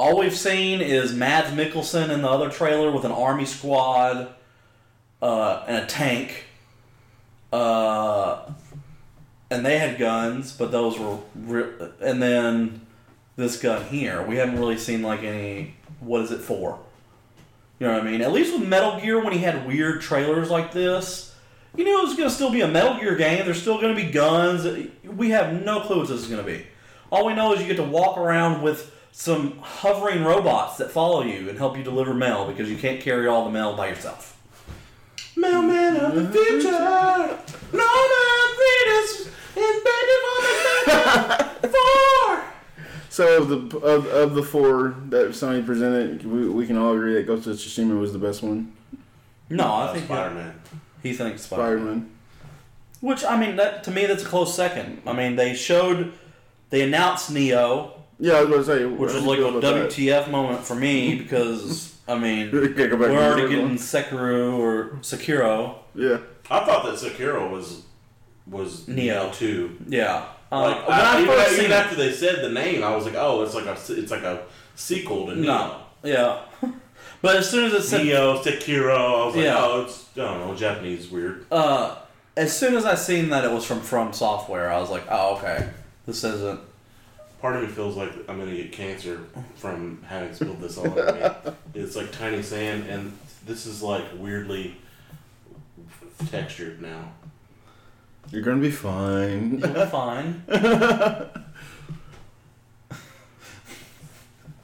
All we've seen is Mads Mikkelsen in the other trailer with an army squad uh, and a tank. Uh, and they had guns, but those were. Re- and then this gun here, we haven't really seen like any. What is it for? You know what I mean? At least with Metal Gear, when he had weird trailers like this, you knew it was going to still be a Metal Gear game. There's still going to be guns. We have no clue what this is going to be. All we know is you get to walk around with some hovering robots that follow you and help you deliver mail because you can't carry all the mail by yourself. Mailman of the future. Norman Reedus invented Four. So of the of, of the four that Sony presented, we, we can all agree that Ghost of Tsushima was the best one. No, I uh, think Spider Man. he thinks Spider. Spider Man. Which I mean, that to me, that's a close second. I mean, they showed, they announced Nioh, Yeah, I was going to say, which was like a WTF moment for me because I mean, Can't go back we're already getting one. Sekiro or Sekiro. Yeah, I thought that Sekiro was was Nioh. Nioh too. Yeah. Uh, Like when I, I, even, first even seen after they said the name, I was like, oh, it's like a it's like a sequel to Nioh. no, yeah. but as soon as it said, Nioh Sekiro, I was like, Yeah. oh, it's I don't know, Japanese weird. uh, as soon as I seen that it was from From Software, I was like, oh okay, this isn't. Part of me feels like I'm gonna get cancer from having spilled this all over me. It's like tiny sand, and this is like weirdly textured now. you're gonna be fine. You're fine.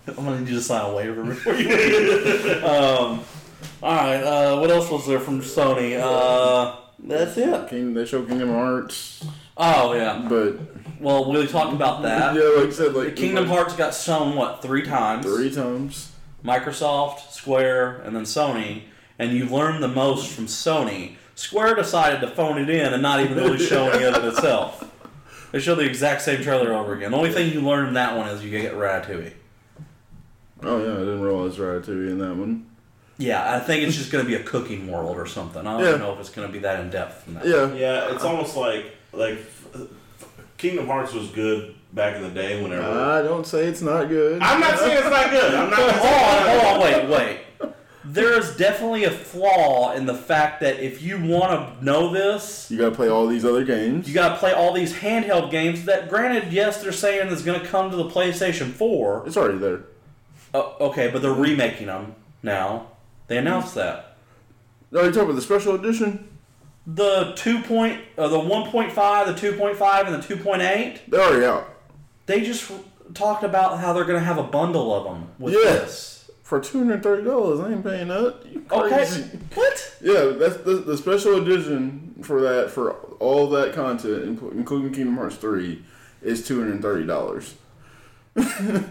I'm gonna need you to sign a waiver before you leave. um, all right. Uh, what else was there from Sony? Uh, that's it. King, they show Kingdom Hearts, Oh yeah. but Well, we talked about that. yeah, like I said, like Kingdom Hearts got shown what three times? three times. Microsoft, Square, and then Sony. And you learned the most from Sony. Square decided to phone it in and not even really show any of it itself. They showed the exact same trailer over again. The only thing you learned in that one is you get Ratatouille. Oh yeah, I didn't realize Ratatouille in that one. Yeah, I think it's just going to be a cooking world or something. I don't Yeah. know if it's going to be that in depth. In that. Yeah, Yeah, it's almost like like Kingdom Hearts was good back in the day whenever. I don't say it's not good. I'm not saying it's not good. I'm not. gonna Hold on, it's not hold on, good. wait, wait. There is definitely a flaw in the fact that if you want to know this, You gotta play all these other games. You got to play all these handheld games that, granted, yes, they're saying it's going to come to the PlayStation 4. it's already there. Uh, okay, but they're remaking them now. They announced that. No, you talking about the special edition? The 2 point, uh, the 1.5, the 2.5, and the 2.8, They're already out they just talked about how they're going to have a bundle of them with Yeah. this. for two hundred thirty dollars. I ain't paying that. You Okay. crazy. What? Yeah, that's the, the special edition for that for all that content, including Kingdom Hearts three, is two hundred thirty dollars.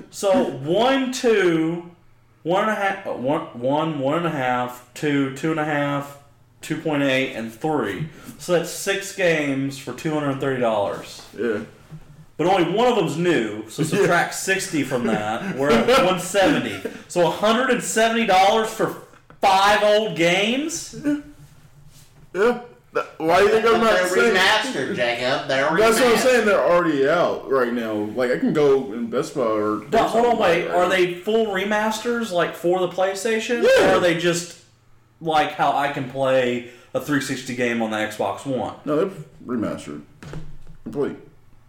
So, one, two, one and a half, uh, one, one, one and a half, two, two and a half, 2.8, and three. So that's six games for $230. Yeah, But only one of them's new, so subtract 60 from that. We're at 170. So $170 for five old games? yeah. Why do you think I'm not They're saying? remastered, Jacob. They're remastered. That's what I'm saying. They're already out right now. Like I can go in Best Buy or. No, hold on, wait. Are they full remasters, like for the PlayStation? Yeah. Or are they just like how I can play a 360 game on the Xbox One? No, they're remastered. Complete.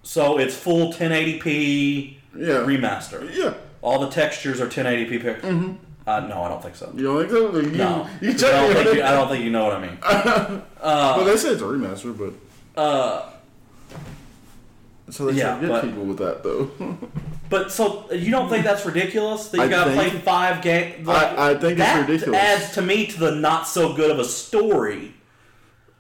So it's full 1080p Yeah. remaster. yeah. All the textures are 1080p pictures. Mm-hmm. Uh, no, I don't think so. You don't think so? You, No, You, I don't, me think you. I don't think you know what I mean. Well, they say it's a remaster, but Uh, so they Yeah, to get but- people with that though. But so you don't think that's ridiculous that you gotta play five games? I- I think it's that ridiculous. adds to me to the not so good of a story,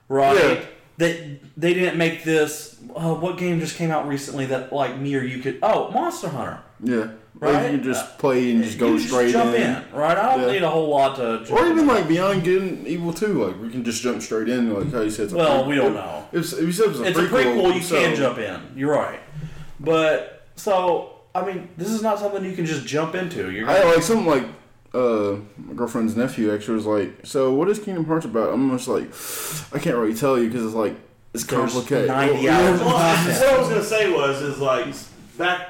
right? Yeah. That they didn't make this. Uh, what game just came out recently that like me or you could? Oh, Monster Hunter. yeah. Or Right? you can just play and just go You straight jump in. in. right? I don't Yeah. need a whole lot to. jump Or even in. like Beyond Good and Evil 2, like we can just jump straight in, like how you said. It's a Well, prequel. we don't know. If, if you said it was a it's prequel, a prequel. You so- can jump in. You're right, but so I mean, this is not something you can just jump into. You're I like something like uh, my girlfriend's nephew actually was like, "So what is Kingdom Hearts about?" I'm just like, I can't really tell you because it's like it's There's complicated. 90 Well, hours yeah. of Well, content. what I was gonna say was is like back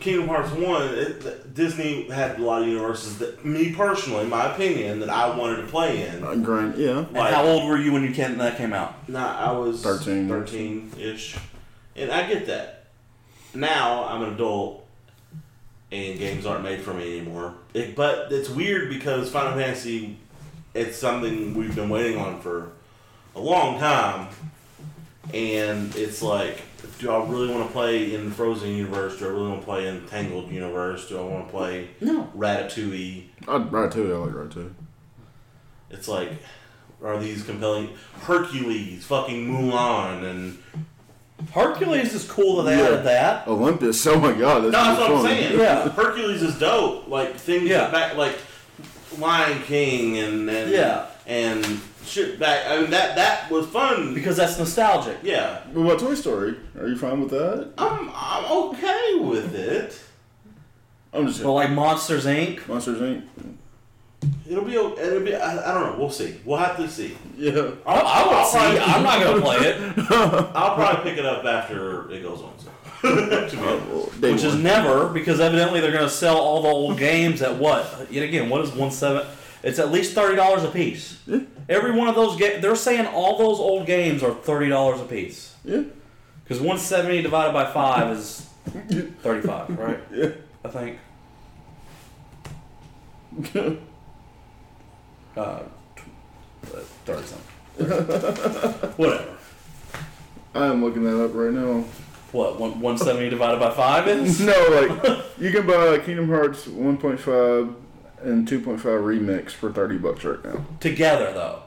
Kingdom Hearts one, it, Disney had a lot of universes that me personally, my opinion, that I wanted to play in. Uh, Grant, yeah. And how old were you when you came, that came out? Nah, I was 13. 13 ish, and I get that. Now I'm an adult, and games aren't made for me anymore. It, but it's weird because Final Fantasy, it's something we've been waiting on for a long time, and it's like, do I really want to play in the Frozen universe? Do I really want to play in Tangled universe? Do I want to play No. Ratatouille? I'd Ratatouille. I like Ratatouille. It's like, are these compelling? Hercules, fucking Mulan, and Hercules is cool that they Yeah. added that. Olympus. Oh my god, that's, no, that's what I'm funny. saying. Yeah. Hercules is dope. Like things Yeah. back, like Lion King, and and Yeah. and shit back. I mean that that was fun. Because that's nostalgic. Yeah, What about Toy Story? Are you fine with that? I'm I'm okay with it. I'm just Well, like Monsters Inc. Monsters Inc. It'll be. o- It'll be. I, I don't know. We'll see. We'll have to see. Yeah. I, I would see. probably- I'm not gonna play it, I'll probably pick it up after it goes on. So. to be honest. Well, day which is never because evidently they're gonna sell all the old games at what? Yet again, what is one seven? It's at least thirty dollars a piece. Yeah. Every one of those games, they're saying all those old games are thirty dollars a piece. Yeah. Because one seventy divided by five is thirty-five, right? Yeah. I think. Uh, tw- uh, thirty something. Whatever. I am looking that up right now. What one one seventy divided by five is? No, like you can buy Kingdom Hearts 1.5 and 2.5 remix for 30 bucks right now. Together though,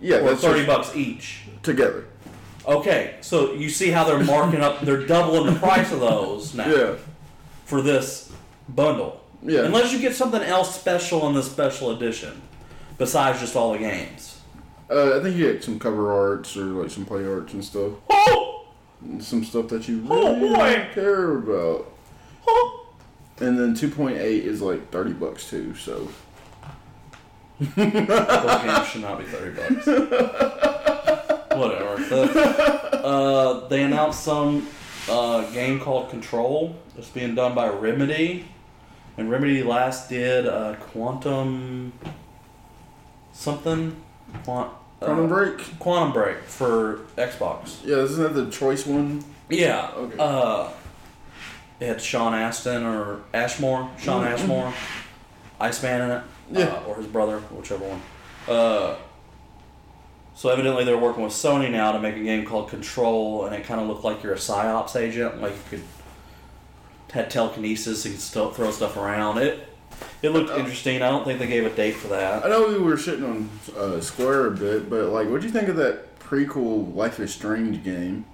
Yeah, or that's thirty bucks each. together. Okay, so you see how they're marking up, they're doubling the price of those now Yeah. for this bundle. Yeah. Unless you get something else special in this special edition, besides just all the games. Uh, I think you get some cover arts or like some play arts and stuff. Oh! And some stuff that you Oh, really boy. don't care about. oh. And then 2.8 is like 30 bucks too, so. Those games should not be 30 bucks. Whatever. The- uh, they announced some uh, game called Control. It's being done by Remedy. And Remedy last did uh, Quantum. Something? Quant, uh, Quantum Break? Quantum Break for Xbox. Yeah, isn't that the choice one? Yeah. Okay. Uh, it had Sean Astin or Ashmore, Shawn Ashmore, Iceman in it, Yeah. uh, or his brother, whichever one. Uh, so evidently they're working with Sony now to make a game called Control, and it kind of looked like you're a psyops agent, like you could had telekinesis, you could still throw stuff around. It it looked interesting. I don't think they gave a date for that. I know we were shitting on uh, Square a bit, but like, what do you think of that prequel Life is Strange game?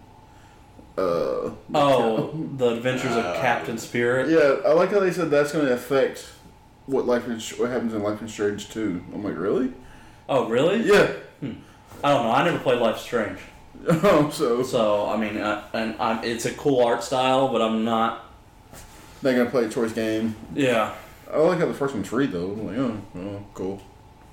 Uh, Oh, the Adventures of Captain Spirit. yeah, I like how they said that's going to affect what life is, what happens in Life is Strange 2. I'm like, really? Oh, really? Yeah. I don't know. I never played Life is Strange. Oh, so So I mean, uh, and I'm, it's a cool art style, but I'm not. they're gonna play a choice game. Yeah, I like how the first one's free though. I'm like, oh, oh, cool.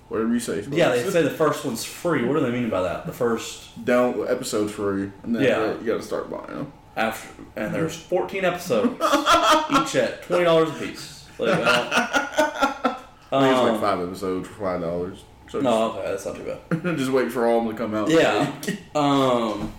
Whatever you say. yeah. They say the first one's free. What do they mean by that? The first down episodes free, and then Yeah. you got to start buying them. after, and there's 14 episodes, each at twenty dollars a piece. Like, I I think it's Um, like five episodes for five dollars. So no, okay, that's not too bad. just, just wait for all of them to come out. Yeah. Um,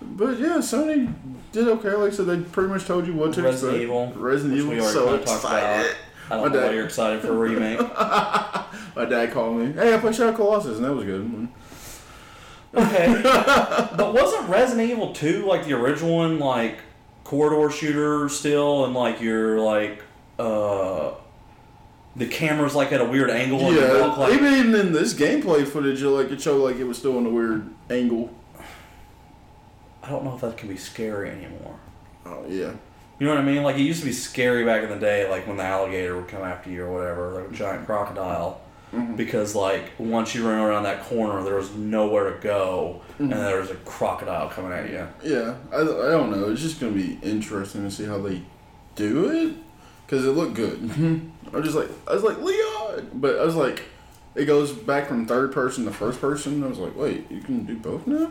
But yeah, Sony did okay. Like I said, they pretty much told you what to Resident expect. Evil, Resident which Evil. already So kinda talked about. excited. I My don't know why dad- you're excited for a remake. My dad called me. Hey, I played Shadow Colossus, and that was good. Okay. but wasn't Resident Evil 2 like the original one, like corridor shooter still, and like you're like, uh, the camera's like at a weird angle and Yeah, walk like. even even in this gameplay footage, like it showed like it was still in a weird angle. I don't know if that can be scary anymore. Oh yeah, You know what I mean? Like it used to be scary back in the day, like when the alligator would come after you or whatever, like a giant crocodile. Mm-hmm. Because like once you run around that corner, there was nowhere to go, and mm-hmm. there was a crocodile coming at you. yeah. I, I don't know. It's just gonna be interesting to see how they do it because it looked good. Mm-hmm. I was just like I was like Leon, but I was like it goes back from third person to first person. I was like, wait, you can do both now?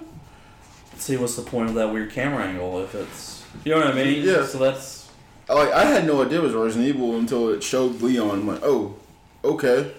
See, what's the point of that weird camera angle if it's you know what I mean? Yeah. So that's Like I had no idea it was Resident Evil until it showed Leon. I'm like, oh, okay.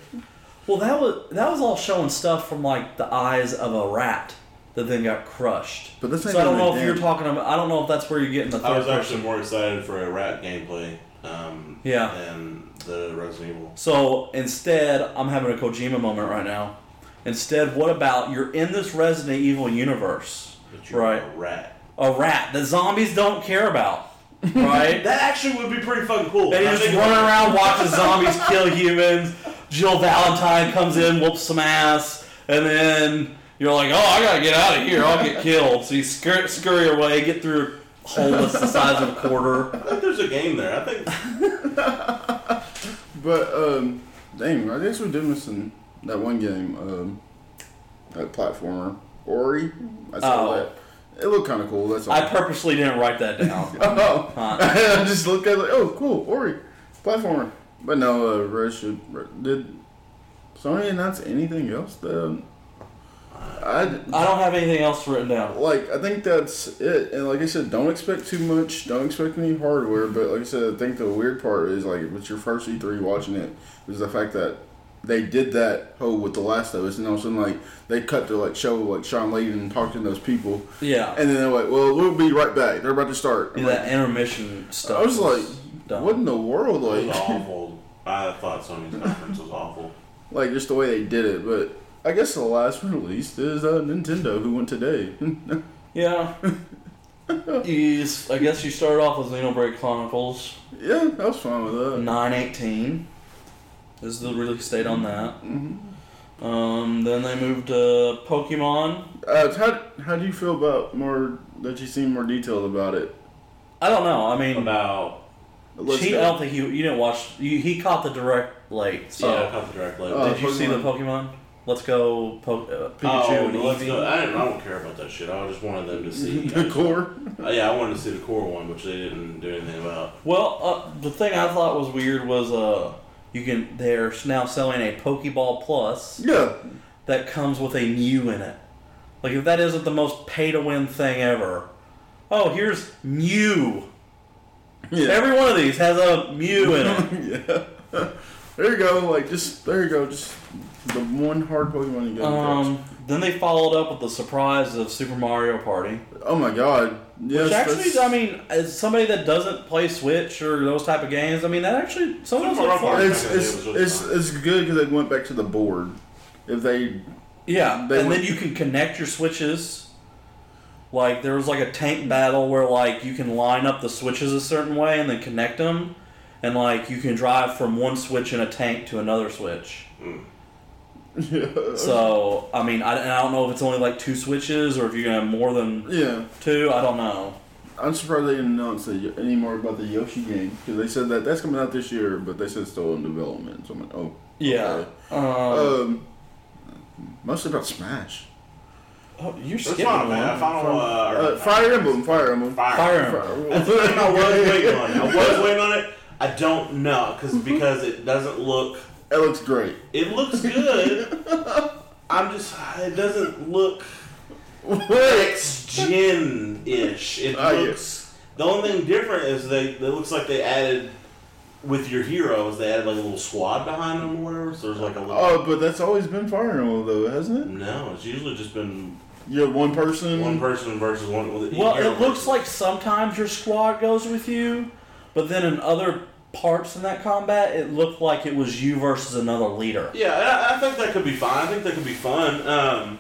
well, that was that was all showing stuff from like the eyes of a rat that then got crushed. But this ain't So I don't know a if you're talking about. I don't know if that's where you're getting the I third was person. actually more excited for a rat gameplay um, Yeah. than the Resident Evil. So instead, I'm having a Kojima moment right now. Instead, what about you're in this Resident Evil universe but you're Right. a rat. A rat that zombies don't care about, right? That actually would be pretty fucking cool. and I you just think run around watching zombies kill humans. Jill Valentine comes in, whoops some ass, and then you're like, "Oh, I gotta get out of here! I'll get killed." So you scurry, scurry away, get through a hole that's the size of a quarter. I think there's a game there. I think But um, dang, I guess we did missing that one game, um, that platformer, Ori. I saw Oh. that. It looked kind of cool. That's all. I purposely didn't write that down. oh. I just looked at it like, oh, cool, Ori, platformer. But no, uh, should did Sony announce anything else? That I I don't have anything else written down. like. I think that's it. And like I said, don't expect too much. Don't expect any hardware. But like I said, I think the weird part is like if it's your first E3 watching it is the fact that they did that whole with the Last of Us, and all of a sudden like they cut to like show like Shawn Layden and talking to those people, Yeah, and then they're like, "Well, we'll be right back. They're about to start." I'm Yeah, that intermission stuff. I was like, dumb. "What in the world?" it was Like, awful. I thought Sony's conference was awful. like just the way they did it. But I guess the last release is uh, Nintendo, who won today. Yeah. He's, I guess you started off with Xenoblade Chronicles yeah, I was fine with that. 918 is the release date on that. Mm-hmm. Um, then they moved to Pokemon. Uh, how how do you feel about more that you seen more detailed about it? I don't know. I mean, About Let's she, go. I don't think you you didn't watch. You, he caught the direct late. So yeah, I caught the direct late. Oh. did you see the Pokemon. Pokemon? Let's go, po- uh, Pikachu Oh, and let's Eevee. go. I, didn't, I don't care about that shit. I just wanted them to see the core. Uh, yeah, I wanted to see the core one, which they didn't do anything about. Well, uh, the thing I thought was weird was uh, you can they're now selling a Pokeball Plus Yeah, that comes with a Mew in it. Like if that isn't the most pay to win thing ever. Oh, here's Mew. yeah, Every one of these has a Mew in it. yeah. There you go. Like just there you go. Just the one hard Pokemon you got. Um, then they followed up with the surprise of Super Mario Party. oh my god. Yes, Which actually, that's- I mean, as somebody that doesn't play Switch or those type of games, I mean, that actually some of those Super look Mario fun. Party- it's it's really it's, it's good because they went back to the board. If they Yeah, They and went- then you can connect your switches. Like there was like a tank battle where like you can line up the switches a certain way and then connect them, and like you can drive from one switch in a tank to another switch. Hmm. Yeah, So I mean, I, and I don't know if it's only like two switches or if you're gonna have more than yeah. two. I don't know. I'm surprised they didn't announce the, any more about the Yoshi game because they said that that's coming out this year, but they said it's still in development. So I'm like, oh, Yeah. okay. Um, Um, mostly about Smash. oh, you're That's skipping fine, one. man. Final, uh, Uh, Fire Emblem, Fire Emblem. Fire. Fire Emblem. That's the I was waiting on. I was waiting on it. I don't know because because it doesn't look. It looks great. It looks good. I'm just. It doesn't look next gen ish. It Ah, yeah. looks. The only thing different is they. It looks like they added with your heroes. They added like a little squad behind them or whatever. So there's like a little. Oh, but that's always been Fire Emblem though, hasn't it? No, it's usually just been You have one person. one person versus one. Well, it looks versus- like sometimes your squad goes with you, but then in other parts in that combat, it looked like it was you versus another leader. Yeah, I, I think that could be fine. I think that could be fun. Um,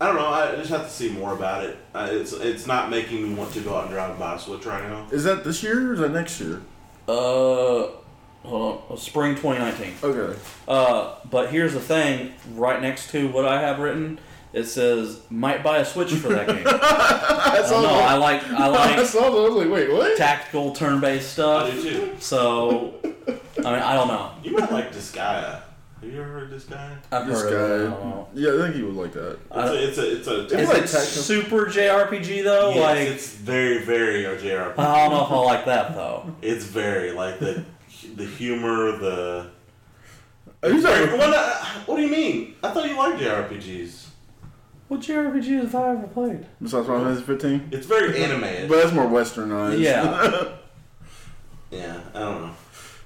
I don't know. I just have to see more about it. Uh, it's it's not making me want to go out and drive and buy a Switch right now. Is that this year or is that next year? Uh, hold on, spring 2019. Okay. Uh, but here's the thing: right next to what I have written, it says might buy a Switch for that game. I I don't know. I like I I like saw that. I was like, wait, what? tactical turn-based I do stuff. too. So, I mean, I don't know. You might like Disgaea. Have you ever heard this guy? I've This heard of it. I don't guy. know. Yeah, I think he would like that. It's I- a it's a it's a. It's Is like it tactical- super JRPG though? yes, like it's very very JRPG. I don't know if I like that though. It's very like the the humor the. Are you Very, talking- what, uh, what do you mean? I thought you liked JRPGs. What JRPG have I ever played? Besides Final Fantasy 15? It's very animated. But that's more westernized. Yeah. yeah, I don't know.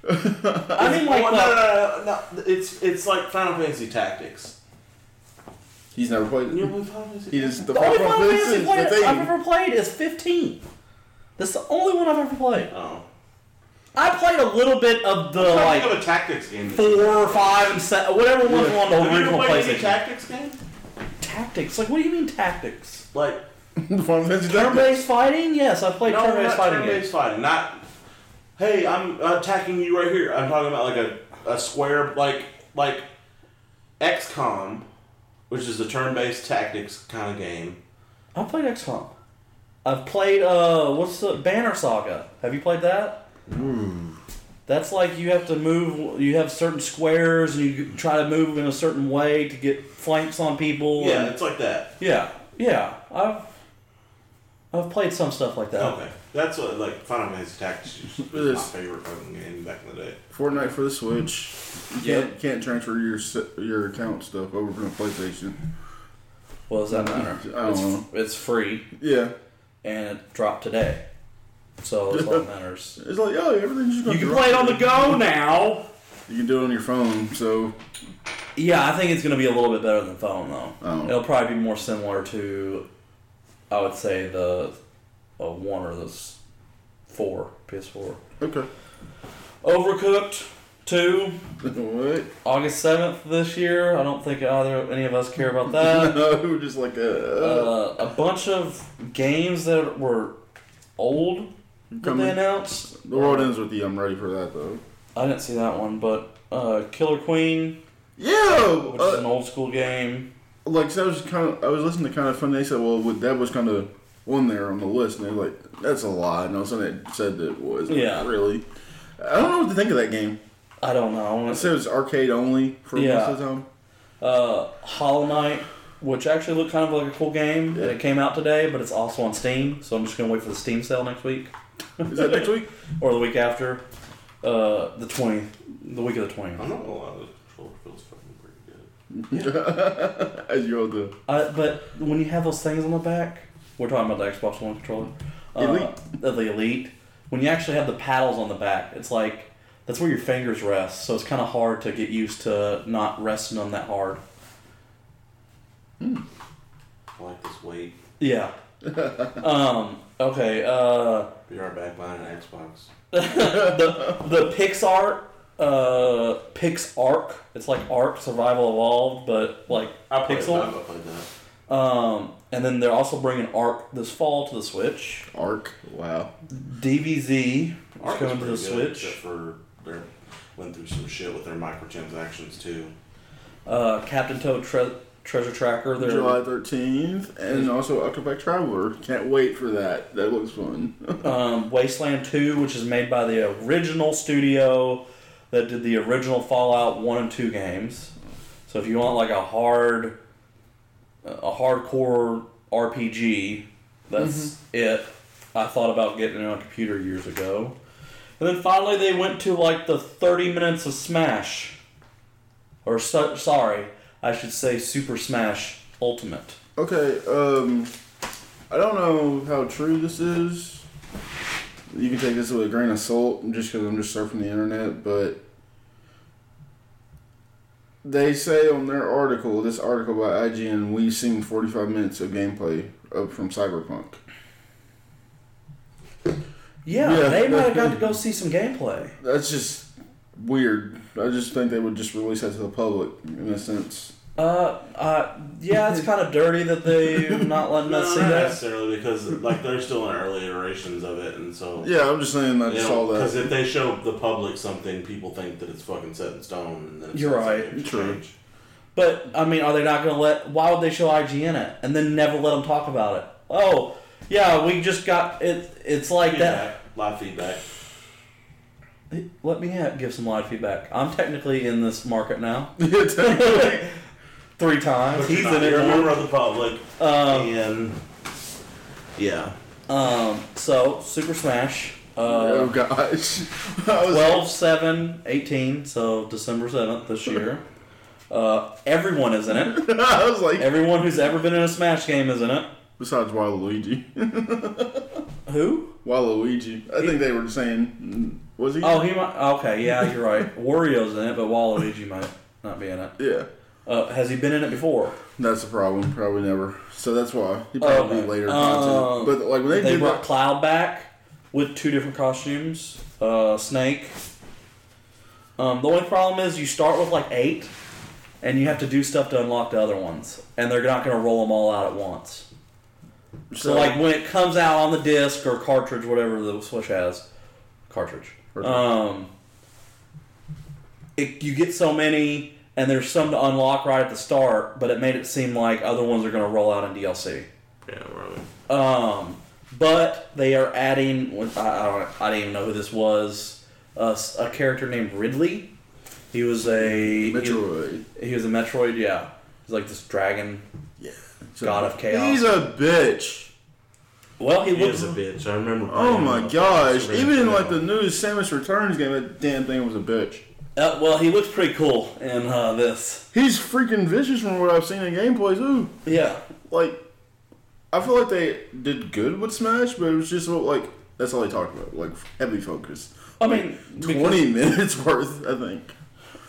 I mean, like, Well, the- uh, no, no, no, no, It's it's like Final Fantasy Tactics. He's never played You it. know what Final Fantasy He just the the only Final Final Fantasy Fantasy I've ever played is 15. That's the only one I've ever played. Oh. I played a little bit of the I'm trying to like think of a tactics game. four or five and seven, whatever was Yeah. on the Have you ever original played PlayStation. tactics game? Tactics. Like, what do you mean tactics? Like Final Fantasy Turn-based fighting? Yes, I played no, turn-based not fighting turn-based games. fighting. Not. Hey, I'm attacking you right here. I'm talking about like a, a square like like XCOM, which is a turn-based tactics kind of game. I played XCOM. I've played uh, what's the Banner Saga? Have you played that? That's like you have to move. You have certain squares, and you try to move in a certain way to get flanks on people. Yeah, and- it's like that. yeah, yeah. I've I've played some stuff like that. Okay, that's what like Final Fantasy Tactics was It is. my favorite fucking game back in the day. Fortnite for the Switch. You Yep. can't, can't transfer your your account stuff over from the PlayStation. Well, does that matter? I don't it's, know. it's free Yeah, and it dropped today, so that's all that matters. it's like oh, everything's just You can play it on the go now. You can do it on your phone. So Yeah, I think it's going to be a little bit better than phone though. Oh. It'll probably be more similar to, I would say the, uh, one or the s- four PS4. okay. Overcooked two, what? August seventh this year. I don't think either any of us care about that. no, we're just like a. uh, a bunch of games that were old that Coming. they announced. the world ends with you. I'm ready for that though. I didn't see that one, but uh, Killer Queen, Yeah, which is an uh, old school game. like so I was kind of. I was listening to kind of funny. They said, well, with- that was kind of on there on the list, and they're like, that's a lie. And all of a sudden, it said that it was. Yeah. really. I don't know what to think of that game. I don't know. It said it was arcade only for Yeah. most of the time. uh, Hollow Knight, which actually looked kind of like a cool game, Yeah. and it came out today, but it's also on Steam. So I'm just gonna wait for the Steam sale next week Is that next week? or the week after, uh, the 20th, the week of the 20th. I'm not gonna lie, the controller feels fucking pretty good. As you all do. Uh, but when you have those things on the back, we're talking about the Xbox One controller, uh, Elite. the, the Elite. When you actually have the paddles on the back, it's like that's where your fingers rest. So it's kind of hard to get used to not resting on that hard. I like this weight. Yeah. um. Okay. Uh. Be right back buying an Xbox. the the Pixar uh PixARK. It's like Ark Survival Evolved, but like I played that. pixel. I played that. Um, and then they're also bringing Ark this fall to the Switch. Ark. Wow. DBZ is Ark coming to the good, Switch. for they went through some shit with their microtransactions too. Uh, Captain Toad Tre- Treasure Tracker. They're July 13th. And also Octopath Traveler. Can't wait for that. That looks fun. um, Wasteland Two, which is made by the original studio that did the original Fallout One and Two games. So if you want like a hard, a hardcore RPG, that's it. I thought about getting it on a computer years ago, and then finally they went to like the thirty minutes of Smash, or so, sorry, I should say Super Smash Ultimate. Okay, um, I don't know how true this is. You can take this with a grain of salt, just because I'm just surfing the internet, but they say on their article, this article by IGN, we've seen 45 minutes of gameplay of, from Cyberpunk. Yeah, Yeah. they might have got to go see some gameplay. That's just weird. I just think they would just release that to the public in a sense. Uh, uh, yeah, it's kind of dirty that they not letting us No, see not that. necessarily because like they're still in early iterations of it, and so Yeah, I'm just saying I just saw Because if they show the public something, people think that it's fucking set in stone, and then it's You're not right. subject to True. change. But I mean, are they not going to let? Why would they show IGN it and then never let them talk about it? Oh, yeah, we just got it. It's like that. Feedback, live feedback. Let me ha- give some live feedback. I'm technically in this market now. Three times. But He's you're in it. You're a member of the public, Um, and yeah, um, so Super Smash. oh Uh, gosh. I 12, 7, 18, so December 7th this year. Uh, everyone is in it. I was like, Everyone who's ever been in a Smash game is in it. besides Waluigi. Who? Waluigi. I think they were saying, was he? Oh, he might. Okay, yeah, you're right. Wario's in it, but Waluigi might not be in it. Yeah, Uh, has he been in it before? that's the problem. Probably never. So that's why he probably Okay. later content. But like when they, They did brought that, Cloud back with two different costumes. Uh, Snake. Um, the only problem is you start with like eight, and you have to do stuff to unlock the other ones, and they're not going to roll them all out at once. So, like when it comes out on the disc or cartridge, whatever the Switch has, cartridge. Um, it, you get so many, and there's some to unlock right at the start, but it made it seem like other ones are going to roll out in DLC. Yeah, really. Um, but they are adding. I, I don't. I didn't even know who this was. Uh, a character named Ridley. He was a Metroid. He, he was a Metroid. Yeah, he's like this dragon. God of Chaos. He's a bitch. Well, he He looks. is a bitch. I remember. Oh my gosh! Even in like the newest Samus Returns game, that damn thing was a bitch. Uh, well, he looks pretty cool in uh, this. He's freaking vicious from what I've seen in gameplay too. Yeah. Like, I feel like they did good with Smash, but it was just what, like that's all they talked about, like heavy focus. I mean, Twenty minutes worth, I think.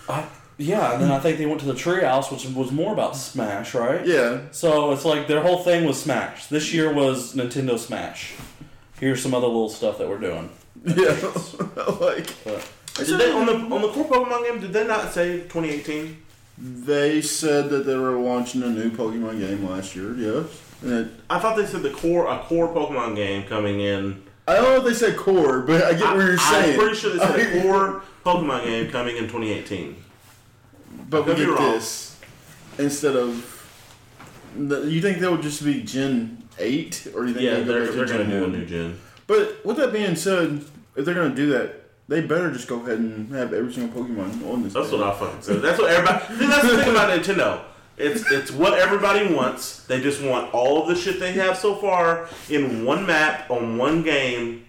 I, yeah, and then I think they went to the Treehouse, which was more about Smash, right? Yeah, So it's like their whole thing was Smash. This year was Nintendo Smash. Here's some other little stuff that we're doing. yeah. like But Did they on the on the core Pokemon game? Did they not say 2018? they said that they were launching a new Pokemon game last year. Yes, and it, I thought they said the core a core Pokemon game coming in. I don't know if they said core, but I get what you're saying. I'm pretty sure they said a core Pokemon game coming in 2018. But we get wrong. this instead of. the- You think that would just be Gen eight, or you think Yeah, they'll go they're, they're gonna do a new gen. But with that being said, if they're gonna do that, they better just go ahead and have every single Pokemon on this. That's thing. what I fucking said. That's what everybody. See, that's the thing about Nintendo. It's it's what everybody wants. They just want all of the shit they have so far in one map on one game,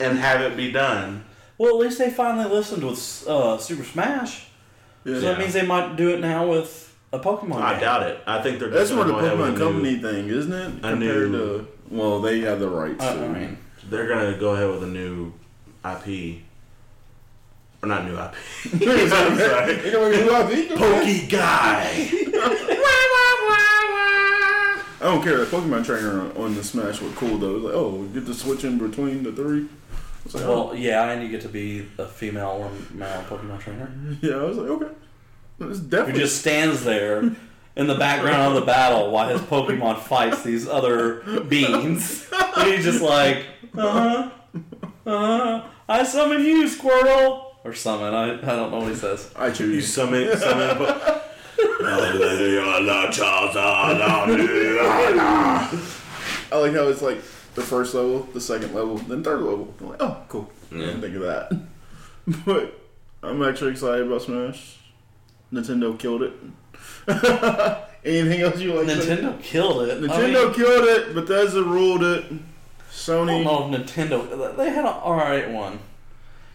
and have it be done. well, at least they finally listened with uh, Super Smash. Yeah. So that means they might do it now with a Pokemon. I game. doubt it. I think they're That's just more the gonna go ahead with Pokemon a new- Company thing, isn't it? a Compared new- to well, they have the rights. I, so- I mean, They're gonna go ahead with a new IP, or not new IP. I'm sorry. gonna make a new IP? Pokey guy. I don't care. The Pokemon trainer on, on the Smash was cool though. Like, oh, we get to switch in between the three. It's like, well, yeah, and you get to be a female or male Pokemon trainer. oh. yeah, I was like, okay, it's Who definitely just stands there in the background of the battle while his Pokemon fights these other beings. And he's just like, uh huh, uh huh. I summon you, Squirtle, or summon. I, I don't know what he says. I choose. You summon summon. Po- I like how it's like the first level, the second level, then third level. I'm like, oh, cool. I didn't think of that. But I'm actually excited about Smash. Nintendo killed it. Anything else you like? to? Nintendo killed it. I Nintendo mean, killed it. Bethesda ruled it. Sony. Oh, know if Nintendo. They had an alright one.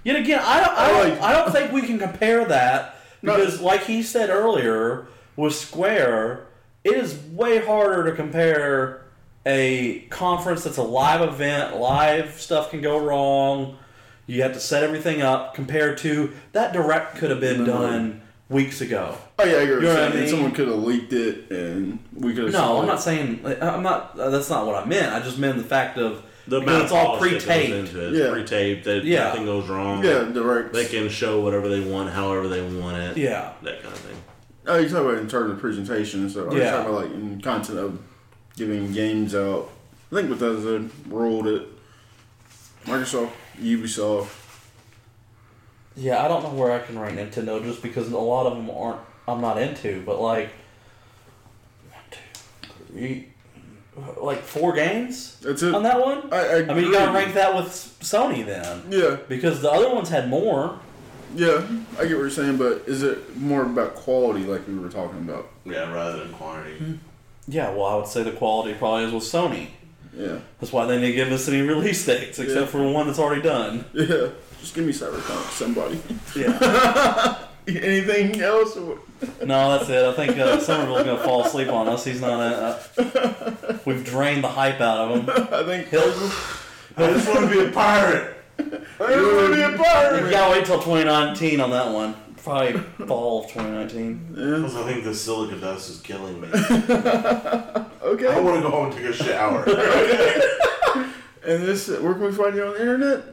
Yet again, I don't, I, I don't, like- I don't think we can compare that No. because, like he said earlier, with Square, it is way harder to compare a conference that's a live event. Live stuff can go wrong. You have to set everything up compared to that direct could have been No. done weeks ago. Oh yeah, you're You know what I mean? someone could have leaked it and we could have. No, I'm not saying I'm not. That's not what I meant. I just meant the fact of The amount it's of all that goes pre-taped. into it. Yeah. It's pre-taped. That Yeah. nothing goes wrong. Yeah, direct. They can show whatever they want, however they want it. Yeah. That kind of thing. Oh, you talk about in terms of presentation, so I'm Yeah. talking about like in content of giving games out. I think Bethesda ruled it. Microsoft, Ubisoft. Yeah, I don't know where I can rank Nintendo just because a lot of them aren't. I'm not into, but like one, two, three, like four games That's it. on that one. I, I, I mean, you gotta rank that with Sony then, Yeah, because the other ones had more. yeah, I get what you're saying, but is it more about quality, like we were talking about? Yeah, rather than quantity. Hmm. Yeah, well, I would say the quality probably is with Sony. Yeah, That's why they didn't give us any release dates except Yeah. for one that's already done. yeah. Just give me Cyberpunk, somebody. Yeah. Anything else? No, that's it. I think uh, Somerville's gonna fall asleep on us. He's not. Uh, we've drained the hype out of him. I think He'll, I just want to be a pirate. I just want to be a You pirate. gotta wait till 2019 on that one. Probably fall of 2019. Yeah. Because I think the silica dust is killing me. Okay. I want to go home and take a shower. And this, where can we find you on the internet?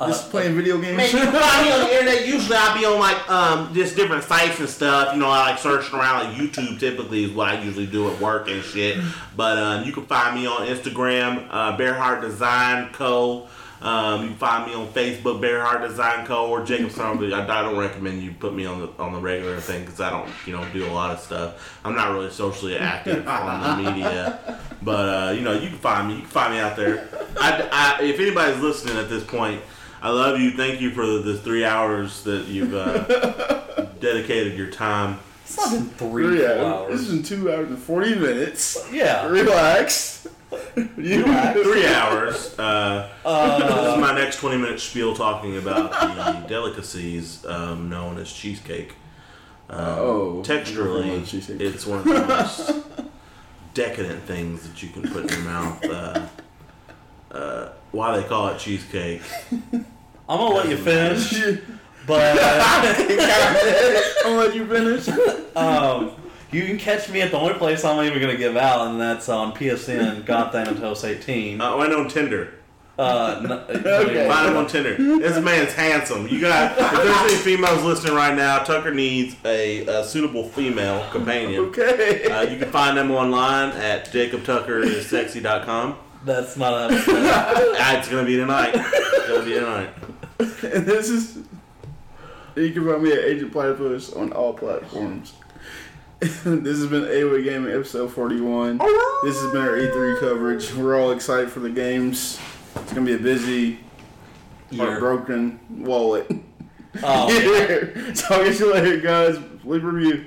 Just playing video games. Man, you can find me on the internet. Usually, I'll be on like um, just different sites and stuff. You know, I like searching around. Like YouTube, typically is what I usually do at work and shit. But um, you can find me on Instagram, uh, Bearheart Design Co. Um, you can find me on Facebook, Bearheart Design Co. or Jacob Somebody. I, I don't recommend you put me on the on the regular thing because I don't, you know, do a lot of stuff. I'm not really socially active on the media, but uh, you know, you can find me. You can find me out there. I, I, if anybody's listening at this point, I love you. Thank you for the, the three hours that you've uh, dedicated your time. It's not been three, Three full hours. This is in two hours and forty minutes. Yeah. Relax. You Three hours. Uh, this Uh, is my next 20 minute spiel talking about the delicacies um, known as cheesecake. Um, Oh, texturally, cheesecake. it's one of the most decadent things that you can put in your mouth. Uh, uh, why they call it cheesecake? I'm gonna let you finish, but I'm gonna let you finish. um, you can catch me at the only place I'm even gonna give out, and that's on PSN God Thanatos 18. Uh, I know on Tinder. Uh, n- Okay. Find him on Tinder. This man's handsome. You got. If there's any females listening right now, Tucker needs a, a suitable female companion. Okay. Uh, you can find them online at jacobtuckerisexy.com. That's not a. Ah, it's gonna be tonight. It's gonna be tonight. and this is. You can find me at Agent Platypus on all platforms. this has been AOA Gaming episode 41. This has been our E3 coverage. We're all excited for the games. It's gonna be a busy, heartbroken wallet. Oh, Yeah. So I'll get you later, guys. Leave a review.